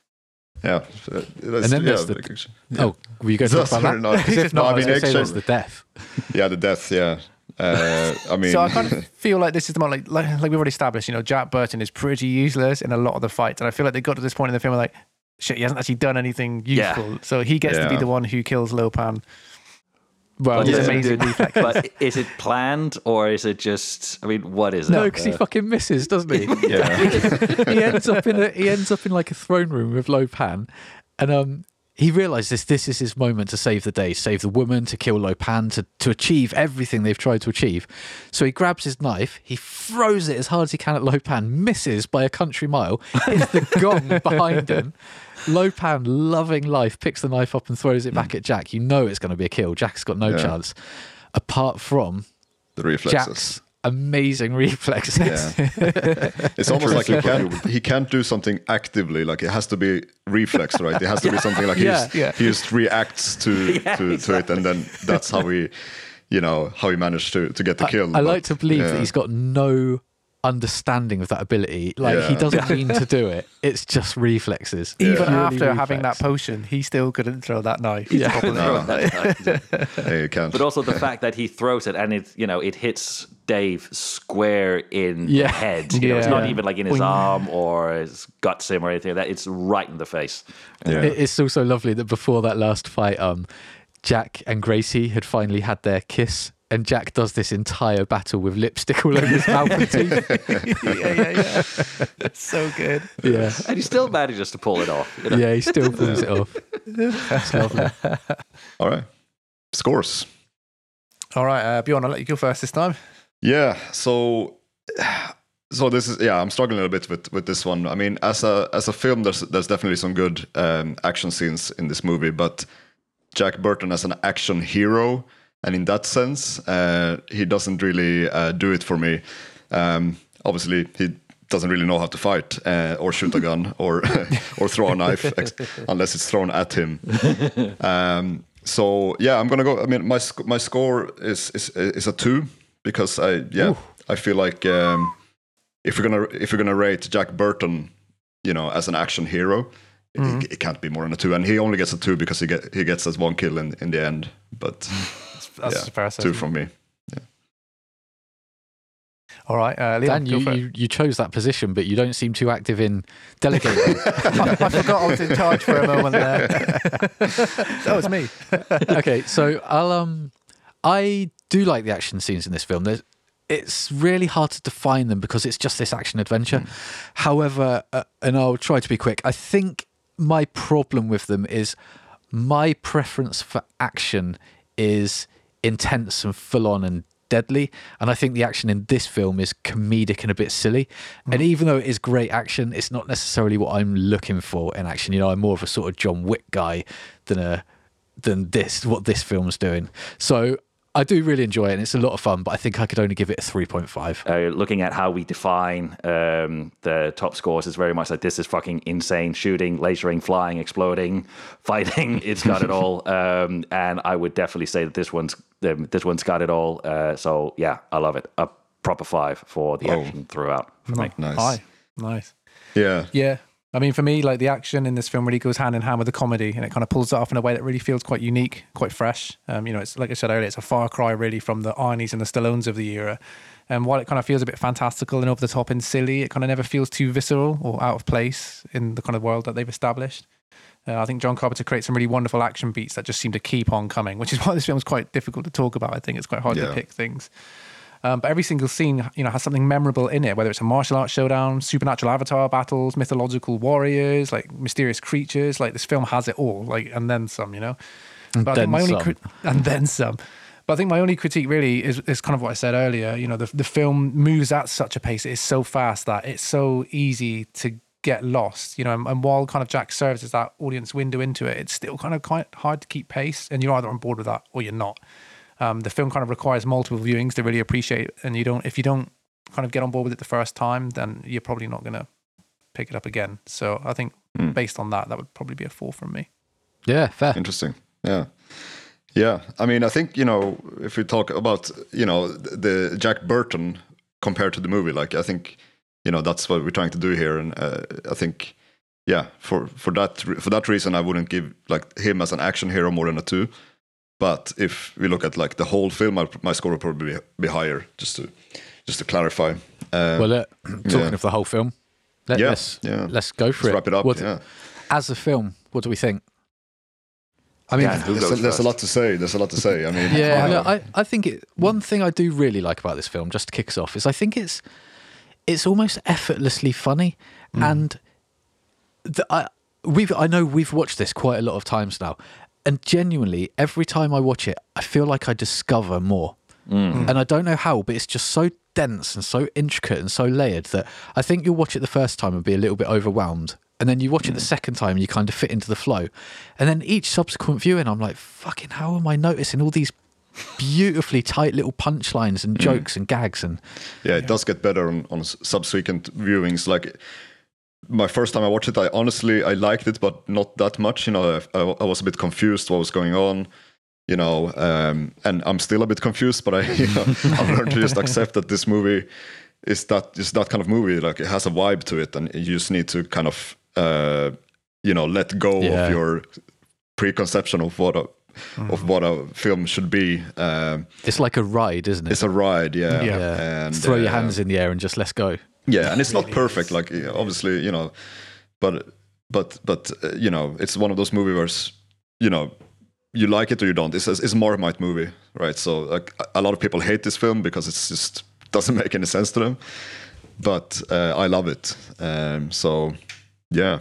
Yeah. that's- And then yeah, there's the- like- Oh, were you going to talk about that? not- 'Cause if No, not, I I mean, going say actually- there's the death. yeah, the death. Yeah. Uh, I mean, So I kind of feel like this is the moment, like, like like we've already established. You know, Jack Burton is pretty useless in a lot of the fights, and I feel like they got to this point in the film like, shit, he hasn't actually done anything Yeah. useful. So he gets to be the one who kills Lo Pan. Well, But Is it's it- amazing reflex. but is it planned or is it just? I mean, what is it? No, because he fucking misses, doesn't he? yeah. he ends up in a he ends up in like a throne room with Lo Pan, and um he realizes this is his moment to save the day, save the woman, to kill Lo Pan, to to achieve everything they've tried to achieve. So he grabs his knife, he throws it as hard as he can at Lo Pan, misses by a country mile, hits the gong behind him. Lo Pan, loving life, picks the knife up and throws it back hmm. at Jack. You know it's going to be a kill. Jack's got no Yeah. chance, apart from the reflexes. Jack's amazing reflexes. Yeah. It's almost like he can't he can't do something actively. Like it has to be reflex, right? It has to be something like Yeah, he just, yeah. he just reacts to Yeah, to, to it, and then that's how he, you know, how he managed to to get the I- kill. I, But, like to believe yeah. that he's got no understanding of that ability. Like he doesn't mean to do it. It's just reflexes. Even Purely after having that potion, he still couldn't throw that knife. Yeah. Properly. No. Yeah, you can't. But also the fact that he throws it and it, you know, it hits Dave square in Yeah. the head. You know, it's not Yeah. even like in his Boing. arm or his guts him or anything like that. It's right in the face. yeah. It- It's also lovely that before that last fight, um, Jack and Gracie had finally had their kiss. And Jack does this entire battle with lipstick all over his mouth and teeth. yeah, yeah, yeah. That's so good. Yeah. And he still manages to pull it off. You know? Yeah, he still pulls it off. It's lovely. All right. Scores. All right, uh, Bjorn, I'll let you go first this time. Yeah. So, so this is yeah. I'm struggling a little bit with with this one. I mean, as a as a film, there's there's definitely some good um, action scenes in this movie, but Jack Burton as an action hero, and in that sense, uh, he doesn't really uh, do it for me. Um, obviously, he doesn't really know how to fight uh, or shoot a gun or or throw a knife ex- unless it's thrown at him. Um, so yeah, I'm gonna go. I mean, my sc- my score is is is a two because I yeah I feel like um, if we're gonna if we're gonna rate Jack Burton, you know, as an action hero, it, it can't be more than a two, and he only gets a two because he get he gets us one kill in in the end. But That's yeah, a fair two from me. All right, uh, Liam, Dan, you, you, you chose that position, but you don't seem too active in delegating. I, I forgot I was in charge for a moment there. that was me. okay, so I'll um, I do like the action scenes in this film. There's, it's really hard to define them because it's just this action adventure. However, uh, and I'll try to be quick. I think my problem with them is my preference for action is intense and full on and deadly. And I think the action in this film is comedic and a bit silly. And mm. even though it is great action, it's not necessarily what I'm looking for in action. You know, I'm more of a sort of John Wick guy than a than this what this film's doing. So I do really enjoy it, and it's a lot of fun. But I think I could only give it a three point five. uh, looking at how we define um, the top scores is very much like this is fucking insane shooting, lasering, flying, exploding, fighting. It's got it all, um, and I would definitely say that this one's um, this one's got it all. Uh, so yeah, I love it. A proper five for the Oh. action throughout for me. Nice. Hi. Nice. Yeah. Yeah. I mean, for me, like the action in this film really goes hand in hand with the comedy, and it kind of pulls it off in a way that really feels quite unique, quite fresh. Um, you know, it's like I said earlier, it's a far cry really from the Arnies and the Stallones of the era. And while it kind of feels a bit fantastical and over the top and silly, it kind of never feels too visceral or out of place in the kind of world that they've established. Uh, I think John Carpenter creates some really wonderful action beats that just seem to keep on coming, which is why this film is quite difficult to talk about. I think it's quite hard Yeah. to pick things. Um, but every single scene, you know, has something memorable in it. Whether it's a martial arts showdown, supernatural avatar battles, mythological warriors, like mysterious creatures. Like this film has it all, like and then some. You know. And But I then think my only some. crit- and then some. But I think my only critique really is, is kind of what I said earlier. You know, the the film moves at such a pace; it is so fast that it's so easy to get lost. You know, and, and while kind of Jack serves as that audience window into it, it's still kind of quite hard to keep pace, and you're either on board with that or you're not. Um, the film kind of requires multiple viewings to really appreciate, it, and you don't if you don't kind of get on board with it the first time, then you're probably not going to pick it up again. So I think based on that, that would probably be a four from me. Yeah, fair. Interesting. Yeah. Yeah. I mean, I think, you know, if we talk about, you know, the Jack Burton compared to the movie, like, I think, you know, that's what we're trying to do here. And uh, I think, yeah, for, for that for that reason, I wouldn't give like him as an action hero more than a two. But if we look at like the whole film, my, my score would probably be, be higher. Just to just to clarify. Um, Well, uh, talking yeah. of the whole film, let, Yeah, us yeah. let's go for let's it. wrap it up. What- yeah. As a film, what do we think? I mean, Yeah, There's, a, there's a lot to say. There's a lot to say. I mean, Yeah, look, I, I think it, one thing I do really like about this film, just to kick us off, is I think it's it's almost effortlessly funny, and the, I we've I know we've watched this quite a lot of times now, and genuinely every time I watch it, I feel like I discover more, mm. and I don't know how, but it's just so dense and so intricate and so layered that I think you'll watch it the first time and be a little bit overwhelmed. And then you watch it the mm. second time and you kind of fit into the flow. And then each subsequent viewing, I'm like, fucking, how am I noticing all these beautifully tight little punchlines and mm. jokes and gags and yeah, it does get better on, on subsequent viewings. Like my first time I watched it, I honestly I liked it, but not that much. You know, I, I was a bit confused what was going on. You know, um, and I'm still a bit confused, but I you know, I've learned to just accept that this movie is that is that kind of movie. Like it has a vibe to it, and you just need to kind of uh, you know let go Yeah. of your preconception of what a of what a film should be. Um, it's like a ride, isn't it? it's a ride, yeah. Yeah. And, Throw your uh, hands in the air and just let's go. Yeah and it's not perfect like you know, obviously you know but but but uh, you know it's one of those movies where you know you like it or you don't. It's a, it's a marmite movie right? So like a- a lot of people hate this film because it's just doesn't make any sense to them but uh, i love it. Um, so yeah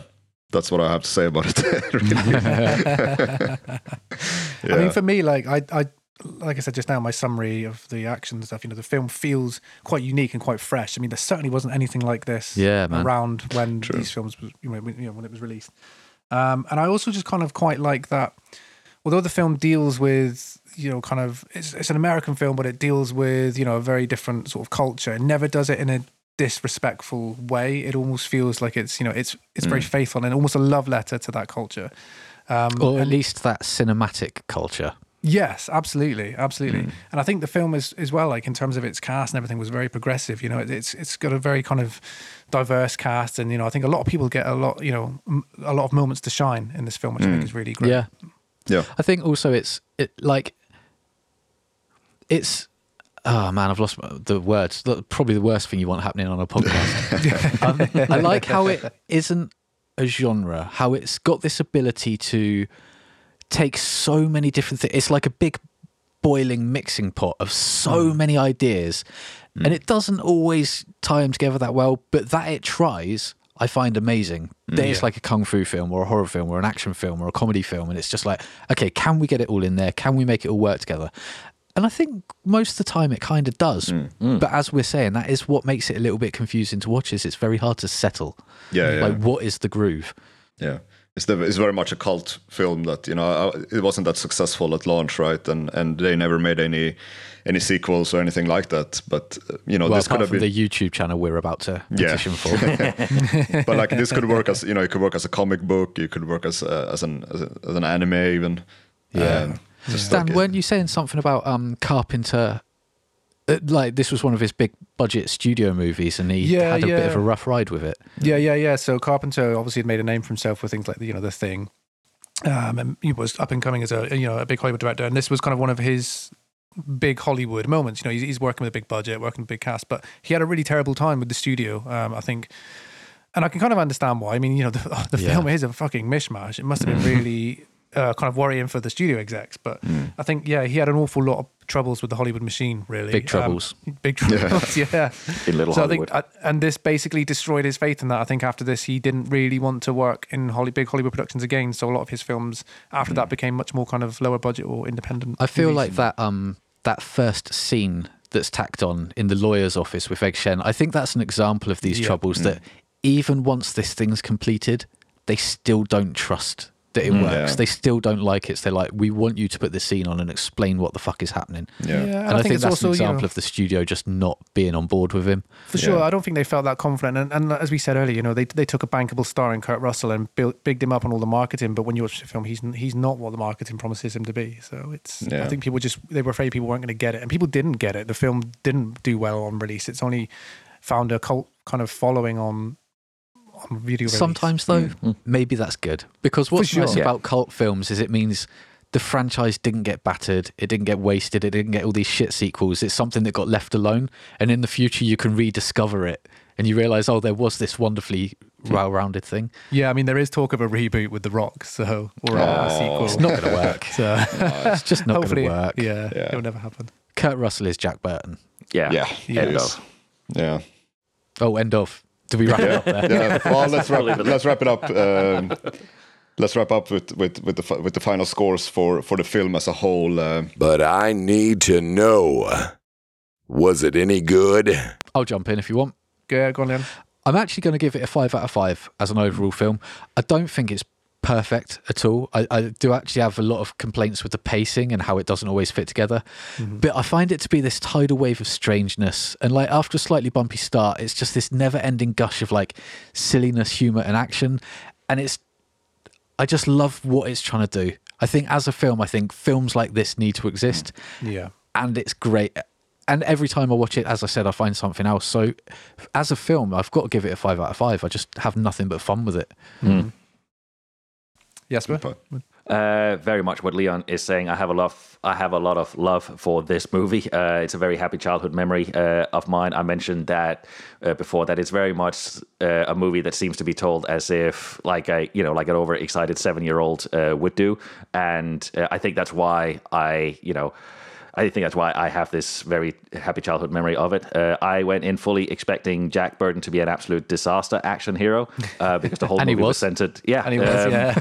that's what i have to say about it really. I mean, for me, like I, I, like I said just now, my summary of the action and stuff. You know, the film feels quite unique and quite fresh. I mean, there certainly wasn't anything like this Yeah, man. around when these films, was, you know, when, you know, when it was released. Um, and I also just kind of quite like that. Although the film deals with, you know, kind of it's, it's an American film, but it deals with you know a very different sort of culture. It never does it in a disrespectful way. It almost feels like it's you know it's it's very faithful and almost a love letter to that culture. Um, Or at least that cinematic culture. Yes, absolutely, absolutely. And I think the film is as well, like in terms of its cast and everything, was very progressive. You know, it, it's it's got a very kind of diverse cast, and you know, I think a lot of people get a lot, you know, m- a lot of moments to shine in this film, which I think is really great. Yeah. yeah I think also it's it like it's oh man I've lost the words The- probably the worst thing you want happening on a podcast. um, I like how it isn't a genre how it's got this ability to take so many different things it's like a big boiling mixing pot of so hmm. many ideas and hmm. it doesn't always tie them together that well but that it tries I find amazing. Hmm, that it's like a kung fu film or a horror film or an action film or a comedy film, and it's just like, okay, can we get it all in there? Can we make it all work together? And I think most of the time it kind of does. But as we're saying, that is what makes it a little bit confusing to watch. Is it's very hard to settle. Yeah, yeah. Like, what is the groove? Yeah. It's the, it's very much a cult film that you know uh, it wasn't that successful at launch, right? And and they never made any any sequels or anything like that. But uh, you know, well, this could have been. the YouTube channel we're about to Yeah. for. but like this could work as you know, it could work as a comic book. It could work as uh, as an as, a, as an anime even. Yeah. Um, just Dan, like, weren't you saying something about um, Carpenter? Uh, Like this was one of his big budget studio movies, and he Yeah, had a bit of a rough ride with it. Yeah, yeah, yeah. So Carpenter obviously had made a name for himself with things like the, you know the Thing, um, and he was up and coming as a you know a big Hollywood director, and this was kind of one of his big Hollywood moments. You know, he's, he's working with a big budget, working with a big cast, but he had a really terrible time with the studio. Um, I think, and I can kind of understand why. I mean, you know, the, the Yeah. film is a fucking mishmash. It must have been really. Uh, kind of worrying for the studio execs, but I think yeah, he had an awful lot of troubles with the Hollywood machine. Really, Big Um, troubles. big troubles. Yeah, In Little so Hollywood. I think, I, and this basically destroyed his faith in that. I think after this, he didn't really want to work in Holly, big Hollywood productions again. So a lot of his films after that became much more kind of lower budget or independent. I feel movies. like that um that first scene that's tacked on in the lawyer's office with Egg Shen. I think that's an example of these Yeah. troubles that even once this thing's completed, they still don't trust that it mm. works. Yeah. They still don't like it. So they're like, we want you to put this scene on and explain what the fuck is happening. yeah. and, And, I, think, it's that's also an you know, example of the studio just not being on board with him. for sure. Yeah. I don't think they felt that confident. And, and as we said earlier, you know, they they took a bankable star in Kurt Russell and built, bigged him up on all the marketing. But when you watch the film, he's he's not what the marketing promises him to be. So it's I think people just they were afraid people weren't going to get it, and people didn't get it. The film didn't do well on release. It's only found a cult kind of following on on video. release. Sometimes though, mm-hmm. maybe that's good because what's sure. nice Yeah. about cult films is it means the franchise didn't get battered, it didn't get wasted, it didn't get all these shit sequels. It's something that got left alone, and in the future you can rediscover it, and you realize, oh, there was this wonderfully hmm. well-rounded thing. Yeah, I mean, there is talk of a reboot with The Rock, so or a, a sequel. It's not going to work. So It's just not going hopefully, to work. yeah, Yeah. it'll never happen. Kurt Russell is Jack Burton. yeah. Yeah, End it is. of. Yeah. Oh, end of. Do we wrap it up there? yeah. Well, let's wrap, it let's wrap it up. Um, let's wrap up with, with, with the with the final scores for, for the film as a whole. Uh, But I need to know was it any good? I'll jump in if you want. Go, go on, Liam. I'm actually going to give it a five out of five as an overall film. I don't think it's perfect at all. I, I do actually have a lot of complaints with the pacing and how it doesn't always fit together. Mm-hmm. But I find it to be this tidal wave of strangeness. And like after a slightly bumpy start, it's just this never ending gush of like silliness, humor, and action. And it's, I just love what it's trying to do. I think as a film, I think films like this need to exist Yeah. and it's great. And every time I watch it, as I said, I find something else. So, as a film, I've got to give it a five out of five. I just have nothing but fun with it. Yes, but but- Uh, very much what Leon is saying. I have a lot. I have a lot of love for this movie. Uh, it's a very happy childhood memory uh, of mine. I mentioned that uh, before. That it's very much uh, a movie that seems to be told as if, like a you know, like an overexcited seven year old uh, would do. And uh, I think that's why I you know. I think that's why I have this very happy childhood memory of it. Uh, I went in fully expecting Jack Burton to be an absolute disaster action hero uh, because the whole movie was was. centered. Yeah, and he was, um, yeah.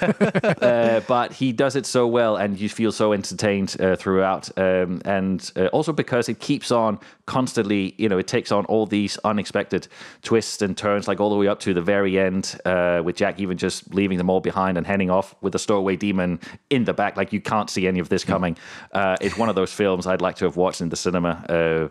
uh, but he does it so well, and you feel so entertained uh, throughout. Um, and uh, also because it keeps on constantly, you know, it takes on all these unexpected twists and turns, like all the way up to the very end, uh, with Jack even just leaving them all behind and heading off with the stowaway demon in the back. Like you can't see any of this coming. Uh, it's one of those films I'd like to have watched in the cinema. Uh,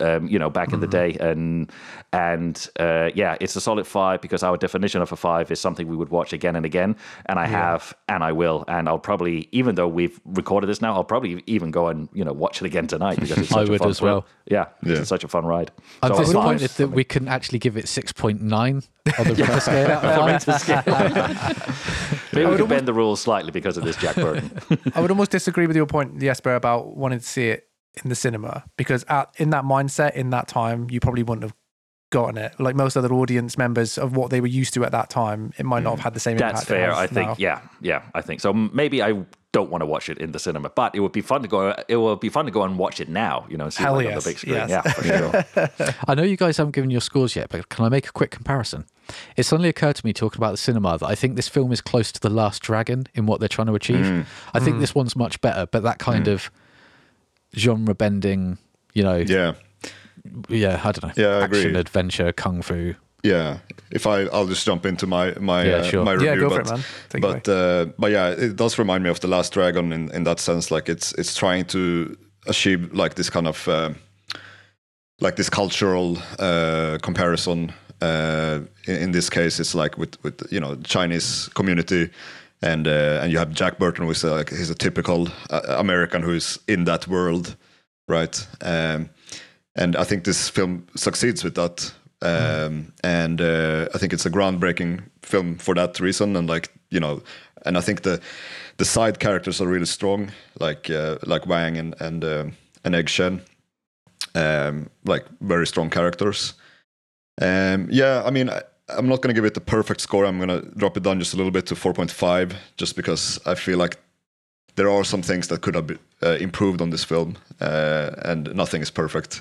um, you know, back in the day, and and uh, yeah, it's a solid five because our definition of a five is something we would watch again and again, and I have, and I will, and I'll probably, even though we've recorded this now, I'll probably even go and you know watch it again tonight because it's such a would fun as film. well. Yeah, Yeah. it's such a fun ride. I'm So a five disappointed that we couldn't actually give it 6.9 on the Richter scale out of five. Maybe we can bend the rules slightly because of this Jack Burton. I would almost disagree with your point, Jesper, about wanting to see it in the cinema because at, in that mindset, in that time, you probably wouldn't have gotten it. Like most other audience members of what they were used to at that time, it might not hmm. have had the same Mm. That's impact. it fair. I think. now. Yeah, yeah. I think so. Maybe I don't want to watch it in the cinema, but it would be fun to go. It would be fun to go and watch it now. You know, see Hell it like on the big screen. yes. Yeah, for sure. I know you guys haven't given your scores yet, but can I make a quick comparison? It suddenly occurred to me talking about the cinema that I think this film is close to The Last Dragon in what they're trying to achieve. Hmm. I think hmm. this one's much better, but that kind of genre bending, you know, yeah. yeah, I don't know, Yeah, I action, agree. adventure, kung fu. yeah, if I I'll just jump into my my Yeah, uh, sure. my Yeah, review. go for but, it, man. Take but uh, but yeah, it does remind me of the Last Dragon in in that sense. Like it's it's trying to achieve like this kind of uh, like this cultural uh, comparison. Uh, in, in this case, it's like with with you know Chinese community. And uh, and you have Jack Burton, who's uh, like he's a typical uh, American who is in that world, right? Um, and I think this film succeeds with that. Um, and uh, I think it's a groundbreaking film for that reason. And like you know, and I think the the side characters are really strong, like uh, like Wang and and um and Egg Shen, um, like very strong characters. Um, yeah, I mean, I, I'm not going to give it the perfect score. I'm going to drop it down just a little bit to 4.5, just because I feel like there are some things that could have uh, improved on this film, uh, and nothing is perfect.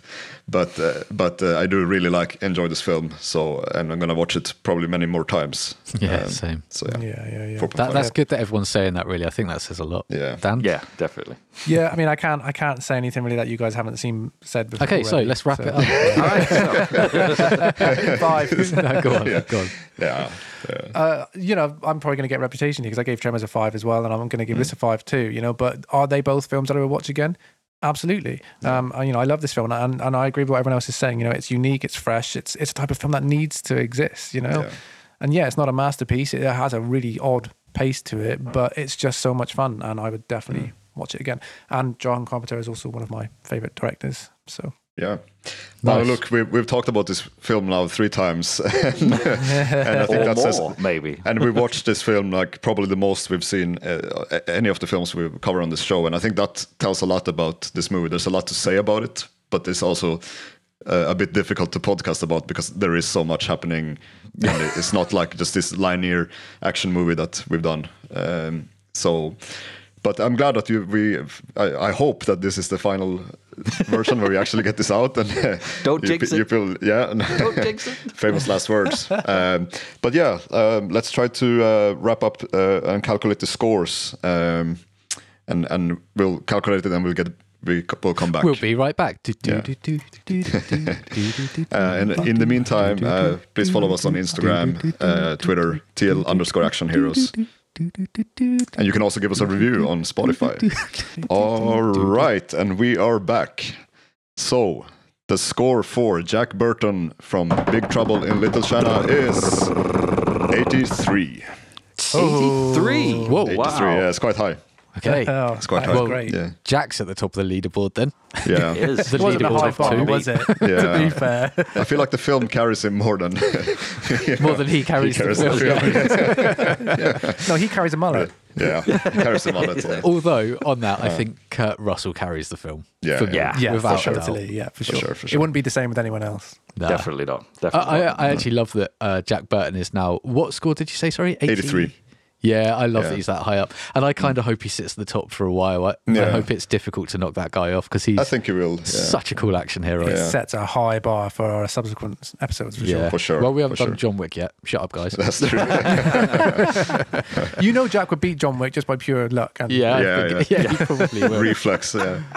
But uh, but uh, I do really like enjoy this film. So and I'm going to watch it probably many more times. Yeah, Um, same. So yeah, Yeah, yeah, yeah. That, that's good that everyone's saying that. Really, I think that says a lot. Yeah. Dan. Yeah, definitely. Yeah, I mean, I can't, I can't say anything really that you guys haven't seen said before. Okay, so let's wrap so- it up. Five. no, go on, go on. yeah. Uh, you know, I'm probably going to get reputation here because I gave Tremors a five as well, and I'm going to give Mm. this a five too. You know, but are they both films that I would watch again? Absolutely. Um, and, you know, I love this film, and, and I agree with what everyone else is saying. You know, it's unique, it's fresh, it's it's a type of film that needs to exist. You know, Yeah. and yeah, it's not a masterpiece. It has a really odd pace to it, but it's just so much fun, and I would definitely watch it again. And John Carpenter is also one of my favorite directors. So Yeah. Now Nice. look, we've we've talked about this film now three times, and, and I think Or that says more, maybe. and we watched this film like probably the most we've seen uh, any of the films we cover on this show, and I think that tells a lot about this movie. There's a lot to say about it, but it's also uh, a bit difficult to podcast about because there is so much happening. And it's not like just this linear action movie that we've done. Um, so, but I'm glad that you we. I, I hope that this is the final version where we actually get this out and uh, Don't you, jinx you it. feel yeah. Don't jinx it. famous last words. Um, but yeah, um, let's try to uh, wrap up uh, and calculate the scores, um, and and we'll calculate it and we'll get we will come back. We'll be right back. Yeah. Uh, and in the meantime, uh, please follow us on Instagram, uh, Twitter, TL underscore Action Heroes, and you can also give us a review on Spotify. All right, and we are back. So the score for Jack Burton from Big Trouble in Little China is 83. 83. Whoa, 83, wow. yeah, it's quite high. Okay. oh, It's quite that Well, great. Yeah, Jack's at the top of the leaderboard then. yeah. It is. The It wasn't a leaderboard high of bar, two. was it? Yeah. to be fair. I feel like the film carries him more than More than he carries, carries the the film. film. no, he carries a mullet. yeah, he carries a on it. Yeah. Although on that, I think Kurt Russell carries the film. Yeah, For- yeah. Yeah, without for sure. a doubt. Totally, yeah, for sure. for sure, for It wouldn't be the same with anyone else. Nah. Definitely not. I, Definitely I, not. I actually love that uh, Jack Burton is now. What score did you say? Sorry, 80? 83. Yeah, I love Yeah. that he's that high up, and I kind of hope he sits at the top for a while. I, I hope it's difficult to knock that guy off because he's I think he will. Yeah. such a cool action hero. Yeah. Sets a high bar for our subsequent episodes for Yeah, For sure, Well, we haven't for done sure. John Wick yet. Shut up, guys. That's true. You know, Jack would beat John Wick just by pure luck. And Yeah, I Yeah, think- yeah, he probably will. Reflex. Yeah.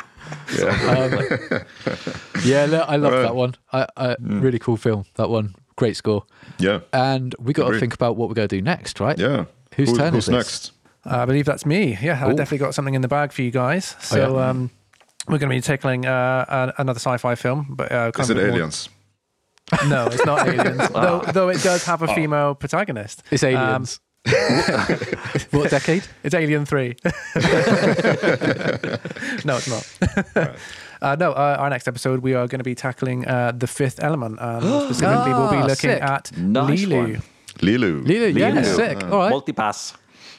Yeah. Um, yeah, look, I love Alright. that one. I, I, Really cool film. That one, great score. Yeah. And we got to think about what we're going to do next, right? Yeah. Whose Who- turn who's is this? next? Uh, I believe that's me. Yeah, I Ooh. definitely got something in the bag for you guys. So Oh, yeah. um, we're going to be tackling uh, an- another sci-fi film, but uh, kind Is of it a bit more- aliens? No, it's not aliens. though, though it does have a female protagonist. It's Um, aliens. what decade? It's Alien Three. no, it's not. Uh, no, uh, our next episode we are going to be tackling uh, the Fifth Element, and more specifically we'll be Ah, looking sick. at Nice Leeloo. one. Leeloo. Lilo, yeah, Lilo. sick. All right. Multipass.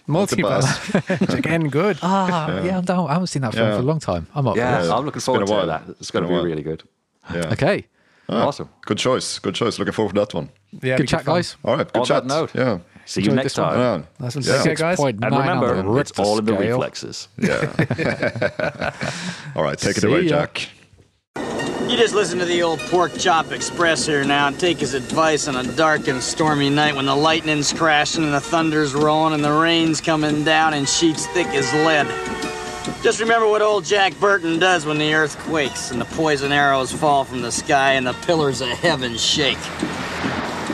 Multiverse. Again, good. Ah, yeah, I'm. I haven't seen that film Yeah. for a long time. I'm up. Yeah, for this. I'm looking forward to that. It's It's going to be really good. Yeah. Okay. Ah, Awesome. Good choice. Good choice. Looking forward to that one. Yeah, Good chat, guys. All right. Good On chat. note. Yeah. See you next time. Yeah. Nice one. Yeah. Take guys. And remember, it's all in the reflexes. Yeah. All right. Take it away, ya. Jack. You just listen to the old Pork Chop Express here now and take his advice on a dark and stormy night when the lightning's crashing and the thunder's rolling and the rain's coming down in sheets thick as lead. Just remember what old Jack Burton does when the earth quakes and the poison arrows fall from the sky and the pillars of heaven shake.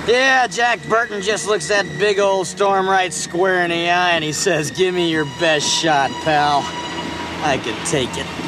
Yeah, Jack Burton just looks that big old storm right square in the eye and he says, Give me your best shot, pal. I can take it.